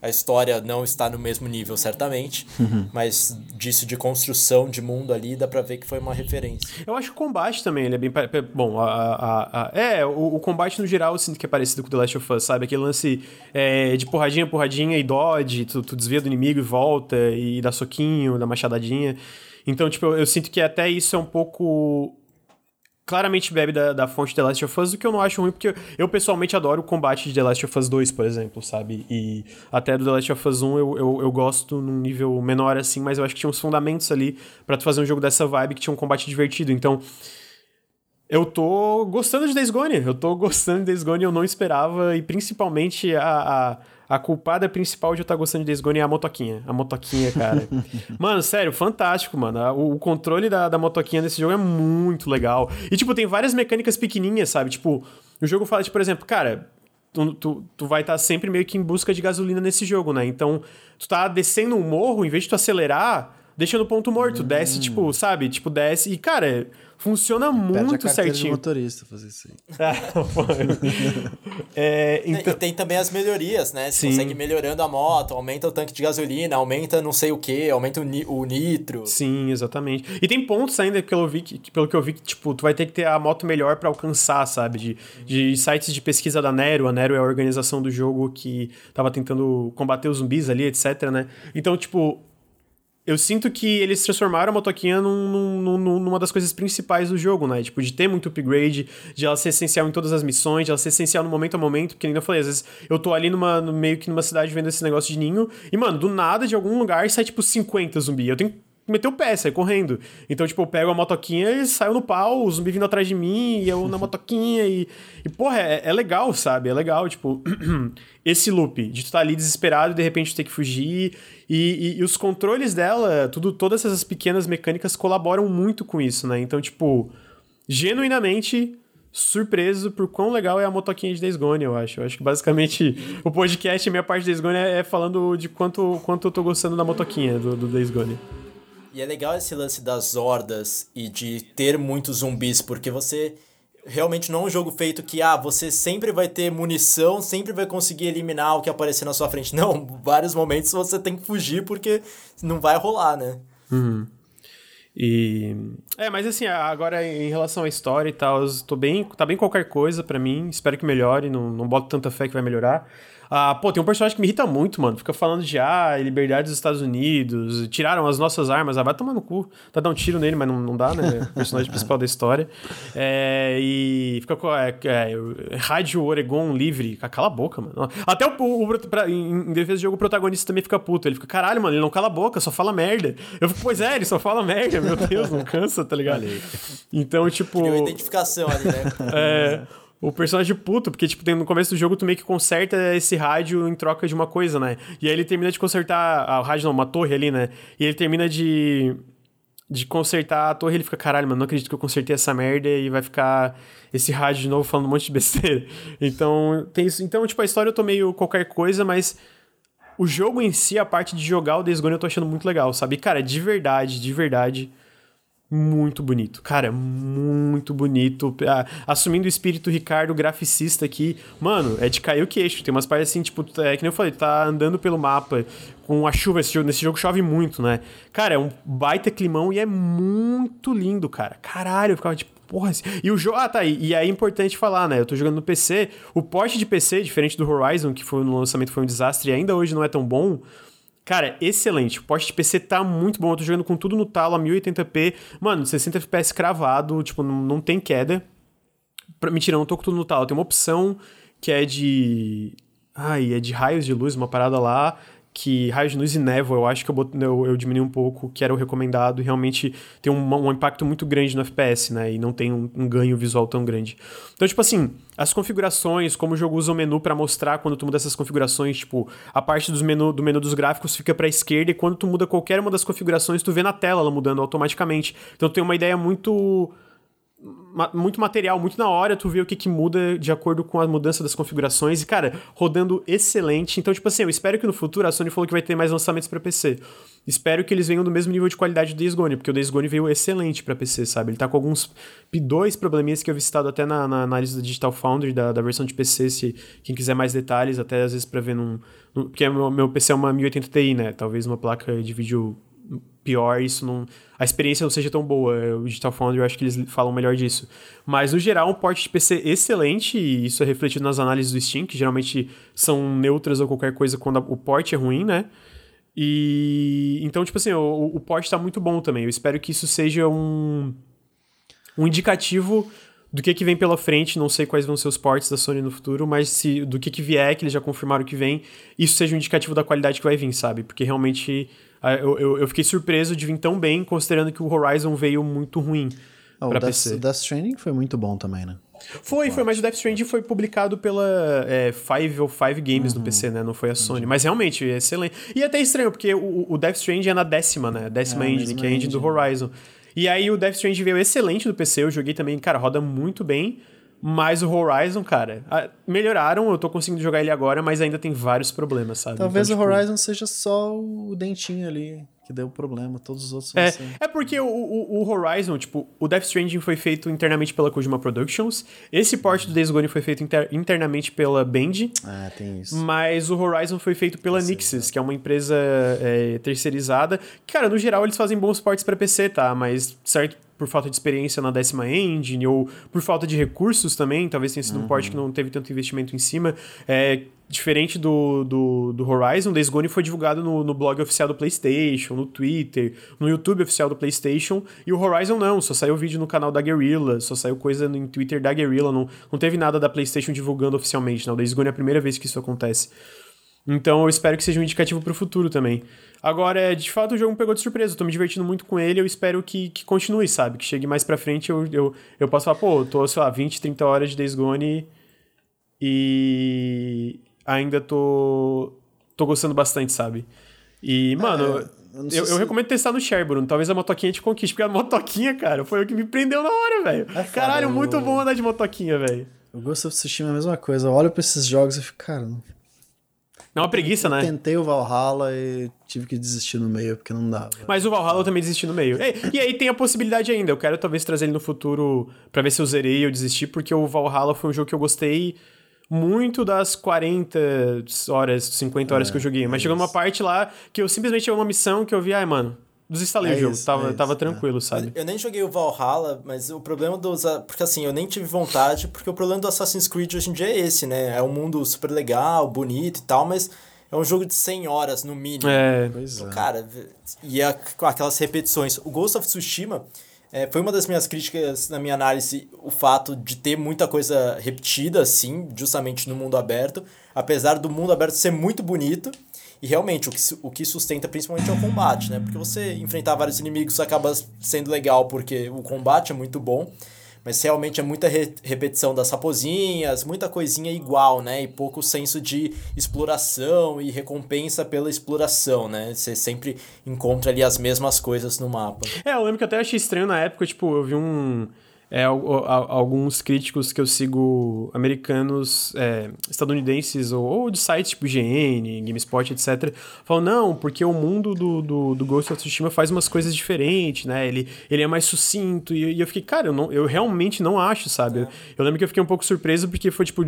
Speaker 2: A história não está no mesmo nível, certamente, uhum. mas disso de construção de mundo ali, dá pra ver que foi uma referência.
Speaker 1: Eu acho que o combate também, ele é bem... Bom, a, a, a é, o, o, combate no geral eu sinto que é parecido com The Last of Us, sabe? Aquele lance é, de porradinha, porradinha e dodge, tu, tu desvia do inimigo e volta, e dá soquinho, dá machadadinha. Então, tipo, eu, eu sinto que até isso é um pouco claramente bebe da, da fonte de The Last of Us, o que eu não acho ruim, porque eu, eu, pessoalmente adoro o combate de The Last of Us 2, por exemplo, sabe? E até do The Last of Us 1 eu, eu, eu gosto num nível menor assim, mas eu acho que tinha uns fundamentos ali para tu fazer um jogo dessa vibe que tinha um combate divertido. Então, eu tô gostando de Days Gone, eu tô gostando de Days Gone, eu não esperava, e principalmente a, a a culpada principal de eu estar gostando de Days Gone é a motoquinha. A motoquinha, cara. mano, sério, fantástico, mano. O, o, controle da, da motoquinha nesse jogo é muito legal. E, tipo, tem várias mecânicas pequenininhas, sabe? Tipo, o jogo fala, tipo, por exemplo, cara, Tu, tu, tu, vai estar sempre meio que em busca de gasolina nesse jogo, né? Então, tu tá descendo um morro, em vez de tu acelerar, deixa no ponto morto. Hum. Desce, tipo, sabe? Tipo, desce. E, cara, funciona muito a certinho.
Speaker 3: motorista fazer isso aí.
Speaker 2: é, então... E tem também as melhorias, né? Você Sim. consegue melhorando a moto, aumenta o tanque de gasolina, aumenta não sei o que, aumenta o, ni o, nitro.
Speaker 1: Sim, exatamente. E tem pontos ainda que eu vi que, pelo que eu vi que, tipo, tu vai ter que ter a moto melhor para alcançar, sabe? De, de sites de pesquisa da Nero. A Nero é a organização do jogo que tava tentando combater os zumbis ali, etc, né? Então, tipo, eu sinto que eles transformaram a motoquinha num, num, numa das coisas principais do jogo, né? Tipo, de ter muito upgrade, de ela ser essencial em todas as missões, de ela ser essencial no momento a momento, porque ainda falei, às vezes eu tô ali numa, meio que numa cidade vendo esse negócio de ninho, e, mano, do nada, de algum lugar, sai, tipo, 50 zumbi. Eu tenho meteu o pé, sair correndo. Então, tipo, eu pego a motoquinha e saio no pau, o zumbi vindo atrás de mim, e eu na motoquinha, e. E, porra, é, é legal, sabe? É legal, tipo, esse loop de tu estar tá ali desesperado e de repente ter que fugir. E, e, e, os controles dela, tudo, todas essas pequenas mecânicas colaboram muito com isso, né? Então, tipo, genuinamente surpreso por quão legal é a motoquinha de Days Gone, eu acho. Eu acho que basicamente o podcast, minha parte de Days Gone é, é falando de quanto, quanto eu tô gostando da motoquinha do, do Days Gone.
Speaker 2: E é legal esse lance das hordas e de ter muitos zumbis, porque você realmente não é um jogo feito que, ah, você sempre vai ter munição, sempre vai conseguir eliminar o que aparecer na sua frente. Não, vários momentos você tem que fugir porque não vai rolar, né?
Speaker 1: Uhum. E. É, mas assim, agora em relação à história e tal, tô bem. Tá bem qualquer coisa para mim. Espero que melhore. Não, não boto tanta fé que vai melhorar. Ah, pô, tem um personagem que me irrita muito, mano. Fica falando de, ah, liberdade dos Estados Unidos, tiraram as nossas armas, ah, vai tomar no cu. Tá dando um tiro nele, mas não, não dá, né? O personagem principal da história. É, e fica com. É, é, Rádio Oregon livre. Cala a boca, mano. Até o, o, o pra, em, defesa do jogo, o protagonista também fica puto. Ele fica, caralho, mano, ele não cala a boca, só fala merda. Eu fico, pois é, ele só fala merda, meu Deus, não cansa, tá ligado? Então, tipo. Tem
Speaker 2: uma identificação ali, né?
Speaker 1: é o personagem puto, porque, tipo, no começo do jogo tu meio que conserta esse rádio em troca de uma coisa, né? E aí ele termina de consertar a rádio, não, uma torre ali, né? E ele termina de de consertar a torre, ele fica, caralho, mano, não acredito que eu consertei essa merda e vai ficar esse rádio de novo falando um monte de besteira. Então, tem isso. Então, tipo, a história eu tô meio qualquer coisa, mas o jogo em si, a parte de jogar o Days Gone eu tô achando muito legal, sabe? cara, de verdade, de verdade, muito bonito. Cara, muito bonito. Ah, assumindo o espírito Ricardo, graficista aqui. Mano, é de cair o queixo. Tem umas partes assim, tipo, é que nem eu falei, tá andando pelo mapa com a chuva. Esse jogo, nesse jogo chove muito, né? Cara, é um baita climão e é muito lindo, cara. Caralho, eu ficava tipo, porra. E o jogo. Ah, tá. E, e é importante falar, né? Eu tô jogando no PC. O porte de PC, diferente do Horizon, que foi no lançamento foi um desastre e ainda hoje não é tão bom. Cara, excelente. O porte de PC tá muito bom. Eu tô jogando com tudo no talo a 1080p. Mano, 60 FPS cravado, tipo, não, não tem queda. Pra, mentira, não tô com tudo no talo. Tem uma opção que é de. Ai, é de raios de luz, uma parada lá que raios de luz e névoa, eu acho que eu, eu, eu diminui um pouco, que era o recomendado, e realmente tem um, um impacto muito grande no FPS, né? E não tem um, um, ganho visual tão grande. Então, tipo assim, as configurações, como o jogo usa o menu para mostrar quando tu muda essas configurações, tipo, a parte dos menu, do menu dos gráficos fica pra esquerda, e quando tu muda qualquer uma das configurações, tu vê na tela ela mudando automaticamente. Então tem uma ideia muito muito material, muito na hora, tu vê o que, que muda de acordo com a mudança das configurações. E, cara, rodando excelente. Então, tipo assim, eu espero que no futuro a Sony falou que vai ter mais lançamentos para PC. Espero que eles venham do mesmo nível de qualidade do Days Gone, porque o Days Gone veio excelente para PC, sabe? Ele tá com alguns dois probleminhas que eu vi citado até na, na análise da Digital Foundry, da, da versão de PC, se quem quiser mais detalhes, até às vezes pra ver num... num porque meu, meu PC é uma 1080 Ti, né? Talvez uma placa de vídeo pior, isso não. A experiência não seja tão boa. O Digital Foundry, eu acho que eles falam melhor disso. Mas, no geral, um porte de PC excelente, e isso é refletido nas análises do Steam, que geralmente são neutras ou qualquer coisa quando o porte é ruim, né? E. Então, tipo assim, o, o porte tá muito bom também. Eu espero que isso seja um. Um indicativo do que, que vem pela frente, não sei quais vão ser os ports da Sony no futuro, mas se do que, que vier, que eles já confirmaram que vem, isso seja um indicativo da qualidade que vai vir, sabe? Porque realmente eu, eu, eu, fiquei surpreso de vir tão bem, considerando que o Horizon veio muito ruim oh, pra PC.
Speaker 3: O Death Stranding foi muito bom também, né?
Speaker 1: Foi, foi, mas o Death Stranding foi publicado pela é, Five ou Five Games uhum. no PC, né? Não foi a Sony. Mas realmente, é excelente. E é até estranho, porque o, o Death Stranding é na décima, né? Décima é, engine, que é a engine do Horizon. E aí o Death Stranding veio excelente no PC, eu joguei também, cara, roda muito bem. Mas o Horizon, cara, melhoraram, eu tô conseguindo jogar ele agora, mas ainda tem vários problemas, sabe?
Speaker 3: Talvez então, o tipo... Horizon seja só o dentinho ali que deu problema, todos os outros
Speaker 1: é, é porque o, o, o, Horizon, tipo, o Death Stranding foi feito internamente pela Kojima Productions, esse port do Days Gone foi feito inter, internamente pela Band.
Speaker 3: Ah, tem isso.
Speaker 1: Mas o Horizon foi feito pela Nixis, que é uma empresa é, terceirizada. Cara, no geral eles fazem bons ports para PC, tá? Mas certo por falta de experiência na décima engine ou por falta de recursos também, talvez tenha sido uhum. um port que não teve tanto investimento em cima. É, diferente do, do, do Horizon, Days Gone foi divulgado no, no blog oficial do PlayStation, no Twitter, no YouTube oficial do PlayStation, e o Horizon não, só saiu vídeo no canal da Guerrilla, só saiu coisa no Twitter da Guerrilla, não, não teve nada da PlayStation divulgando oficialmente, não. O Days Gone é a primeira vez que isso acontece. Então eu espero que seja um indicativo para o futuro também. Agora, de fato, o jogo me pegou de surpresa. Eu tô me divertindo muito com ele. Eu espero que, que continue, sabe? Que chegue mais pra frente. Eu, eu, eu posso falar, pô, eu tô, sei lá, 20, 30 horas de Days Gone e ainda tô, tô gostando bastante, sabe? E, mano, é, eu, eu, se... eu, recomendo testar no Sherburne. Talvez a motoquinha te conquiste. Porque a motoquinha, cara, foi o que me prendeu na hora, velho. É Caralho, muito bom andar de motoquinha, velho.
Speaker 3: Eu gosto de assistir a mesma coisa. Eu olho pra esses jogos e fico, cara,
Speaker 1: é uma preguiça, né?
Speaker 3: Tentei o Valhalla e tive que desistir no meio, porque não dava.
Speaker 1: Mas o Valhalla eu também desisti no meio. E, e aí tem a possibilidade ainda. Eu quero talvez trazer ele no futuro para ver se eu zerei ou desisti, porque o Valhalla foi um jogo que eu gostei muito das 40 horas, 50 horas é, que eu joguei. Mas é chegou uma parte lá que eu simplesmente tinha uma missão que eu vi, ai, mano, desinstalei é o jogo. Isso, tava, é tava isso, tranquilo, é. sabe?
Speaker 2: Eu, nem joguei o Valhalla, mas o problema dos. Porque assim, eu nem tive vontade, porque o problema do Assassin's Creed hoje em dia é esse, né? É um mundo super legal, bonito e tal, mas é um jogo de 100 horas no mínimo.
Speaker 1: É.
Speaker 2: Pois é. Cara, e é, aquelas repetições. O Ghost of Tsushima é, foi uma das minhas críticas na minha análise o fato de ter muita coisa repetida, assim, justamente no mundo aberto. Apesar do mundo aberto ser muito bonito. E realmente, o que, o que sustenta principalmente é o combate, né? Porque você enfrentar vários inimigos acaba sendo legal porque o combate é muito bom. Mas realmente é muita re repetição das raposinhas, muita coisinha igual, né? E pouco senso de exploração e recompensa pela exploração, né? Você sempre encontra ali as mesmas coisas no mapa.
Speaker 1: É, eu lembro que até achei estranho na época, tipo, eu vi um é, alguns críticos que eu sigo americanos, é, estadunidenses ou, ou, de sites tipo GN, GameSpot, etc., falam, não, porque o mundo do, do, do Ghost of Tsushima faz umas coisas diferentes, né? Ele, ele é mais sucinto. E, e eu fiquei, cara, eu, não, eu realmente não acho, sabe? É. Eu, eu lembro que eu fiquei um pouco surpreso porque foi tipo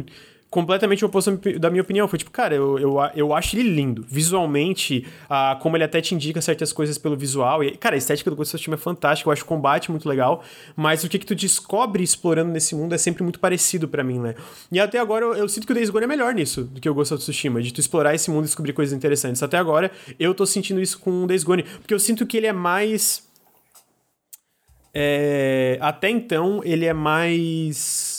Speaker 1: completamente oposto da minha opinião. Foi tipo, cara, eu, eu, eu acho ele lindo. Visualmente, ah, como ele até te indica certas coisas pelo visual. E, cara, a estética do Ghost of Tsushima é fantástica, eu acho o combate muito legal. Mas o que, que tu descobre explorando nesse mundo é sempre muito parecido para mim, né? E até agora eu, eu, sinto que o Days Gone é melhor nisso do que o Ghost of Tsushima, de tu explorar esse mundo e descobrir coisas interessantes. Até agora eu tô sentindo isso com o Days Gone, porque eu sinto que ele é mais. É, até então, ele é mais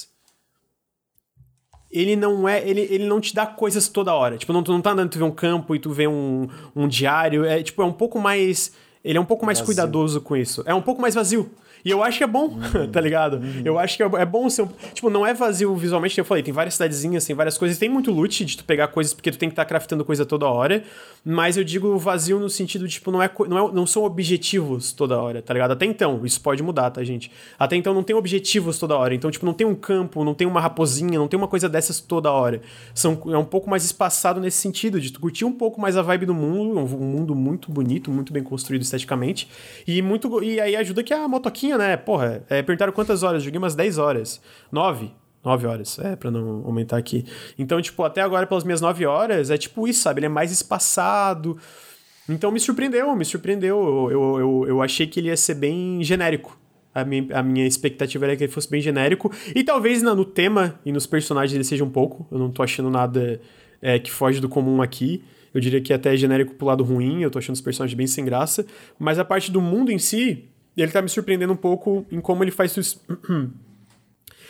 Speaker 1: ele não é. Ele, ele não te dá coisas toda hora. Tipo, não, tu não tá andando, tu vê um campo e tu vê um, um diário. É tipo, é um pouco mais. Ele é um pouco mais vazio. cuidadoso com isso. É um pouco mais vazio. E eu acho que é bom, uhum. tá ligado? Uhum. Eu acho que é, é bom ser. Um, tipo, não é vazio visualmente, eu falei, tem várias cidadezinhas, tem várias coisas. Tem muito loot de tu pegar coisas porque tu tem que estar tá craftando coisa toda hora. Mas eu digo vazio no sentido de, tipo, não, é, não, é, não são objetivos toda hora, tá ligado? Até então, isso pode mudar, tá, gente? Até então não tem objetivos toda hora. Então, tipo, não tem um campo, não tem uma raposinha, não tem uma coisa dessas toda hora. São, é um pouco mais espaçado nesse sentido, de tu curtir um pouco mais a vibe do mundo, um, um mundo muito bonito, muito bem construído esteticamente. E muito. E aí ajuda que a motoquinha, né? Porra, é, perguntaram quantas horas? Joguei umas 10 horas. 9? 9 horas, é, pra não aumentar aqui. Então, tipo, até agora, pelas minhas 9 horas, é tipo isso, sabe? Ele é mais espaçado. Então me surpreendeu, me surpreendeu. Eu, eu, eu, eu achei que ele ia ser bem genérico. A minha, a minha expectativa era que ele fosse bem genérico. E talvez no, no tema e nos personagens ele seja um pouco. Eu não tô achando nada é, que foge do comum aqui. Eu diria que até é genérico pro lado ruim. Eu tô achando os personagens bem sem graça. Mas a parte do mundo em si, ele tá me surpreendendo um pouco em como ele faz isso.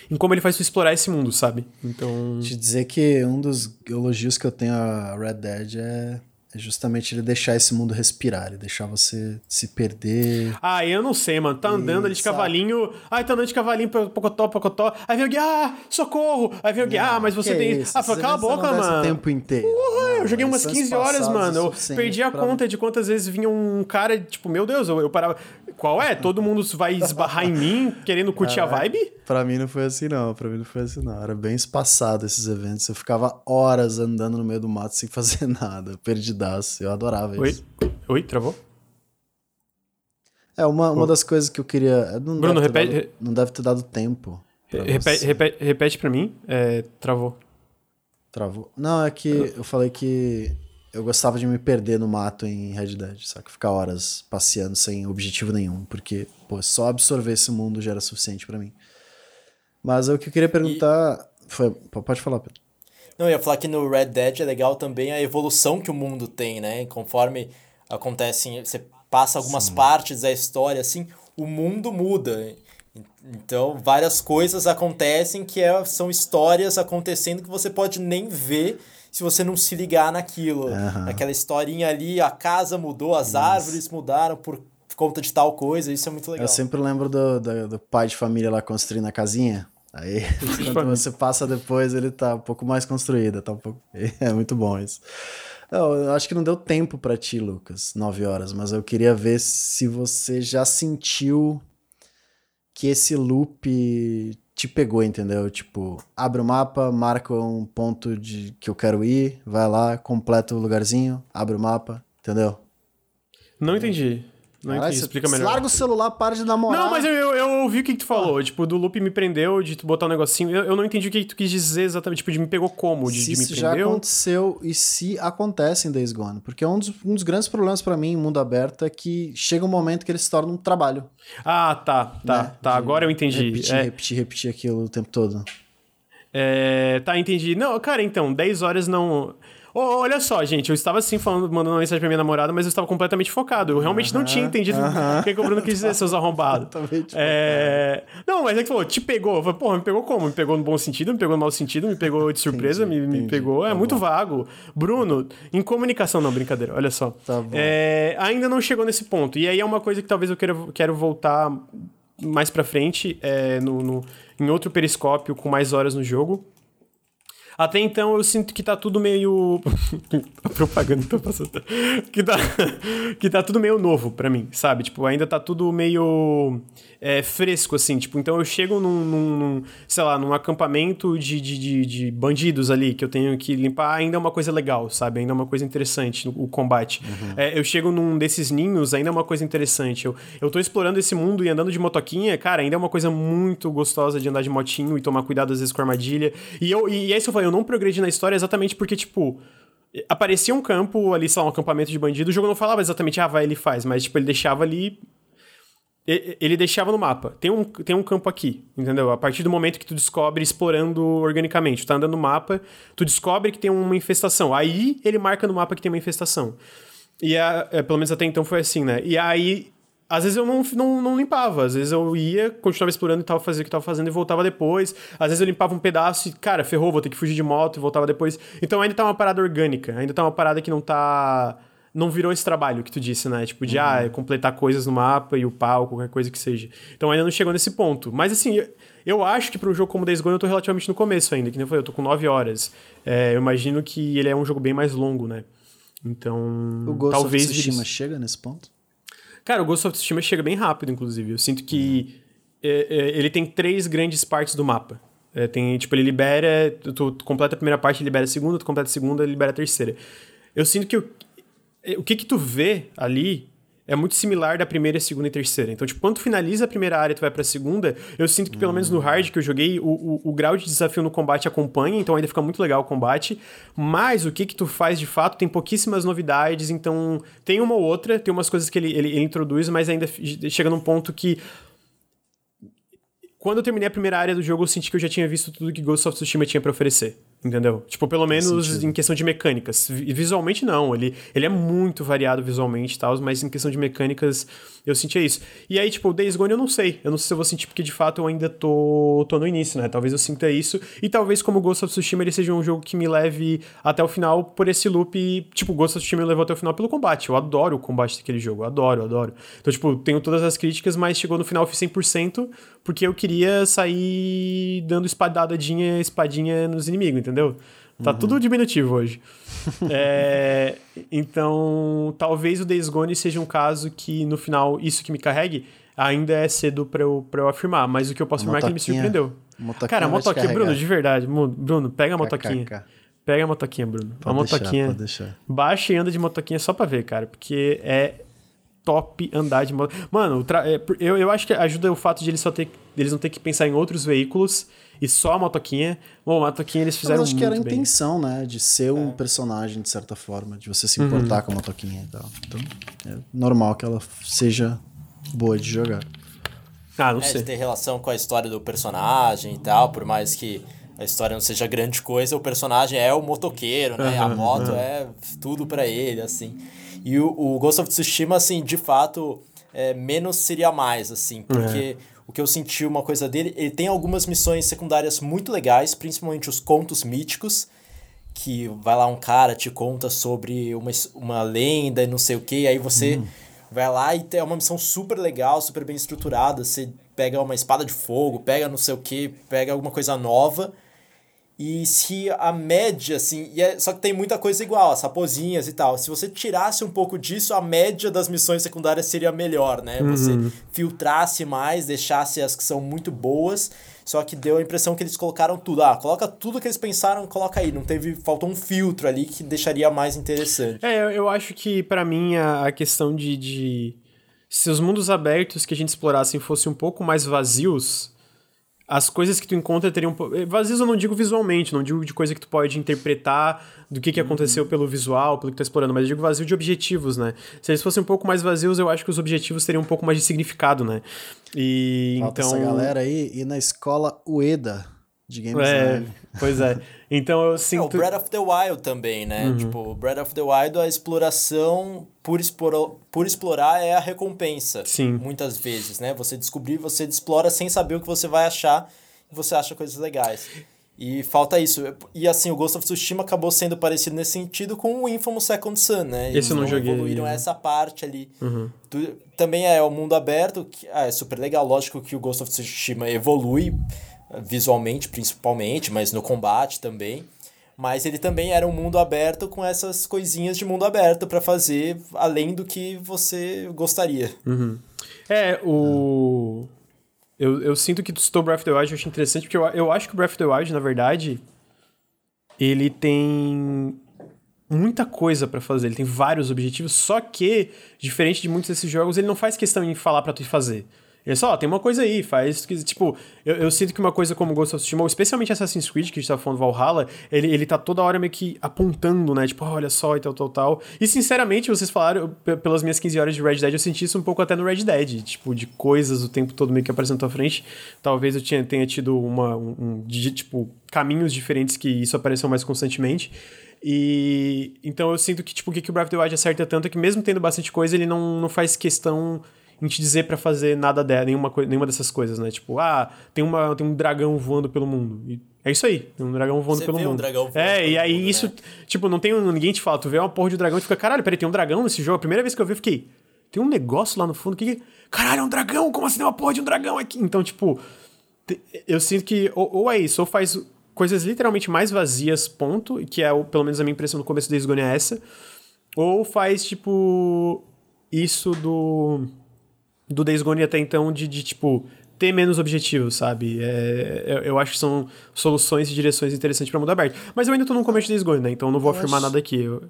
Speaker 1: em como ele faz tu explorar esse mundo, sabe? Então.
Speaker 3: Te dizer que um dos elogios que eu tenho a Red Dead é é justamente ele deixar esse mundo respirar, ele deixar você se perder.
Speaker 1: Ah, eu não sei, mano. Tá andando ali de cavalinho. Ai, tá andando de cavalinho, pocotó, pocotó. Aí vem guia, ah, socorro! Aí vem guia, ah, mas você tem. Isso? Ah, cala a boca, mano.
Speaker 3: o tempo inteiro.
Speaker 1: Porra, eu joguei umas 15 horas, mano. Eu perdi a conta de quantas vezes vinha um cara, tipo, meu Deus, eu, eu parava. Qual é? Todo mundo vai esbarrar em mim querendo curtir a vibe?
Speaker 3: Pra mim não foi assim, não. Pra mim não foi assim, não. Era bem espaçado esses eventos. Eu ficava horas andando no meio do mato sem fazer nada. Perdidaço. Eu adorava
Speaker 1: Oi?
Speaker 3: isso.
Speaker 1: Oi, travou?
Speaker 3: É, uma, uma das coisas que eu queria. Não Bruno, repete. Dado, não deve ter dado tempo.
Speaker 1: Repete, repete, repete pra mim. É, travou.
Speaker 3: Travou. Não, é que eu falei que eu gostava de me perder no mato em Red Dead, sabe? Ficar horas passeando sem objetivo nenhum, porque, pô, só absorver esse mundo já era suficiente para mim. Mas o que eu queria perguntar. E... Foi... Pode falar, Pedro.
Speaker 2: Não, eu ia falar que no Red Dead é legal também a evolução que o mundo tem, né? Conforme acontecem. Você passa algumas Sim. partes da história, assim, o mundo muda. Então, várias coisas acontecem que é, são histórias acontecendo que você pode nem ver se você não se ligar naquilo. Uhum. Aquela historinha ali, a casa mudou, as Isso. árvores mudaram por conta de tal coisa, isso é muito legal.
Speaker 3: Eu sempre lembro do, do, do pai de família lá construindo a casinha. Aí, quando você passa depois, ele tá um pouco mais construído, tá um pouco... É muito bom isso. eu acho que não deu tempo para ti, Lucas, nove horas, mas eu queria ver se você já sentiu que esse loop te pegou, entendeu? Tipo, abre o mapa, marca um ponto de que eu quero ir, vai lá, completa o lugarzinho, abre o mapa, entendeu?
Speaker 1: Não entendi. Não Caralho, entendi, explica melhor.
Speaker 3: Larga o celular, para de namorar.
Speaker 1: Não, mas eu, eu, eu ouvi o que, que tu falou. Ah. Tipo, do loop me prendeu, de tu botar um negocinho. Eu, eu não entendi o que, que tu quis dizer exatamente. Tipo, de me pegou como? De,
Speaker 3: se
Speaker 1: de me
Speaker 3: isso já aconteceu e se acontece em Days Gone. Porque é um dos, um dos grandes problemas para mim em mundo aberto é que chega um momento que ele se torna um trabalho.
Speaker 1: Ah, tá, tá, né? tá. De Agora eu entendi.
Speaker 3: Repetir, é. repetir, repetir aquilo o tempo todo.
Speaker 1: É, tá, entendi. Não, cara, então, 10 horas não. Olha só, gente, eu estava assim falando, mandando uma mensagem pra minha namorada, mas eu estava completamente focado. Eu realmente não tinha entendido o que, o Bruno quis dizer, seus arrombados. é... Não, mas é que falou, te pegou. Eu falei, porra, me pegou como? Me pegou no bom sentido, me pegou no mau sentido, me pegou de surpresa, entendi, me, me pegou. É tá muito bom. vago. Bruno, em comunicação, não, brincadeira, olha só. Tá é... Ainda não chegou nesse ponto. E aí é uma coisa que talvez eu queira, quero voltar mais pra frente, é, no, no, em outro periscópio com mais horas no jogo. Até então eu sinto que tá tudo meio. a propaganda tá passando. que, tá... que tá tudo meio novo para mim, sabe? Tipo, ainda tá tudo meio é, fresco, assim. Tipo, então eu chego num, num sei lá, num acampamento de, de, de, de, bandidos ali que eu tenho que limpar, ainda é uma coisa legal, sabe? Ainda é uma coisa interessante o combate. Uhum. É, eu chego num desses ninhos, ainda é uma coisa interessante. Eu, eu tô explorando esse mundo e andando de motoquinha, cara, ainda é uma coisa muito gostosa de andar de motinho e tomar cuidado às vezes com armadilha. E, eu, e, e é isso eu falei, eu não progredi na história exatamente porque, tipo, aparecia um campo ali, sei lá, um acampamento de bandido, o jogo não falava exatamente, ah, vai, ele faz, mas, tipo, ele deixava ali. Ele deixava no mapa. Tem um, tem um campo aqui, entendeu? A partir do momento que tu descobre explorando organicamente, tu tá andando no mapa, tu descobre que tem uma infestação. Aí ele marca no mapa que tem uma infestação. E a, é, pelo menos até então foi assim, né? E aí às vezes eu não, não, não, limpava, às vezes eu ia, continuava explorando e tava fazendo o que tava fazendo e voltava depois. Às vezes eu limpava um pedaço e, cara, ferrou, vou ter que fugir de moto e voltava depois. Então ainda tá uma parada orgânica, ainda tá uma parada que não tá. Não virou esse trabalho que tu disse, né? Tipo, de uhum. ah, completar coisas no mapa e o pau, qualquer coisa que seja. Então ainda não chegou nesse ponto. Mas assim, eu, eu acho que para um jogo como Days Gone eu tô relativamente no começo ainda, que nem foi, eu tô com 9 horas. É, eu imagino que ele é um jogo bem mais longo, né? Então.
Speaker 3: O Ghost talvez of Tsushima chega nesse ponto?
Speaker 1: Cara, o Ghost of Tsushima chega bem rápido, inclusive. Eu sinto que é, é, ele tem três grandes partes do mapa. É, tem, tipo, ele libera, tu, tu, completa a primeira parte, libera a segunda, tu completa a segunda, libera a terceira. Eu sinto que o, é, o que que tu vê ali é muito similar da primeira, segunda e terceira. Então, tipo, quando tu finaliza a primeira área e tu vai pra segunda, eu sinto que pelo menos no hum. hard que eu joguei, o, o, o, grau de desafio no combate acompanha, então ainda fica muito legal o combate. Mas o que que tu faz de fato tem pouquíssimas novidades, então tem uma ou outra, tem umas coisas que ele, ele, ele introduz, mas ainda chega num ponto que quando eu terminei a primeira área do jogo, eu senti que eu já tinha visto tudo que Ghost of Tsushima tinha para oferecer. Entendeu? Tipo, pelo menos em questão de mecânicas. Visualmente, não. Ele, ele é muito variado visualmente e tal, mas em questão de mecânicas, eu sentia isso. E aí, tipo, o Days Gone eu não sei. Eu não sei se eu vou sentir, porque de fato eu ainda tô, tô no início, né? Talvez eu sinta isso. E talvez, como Ghost of Tsushima, ele seja um jogo que me leve até o final por esse loop. Tipo, Ghost of Tsushima me levou até o final pelo combate. Eu adoro o combate daquele jogo. Eu adoro, eu adoro. Então, tipo, tenho todas as críticas, mas chegou no final eu fiz 100% porque eu queria sair dando espadadinha, espadinha nos inimigos, entendeu? Tá uhum. tudo diminutivo hoje. é, então, talvez o Days Gone seja um caso que, no final, isso que me carregue, ainda é cedo pra eu, pra eu afirmar. Mas o que eu posso afirmar é que ele me surpreendeu. Motoquinha Cara, a motoquinha, Bruno, de verdade. Bruno, pega a motoquinha. Pega a motoquinha, Bruno. Pode a motoquinha. Deixar, deixar. Baixa e anda de motoquinha só pra ver, cara. Porque é top andar de moto. Mano, é, eu, eu acho que ajuda o fato de eles só ter. Eles não ter que pensar em outros veículos e só a motoquinha. Bom, a motoquinha eles fizeram muito bem. acho que era a
Speaker 3: intenção, né? De ser um é. personagem, de certa forma, de você se importar uhum. com a motoquinha e tal. Então, é normal que ela seja boa de jogar.
Speaker 2: Ah, não é, sei. De ter relação com a história do personagem e tal, por mais que a história não seja grande coisa, o personagem é o motoqueiro, né? Uhum, a moto uhum. é tudo para ele, assim. E o, o Ghost of Tsushima, assim, de fato, é, menos seria mais, assim, porque o que eu senti uma coisa dele, ele tem algumas missões secundárias muito legais, principalmente os contos míticos, que vai lá um cara, te conta sobre uma, uma lenda e não sei o que, aí você uhum. vai lá e é uma missão super legal, super bem estruturada, você pega uma espada de fogo, pega não sei o que, pega alguma coisa nova, e se a média, assim, e é, só que tem muita coisa igual, as raposinhas e tal. Se você tirasse um pouco disso, a média das missões secundárias seria melhor, né? Uhum. Você filtrasse mais, deixasse as que são muito boas. Só que deu a impressão que eles colocaram tudo. Ah, coloca tudo que eles pensaram, coloca aí. Não teve. Faltou um filtro ali que deixaria mais interessante.
Speaker 1: É, eu, eu acho que para mim a, a questão de, de se os mundos abertos que a gente explorasse fossem um pouco mais vazios, as coisas que tu encontra teriam. Eh, vazios eu não digo visualmente, não digo de coisa que tu pode interpretar do que, que aconteceu pelo visual, pelo que tu tá explorando, mas eu digo vazio de objetivos, né? Se eles fossem um pouco mais vazios, eu acho que os objetivos teriam um pouco mais de significado, né? E
Speaker 3: Falta
Speaker 1: então.
Speaker 3: essa galera aí ir na escola UEDA de game
Speaker 1: é,
Speaker 3: design.
Speaker 1: Pois é. Então eu sinto.
Speaker 2: É, o Breath of the Wild também, né? Uhum. Tipo, Breath of the Wild, a exploração por, explorar, por explorar é a recompensa.
Speaker 1: Sim.
Speaker 2: Muitas vezes, né? Você descobrir, você explora sem saber o que você vai achar e você acha coisas legais. E falta isso. E assim, o Ghost of Tsushima acabou sendo parecido nesse sentido com o Infamous Second Son, né?
Speaker 1: Esse eu não joguei.
Speaker 2: evoluíram essa parte ali.
Speaker 1: Uhum.
Speaker 2: também é o mundo aberto, que ah, é super legal. Lógico que o Ghost of Tsushima evolui visualmente principalmente, mas no combate também. Mas ele também era um mundo aberto com essas coisinhas de mundo aberto para fazer além do que você gostaria.
Speaker 1: Uhum. É, o. Eu, eu sinto que citou Breath of the Wild, eu acho interessante, porque eu, eu acho que o Breath of the Wild, na verdade, ele tem muita coisa para fazer, ele tem vários objetivos, só que, diferente de muitos desses jogos, ele não faz questão em falar para tu fazer. Ele só, tem uma coisa aí, faz. Tipo, eu, eu, sinto que uma coisa como Ghost of Tsushima, especialmente Assassin's Creed, que a gente tá falando Valhalla, ele, ele tá toda hora meio que apontando, né? Tipo, olha só e tal, tal, tal. E sinceramente, vocês falaram, pelas minhas 15 horas de Red Dead, eu senti isso um pouco até no Red Dead, tipo, de coisas o tempo todo meio que aparecendo à frente. Talvez eu tinha, tenha tido uma, um, um de, tipo, caminhos diferentes que isso apareceu mais constantemente. E então eu sinto que, tipo, o que, que o Breath of the Wild acerta tanto é que mesmo tendo bastante coisa, ele não, não faz questão em te dizer para fazer nada dela, nenhuma, nenhuma dessas coisas, né? Tipo, ah, tem, uma, tem um dragão voando pelo mundo. E é isso aí, tem um dragão voando
Speaker 2: Você
Speaker 1: pelo mundo.
Speaker 2: Um dragão voando
Speaker 1: é, e aí
Speaker 2: mundo,
Speaker 1: isso,
Speaker 2: né?
Speaker 1: tipo, não tem ninguém te fala, tu vê uma porra de dragão e fica, caralho, peraí, tem um dragão nesse jogo. A primeira vez que eu vi, eu fiquei, tem um negócio lá no fundo que. Caralho, é um dragão! Como assim tem uma porra de um dragão aqui? Então, tipo, eu sinto que ou, ou é isso, ou faz coisas literalmente mais vazias, ponto, que é, pelo menos a minha impressão no começo da Esgone é essa, ou faz, tipo, isso do do Days Gone até então de, de tipo, ter menos objetivos, sabe? É, eu, eu, acho que são soluções e direções interessantes para mundo aberto. Mas eu ainda tô no começo de Days Gone, né? Então não vou eu afirmar acho... nada aqui. Eu...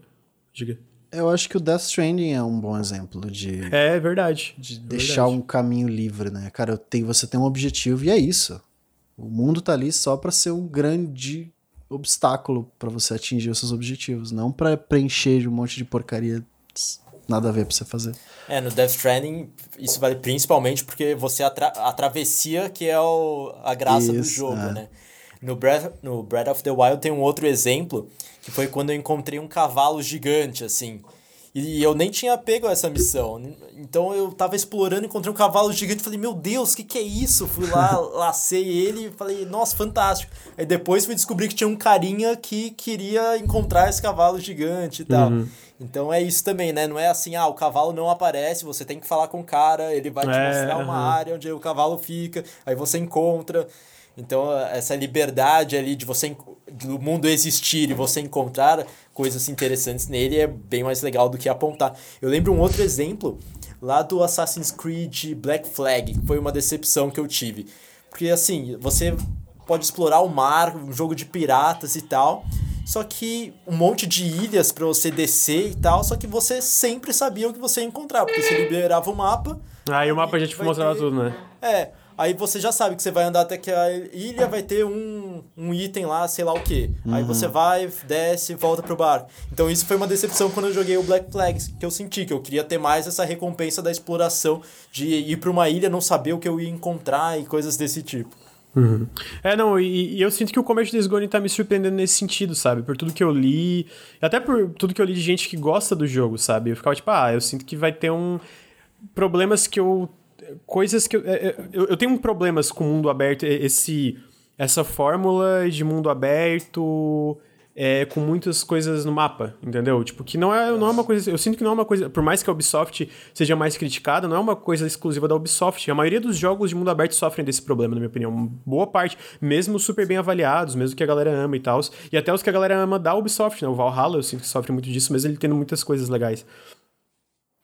Speaker 1: Diga.
Speaker 3: Eu acho que o Death Stranding é um bom exemplo de.
Speaker 1: É verdade.
Speaker 3: De
Speaker 1: é
Speaker 3: deixar
Speaker 1: verdade.
Speaker 3: um caminho livre, né? Cara, eu tenho, você tem um objetivo e é isso. O mundo tá ali só para ser um grande obstáculo para você atingir os seus objetivos, não para preencher um monte de porcaria nada a ver pra você fazer.
Speaker 2: É, no Death Stranding, isso vale principalmente porque você atra a travessia que é o, a graça isso, do jogo, é. né? No Breath, no Breath of the Wild tem um outro exemplo, que foi quando eu encontrei um cavalo gigante, assim. E eu nem tinha pego essa missão. Então eu tava explorando, encontrei um cavalo gigante, falei, meu Deus, o que, que é isso? Fui lá, lacei ele e falei, nossa, fantástico. Aí depois fui descobrir que tinha um carinha que queria encontrar esse cavalo gigante e tal. Uhum. Então é isso também, né? Não é assim, ah, o cavalo não aparece, você tem que falar com o cara, ele vai te é, mostrar uma uhum. área onde o cavalo fica, aí você encontra. Então, essa liberdade ali de você do mundo existir e você encontrar coisas interessantes nele é bem mais legal do que apontar. Eu lembro um outro exemplo lá do Assassin's Creed Black Flag, que foi uma decepção que eu tive. Porque assim, você pode explorar o mar, um jogo de piratas e tal, só que um monte de ilhas para você descer e tal, só que você sempre sabia o que você ia encontrar, porque você liberava o mapa.
Speaker 1: Aí o mapa já te mostrava ter... tudo, né?
Speaker 2: É, Aí você já sabe que você vai andar até que a ilha vai ter um, um item lá, sei lá o que. Uhum. Aí você vai, desce, volta pro bar. Então isso foi uma decepção quando eu joguei o Black Flags, que eu senti que eu queria ter mais essa recompensa da exploração, de ir para uma ilha, não saber o que eu ia encontrar e coisas desse tipo.
Speaker 1: Uhum. É, não, e, e, eu sinto que o começo de Gone tá me surpreendendo nesse sentido, sabe? Por tudo que eu li, até por tudo que eu li de gente que gosta do jogo, sabe? Eu ficava tipo, ah, eu sinto que vai ter um. Problemas que eu coisas que eu, é, é, eu, eu tenho problemas com o mundo aberto, esse essa fórmula de mundo aberto é, com muitas coisas no mapa, entendeu? Tipo, que não é, não é uma coisa. Eu sinto que não é uma coisa. Por mais que a Ubisoft seja mais criticada, não é uma coisa exclusiva da Ubisoft. A maioria dos jogos de mundo aberto sofrem desse problema, na minha opinião. Boa parte, mesmo super bem avaliados, mesmo que a galera ama e tal. E até os que a galera ama da Ubisoft, né? O Valhalla, eu sinto que sofre muito disso, mas ele tendo muitas coisas legais.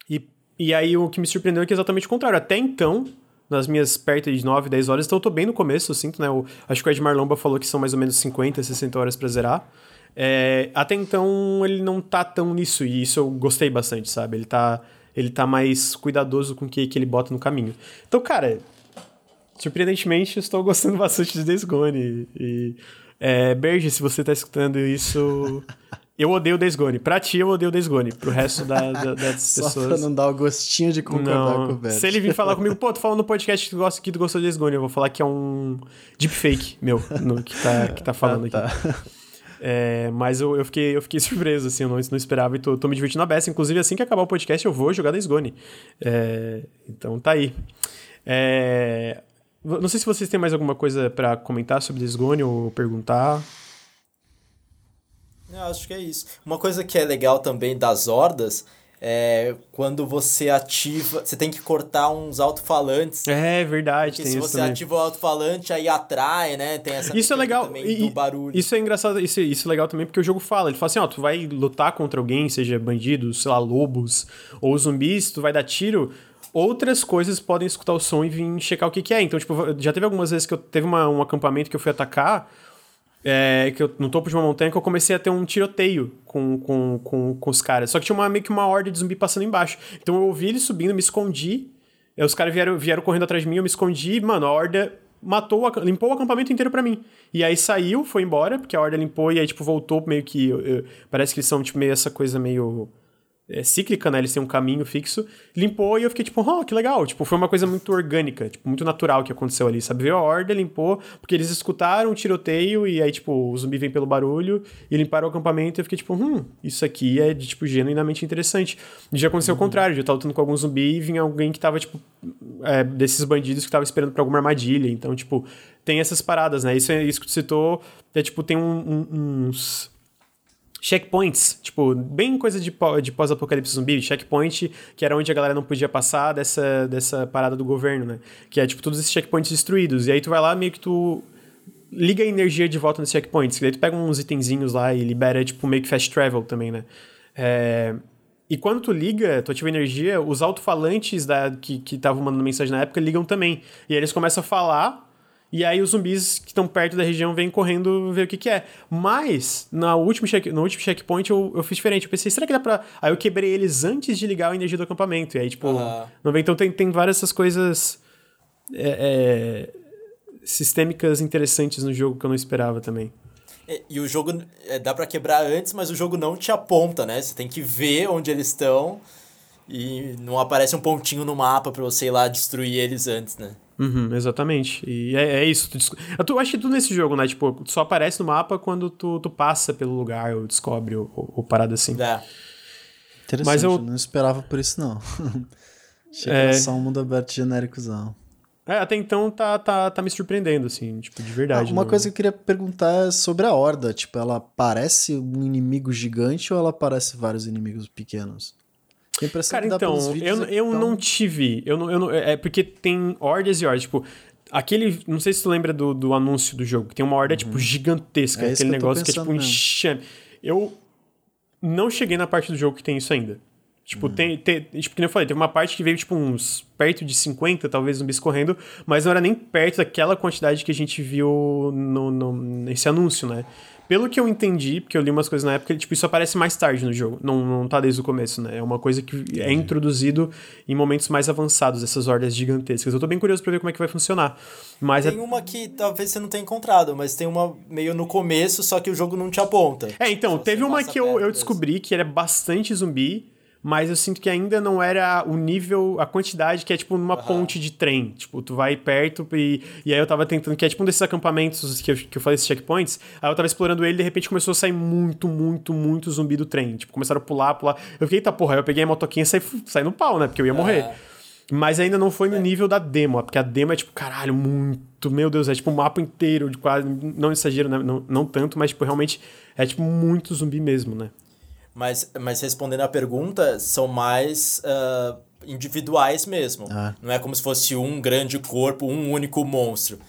Speaker 1: E e aí o que me surpreendeu é que é exatamente o contrário. Até então, nas minhas perto de 9, 10 horas, então eu tô bem no começo, eu sinto, né? Eu, acho que o Edmar Lomba falou que são mais ou menos 50, 60 horas pra zerar. É, até então ele não tá tão nisso, e isso eu gostei bastante, sabe? Ele tá. ele tá mais cuidadoso com o que, que ele bota no caminho. Então, cara, surpreendentemente, estou gostando bastante de Days Gone. E, é, Berge, se você tá escutando isso, eu odeio Days Gone. Pra ti, eu odeio Days Gone. Pro resto da, da, das Só pessoas... Só pra
Speaker 3: não dar o gostinho de concordar não. com o.
Speaker 1: Se ele vir falar comigo, pô, tu falando no podcast que tu, gosta, que tu gostou de Days Gone, eu vou falar que é um deepfake meu no, que, tá, que tá falando ah, tá. aqui. É, mas eu, eu, fiquei, eu fiquei surpreso, assim, eu não, não esperava e tô, tô me divertindo a beça. Inclusive, assim que acabar o podcast, eu vou jogar Days Gone. É, então tá aí. É, não sei se vocês têm mais alguma coisa para comentar sobre Days ou perguntar.
Speaker 2: Eu acho que é isso. Uma coisa que é legal também das hordas é quando você ativa. Você tem que cortar uns alto-falantes.
Speaker 1: É verdade,
Speaker 2: tem se você também. ativa o alto-falante, aí atrai, né? Tem essa Isso é legal. também e, do barulho.
Speaker 1: Isso é engraçado, isso, isso é legal também porque o jogo fala. Ele fala assim: ó, tu vai lutar contra alguém, seja bandidos, sei lá, lobos ou zumbis, tu vai dar tiro outras coisas podem escutar o som e vir checar o que, que é. Então, tipo, já teve algumas vezes que eu teve uma, um acampamento que eu fui atacar, é, que eu, no topo de uma montanha, que eu comecei a ter um tiroteio com, com, com, com os caras. Só que tinha uma, meio que uma horda de zumbi passando embaixo. Então eu ouvi eles subindo, me escondi. Aí os caras vieram, vieram correndo atrás de mim, eu me escondi, mano, a horda matou, limpou o acampamento inteiro para mim. E aí saiu, foi embora, porque a horda limpou e aí, tipo, voltou meio que. Eu, eu, parece que eles são, tipo, meio essa coisa meio é, cíclica, né? Eles têm um caminho fixo. Limpou e eu fiquei tipo, oh, que legal. Tipo, foi uma coisa muito orgânica, tipo, muito natural que aconteceu ali, sabe? Veio a horda, limpou, porque eles escutaram o tiroteio e aí, tipo, o zumbi vem pelo barulho e limparam o acampamento e eu fiquei tipo, hum, isso aqui é de, tipo, genuinamente interessante. E já aconteceu uhum. o contrário, eu tava lutando com algum zumbi e vinha alguém que tava, tipo, é, desses bandidos que tava esperando pra alguma armadilha. Então, tipo, tem essas paradas, né? Isso, é, isso que tu citou, é tipo, tem um, um, uns checkpoints, tipo, bem coisa de, pós-apocalipse zumbi, checkpoint, que era onde a galera não podia passar dessa, dessa parada do governo, né? Que é, tipo, todos esses checkpoints destruídos. E aí tu vai lá, meio que tu liga a energia de volta nesses checkpoints, que daí tu pega uns itenzinhos lá e libera, tipo, meio que fast travel também, né? É... E quando tu liga, tu ativa energia, os alto-falantes da, que estavam mandando mensagem na época ligam também. E aí eles começam a falar e aí os zumbis que estão perto da região vêm correndo ver o que, que é. Mas, na último check, no último checkpoint, eu, eu fiz diferente. Eu pensei, será que dá pra. Aí eu quebrei eles antes de ligar a energia do acampamento. E aí, tipo, uhum. não vem. Então tem, tem várias essas coisas. É, é, sistêmicas interessantes no jogo que eu não esperava também.
Speaker 2: E, e o jogo é, dá para quebrar antes, mas o jogo não te aponta, né? Você tem que ver onde eles estão e não aparece um pontinho no mapa para você ir lá destruir eles antes, né?
Speaker 1: Uhum, exatamente. E é, é isso. Tu, eu acho que tudo nesse jogo, né? Tipo, só aparece no mapa quando tu, tu passa pelo lugar ou descobre ou, ou, ou parada assim.
Speaker 3: É. Interessante, Mas eu não esperava por isso, não. Achei é... que era só um mundo aberto genéricozão.
Speaker 1: É, até então tá, tá, tá me surpreendendo, assim, tipo, de verdade.
Speaker 3: Ah, uma não... coisa que eu queria perguntar é sobre a Horda. Tipo, ela parece um inimigo gigante ou ela parece vários inimigos pequenos?
Speaker 1: Cara, então, eu, eu tão... não tive. Eu não, eu não, é porque tem hordas e hordas. Tipo, aquele. Não sei se tu lembra do, do anúncio do jogo, que tem uma horda, tipo, uhum. tipo, gigantesca. É aquele negócio que é tipo um enxame. Eu não cheguei na parte do jogo que tem isso ainda. Tipo, uhum. tem, tem. Tipo, que eu falei, teve uma parte que veio, tipo, uns. perto de 50, talvez, zumbis correndo, mas não era nem perto daquela quantidade que a gente viu no, no, nesse anúncio, né? Pelo que eu entendi, porque eu li umas coisas na época, tipo, isso aparece mais tarde no jogo. Não, não tá desde o começo, né? É uma coisa que é introduzido em momentos mais avançados, essas hordas gigantescas. Eu tô bem curioso pra ver como é que vai funcionar. Mas
Speaker 2: tem é... uma que talvez você não tenha encontrado, mas tem uma meio no começo, só que o jogo não te aponta.
Speaker 1: É, então, teve uma que eu, eu descobri que era bastante zumbi mas eu sinto que ainda não era o nível, a quantidade que é tipo numa uhum. ponte de trem. Tipo, tu vai perto e, e aí eu tava tentando, que é tipo um desses acampamentos que eu, que eu falei, esses checkpoints. Aí eu tava explorando ele e de repente começou a sair muito, muito, muito zumbi do trem. Tipo, começaram a pular, pular. Eu fiquei, tá porra, aí eu peguei a motoquinha e saí, saí no pau, né? Porque eu ia morrer. Uhum. Mas ainda não foi no é. nível da demo, porque a demo é tipo, caralho, muito, meu Deus, é tipo um mapa inteiro de quase, não exagero, né? não, não tanto, mas tipo, realmente é tipo muito zumbi mesmo, né?
Speaker 2: Mas, mas respondendo a pergunta, são mais uh, individuais mesmo. Ah. Não é como se fosse um grande corpo, um único monstro.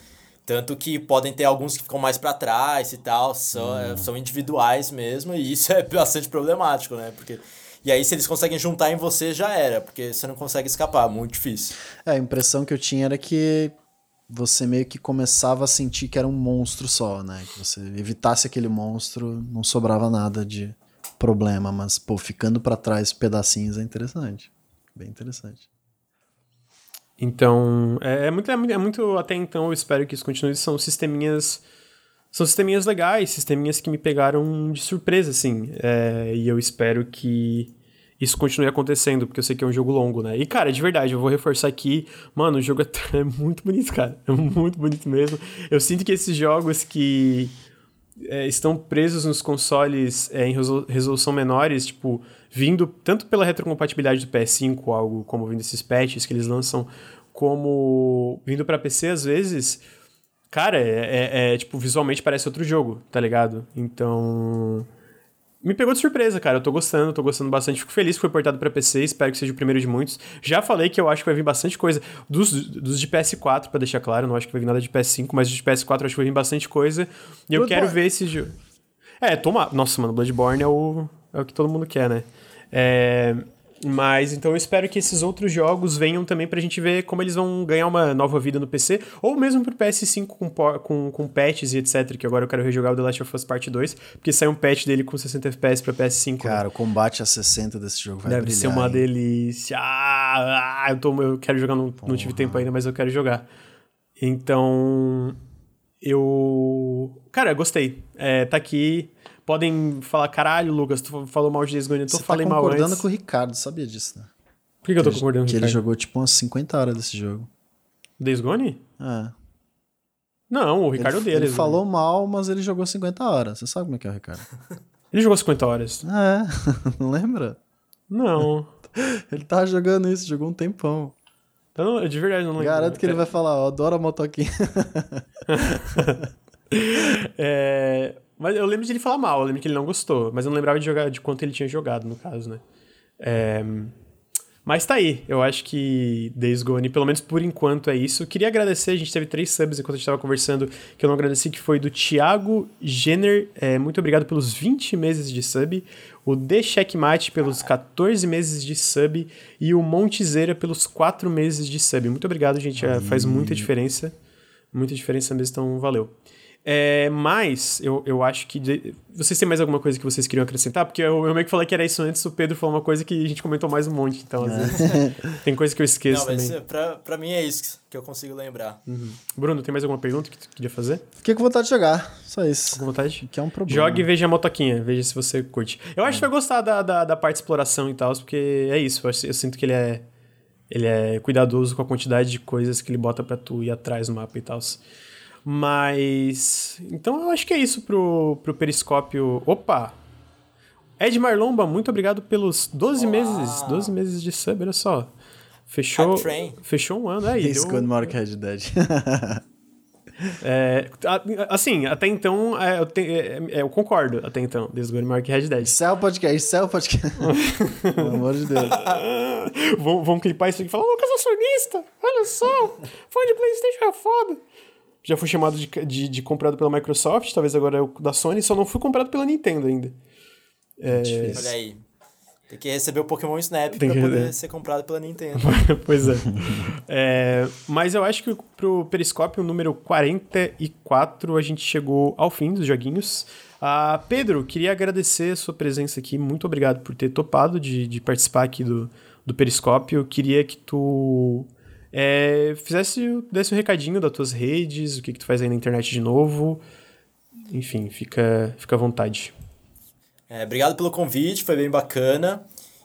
Speaker 2: Tanto que podem ter alguns que ficam mais para trás e tal, são, hum. são individuais mesmo, e isso é bastante problemático, né? Porque e aí, se eles conseguem juntar em você, já era, porque você não consegue escapar, muito difícil.
Speaker 3: É, a impressão que eu tinha era que você meio que começava a sentir que era um monstro só, né? Que você evitasse aquele monstro, não sobrava nada de, problema, mas, pô, ficando para trás pedacinhos é interessante. bem interessante.
Speaker 1: Então, é, é, muito, é, muito, é muito, até então, eu espero que isso continue, são sisteminhas, são sisteminhas legais, sisteminhas que me pegaram de surpresa, assim, é, e eu espero que isso continue acontecendo, porque eu sei que é um jogo longo, né? E, cara, de verdade, eu vou reforçar aqui, mano, o jogo é, é muito bonito, cara, é muito bonito mesmo. Eu sinto que esses jogos que é, estão presos nos consoles é, em resolução menores, tipo, vindo tanto pela retrocompatibilidade do PS5, algo como vindo esses patches que eles lançam, como vindo para PC às vezes, cara, é, é, é, tipo, visualmente parece outro jogo, tá ligado? Então. Me pegou de surpresa, cara. Eu tô gostando, tô gostando bastante. Fico feliz que foi portado para PC, espero que seja o primeiro de muitos. Já falei que eu acho que vai vir bastante coisa. Dos, dos de PS4, para deixar claro, não acho que vai vir nada de PS5, mas de PS4 acho que vai vir bastante coisa. E eu quero ver esse jogo. É, toma. Nossa, mano, Bloodborne é o, é o que todo mundo quer, né? É, mas então eu espero que esses outros jogos venham também pra gente ver como eles vão ganhar uma nova vida no PC, ou mesmo pro PS5 com, com, com patches e etc. Que agora eu quero rejogar o The Last of Us Part 2, porque sai um patch dele com 60 FPS pra PS5. Né?
Speaker 3: Cara, né? o combate a 60 desse jogo vai
Speaker 1: Deve
Speaker 3: brilhar,
Speaker 1: ser uma
Speaker 3: hein?
Speaker 1: delícia. Ah, eu, tô, eu quero jogar, não, não tive tempo ainda, mas eu quero jogar. Então. Eu. Cara, gostei. É, tá aqui podem falar, caralho, Lucas, tu falou mal de Days Gone, eu falei
Speaker 3: tá
Speaker 1: mal
Speaker 3: concordando com o Ricardo, sabia disso, né?
Speaker 1: Por que, que eu tô concordando
Speaker 3: com o Ricardo? Que ele jogou tipo umas 50 horas desse jogo.
Speaker 1: Days Gone?
Speaker 3: É.
Speaker 1: Não, o Ricardo
Speaker 3: ele,
Speaker 1: dele.
Speaker 3: Ele falou mal, mas ele jogou 50 horas. Você sabe como é que é o Ricardo?
Speaker 1: ele jogou 50 horas.
Speaker 3: É, não lembra?
Speaker 1: Não.
Speaker 3: ele tava jogando isso, jogou um tempão.
Speaker 1: Então, de verdade, não lembro.
Speaker 3: Garanto que ele vai falar, eu adoro a motoquinha.
Speaker 1: é... Mas eu lembro de ele falar mal, eu lembro que ele não gostou, mas eu não lembrava de jogar de quanto ele tinha jogado, no caso, né? É... Mas tá aí, eu acho que Days Gone, pelo menos por enquanto, é isso. queria agradecer, a gente teve três subs enquanto a gente tava conversando, que eu não agradeci, que foi do Thiago Jenner, é, muito obrigado pelos 20 meses de sub, o The Checkmate pelos 14 meses de sub e o Montezeira pelos 4 meses de sub. Muito obrigado, gente, é, faz muita diferença, muita diferença mesmo, então valeu. É, mas eu, eu acho que. De... Vocês têm mais alguma coisa que vocês queriam acrescentar? Porque eu, eu meio que falei que era isso antes, o Pedro falou uma coisa que a gente comentou mais um monte. Então, às vezes, tem coisa que eu esqueço. Não, mas também.
Speaker 2: Pra, pra mim é isso que eu consigo lembrar.
Speaker 1: Uhum. Bruno, tem mais alguma pergunta que tu queria fazer?
Speaker 3: Fiquei com vontade de jogar, só isso.
Speaker 1: Com vontade?
Speaker 3: Que é um problema.
Speaker 1: Jogue e veja a motoquinha, veja se você curte. Eu acho é. que vai gostar da, da, da parte de exploração e tal, porque é isso. Eu, eu sinto que ele é. Ele é cuidadoso com a quantidade de coisas que ele bota para tu ir atrás no mapa e tal. Mas. Então eu acho que é isso pro, pro periscópio. Opa! Ed Marlomba, muito obrigado pelos 12 Olá. meses. 12 meses de sub, olha só. Fechou. Fechou um ano aí.
Speaker 3: Isso deu... quando que Red Dead.
Speaker 1: É, assim, até então, é, eu, te, é, é, eu, concordo, até então, desde o Mark Red Dead.
Speaker 3: Isso é o podcast, isso é o podcast. Pelo amor de Deus.
Speaker 1: vão, vão clipar isso aqui e falar, Lucas é sonista, olha só, fã de Playstation é foda já fui chamado de, de, de, comprado pela Microsoft, talvez agora é o da Sony, só não fui comprado pela Nintendo ainda.
Speaker 2: É... Olha aí. Tem que receber o Pokémon Snap Tem pra que... poder ser comprado pela Nintendo.
Speaker 1: pois é. é. Mas eu acho que pro Periscópio número 44 a gente chegou ao fim dos joguinhos. Ah, Pedro, queria agradecer a sua presença aqui. Muito obrigado por ter topado de, de participar aqui do, do Periscópio. Eu queria que tu é, fizesse, desse um recadinho das tuas redes, o que, que tu faz aí na internet de novo. Enfim, fica, fica à vontade.
Speaker 2: É, obrigado pelo convite, foi bem bacana.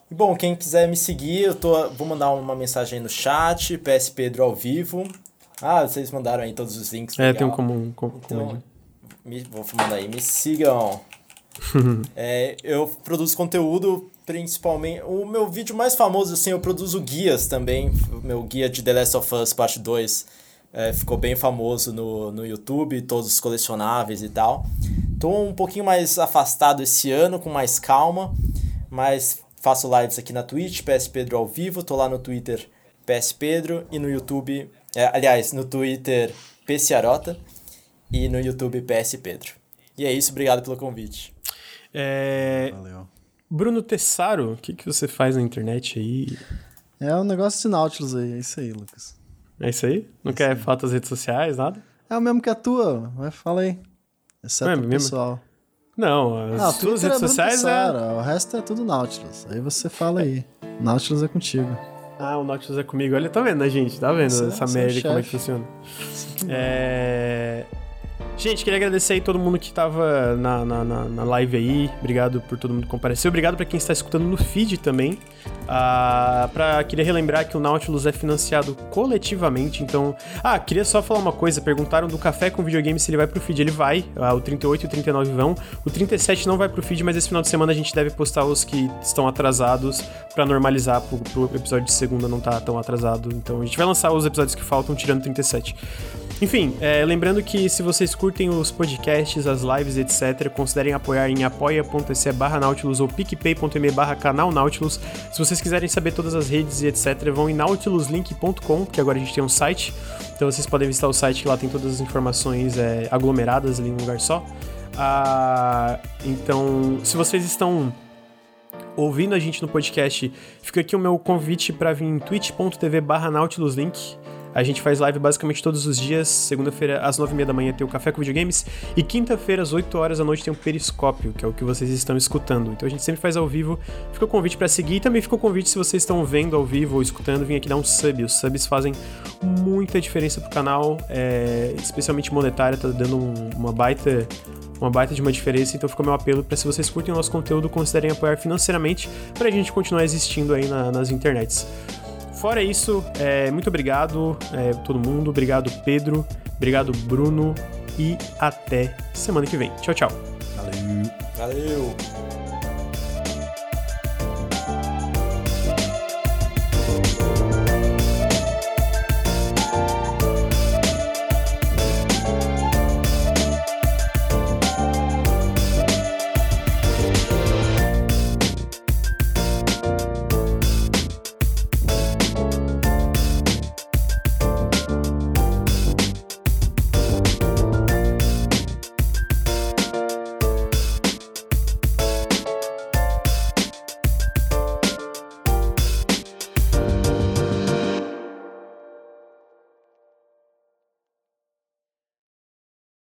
Speaker 2: E bom, quem quiser me seguir, eu tô, vou mandar uma mensagem aí no chat, PS Pedro ao vivo. Ah, vocês mandaram aí todos os links.
Speaker 1: É, tem um comum. comum
Speaker 2: então, me, vou mandar aí, me sigam. é, eu produzo conteúdo principalmente. O meu vídeo mais famoso, assim, eu produzo guias também. O meu guia de The Last of Us Parte 2 é, ficou bem famoso no, no YouTube, todos os colecionáveis e tal. Tô um pouquinho mais afastado esse ano, com mais calma, mas faço lives aqui na Twitch, PS Pedro ao vivo, tô lá no Twitter PS Pedro e no YouTube, é, aliás, no Twitter PCarota e no YouTube PS Pedro. E é isso, obrigado pelo convite.
Speaker 1: É... Valeu. Bruno Tessaro, o que, que você faz na internet aí?
Speaker 3: É um negócio de Nautilus aí, é isso aí, Lucas.
Speaker 1: É isso aí? Não é quer fotos das redes sociais, nada?
Speaker 3: É o mesmo que a tua, mas fala aí. Exceto é o pessoal.
Speaker 1: Não, as ah, tuas redes é sociais é...
Speaker 3: O resto é tudo Nautilus. Aí você fala aí. Nautilus é contigo.
Speaker 1: Ah, o Nautilus é comigo. Olha, tá vendo, né, gente? Tá vendo você, essa merda, como é que funciona. É... Gente, queria agradecer aí todo mundo que tava na, na, na, na live aí. Obrigado por todo mundo que compareceu. Obrigado para quem está escutando no feed também. Ah, pra, queria relembrar que o Nautilus é financiado coletivamente, então... Ah, queria só falar uma coisa. Perguntaram do Café com Videogame se ele vai pro feed. Ele vai. Ah, o 38 e o 39 vão. O 37 não vai pro feed, mas esse final de semana a gente deve postar os que estão atrasados para normalizar pro, pro episódio de segunda não tá tão atrasado. Então a gente vai lançar os episódios que faltam, tirando o 37. Enfim, é, lembrando que se vocês curtem os podcasts, as lives, etc., considerem apoiar em apoia.se barra Nautilus ou picpay.me barra canal Nautilus. Se vocês quiserem saber todas as redes e etc., vão em nautiluslink.com, que agora a gente tem um site. Então vocês podem visitar o site que lá tem todas as informações é, aglomeradas ali em um lugar só. Ah, então, se vocês estão ouvindo a gente no podcast, fica aqui o meu convite para vir em twitch.tv barra nautiluslink. A gente faz live basicamente todos os dias. Segunda-feira, às 9h30 da manhã, tem o Café com Videogames. E quinta-feira, às 8 horas da noite, tem o Periscópio, que é o que vocês estão escutando. Então a gente sempre faz ao vivo. Fica o convite para seguir. E também fica o convite, se vocês estão vendo ao vivo ou escutando, vir aqui dar um sub. Os subs fazem muita diferença pro canal, é, especialmente monetária, tá dando um, uma baita uma baita de uma diferença, então fica o meu apelo para se vocês curtem o nosso conteúdo, considerem apoiar financeiramente para a gente continuar existindo aí na, nas internets. Fora isso, é, muito obrigado é, todo mundo, obrigado Pedro, obrigado Bruno e até semana que vem. Tchau, tchau.
Speaker 3: Valeu.
Speaker 2: Valeu.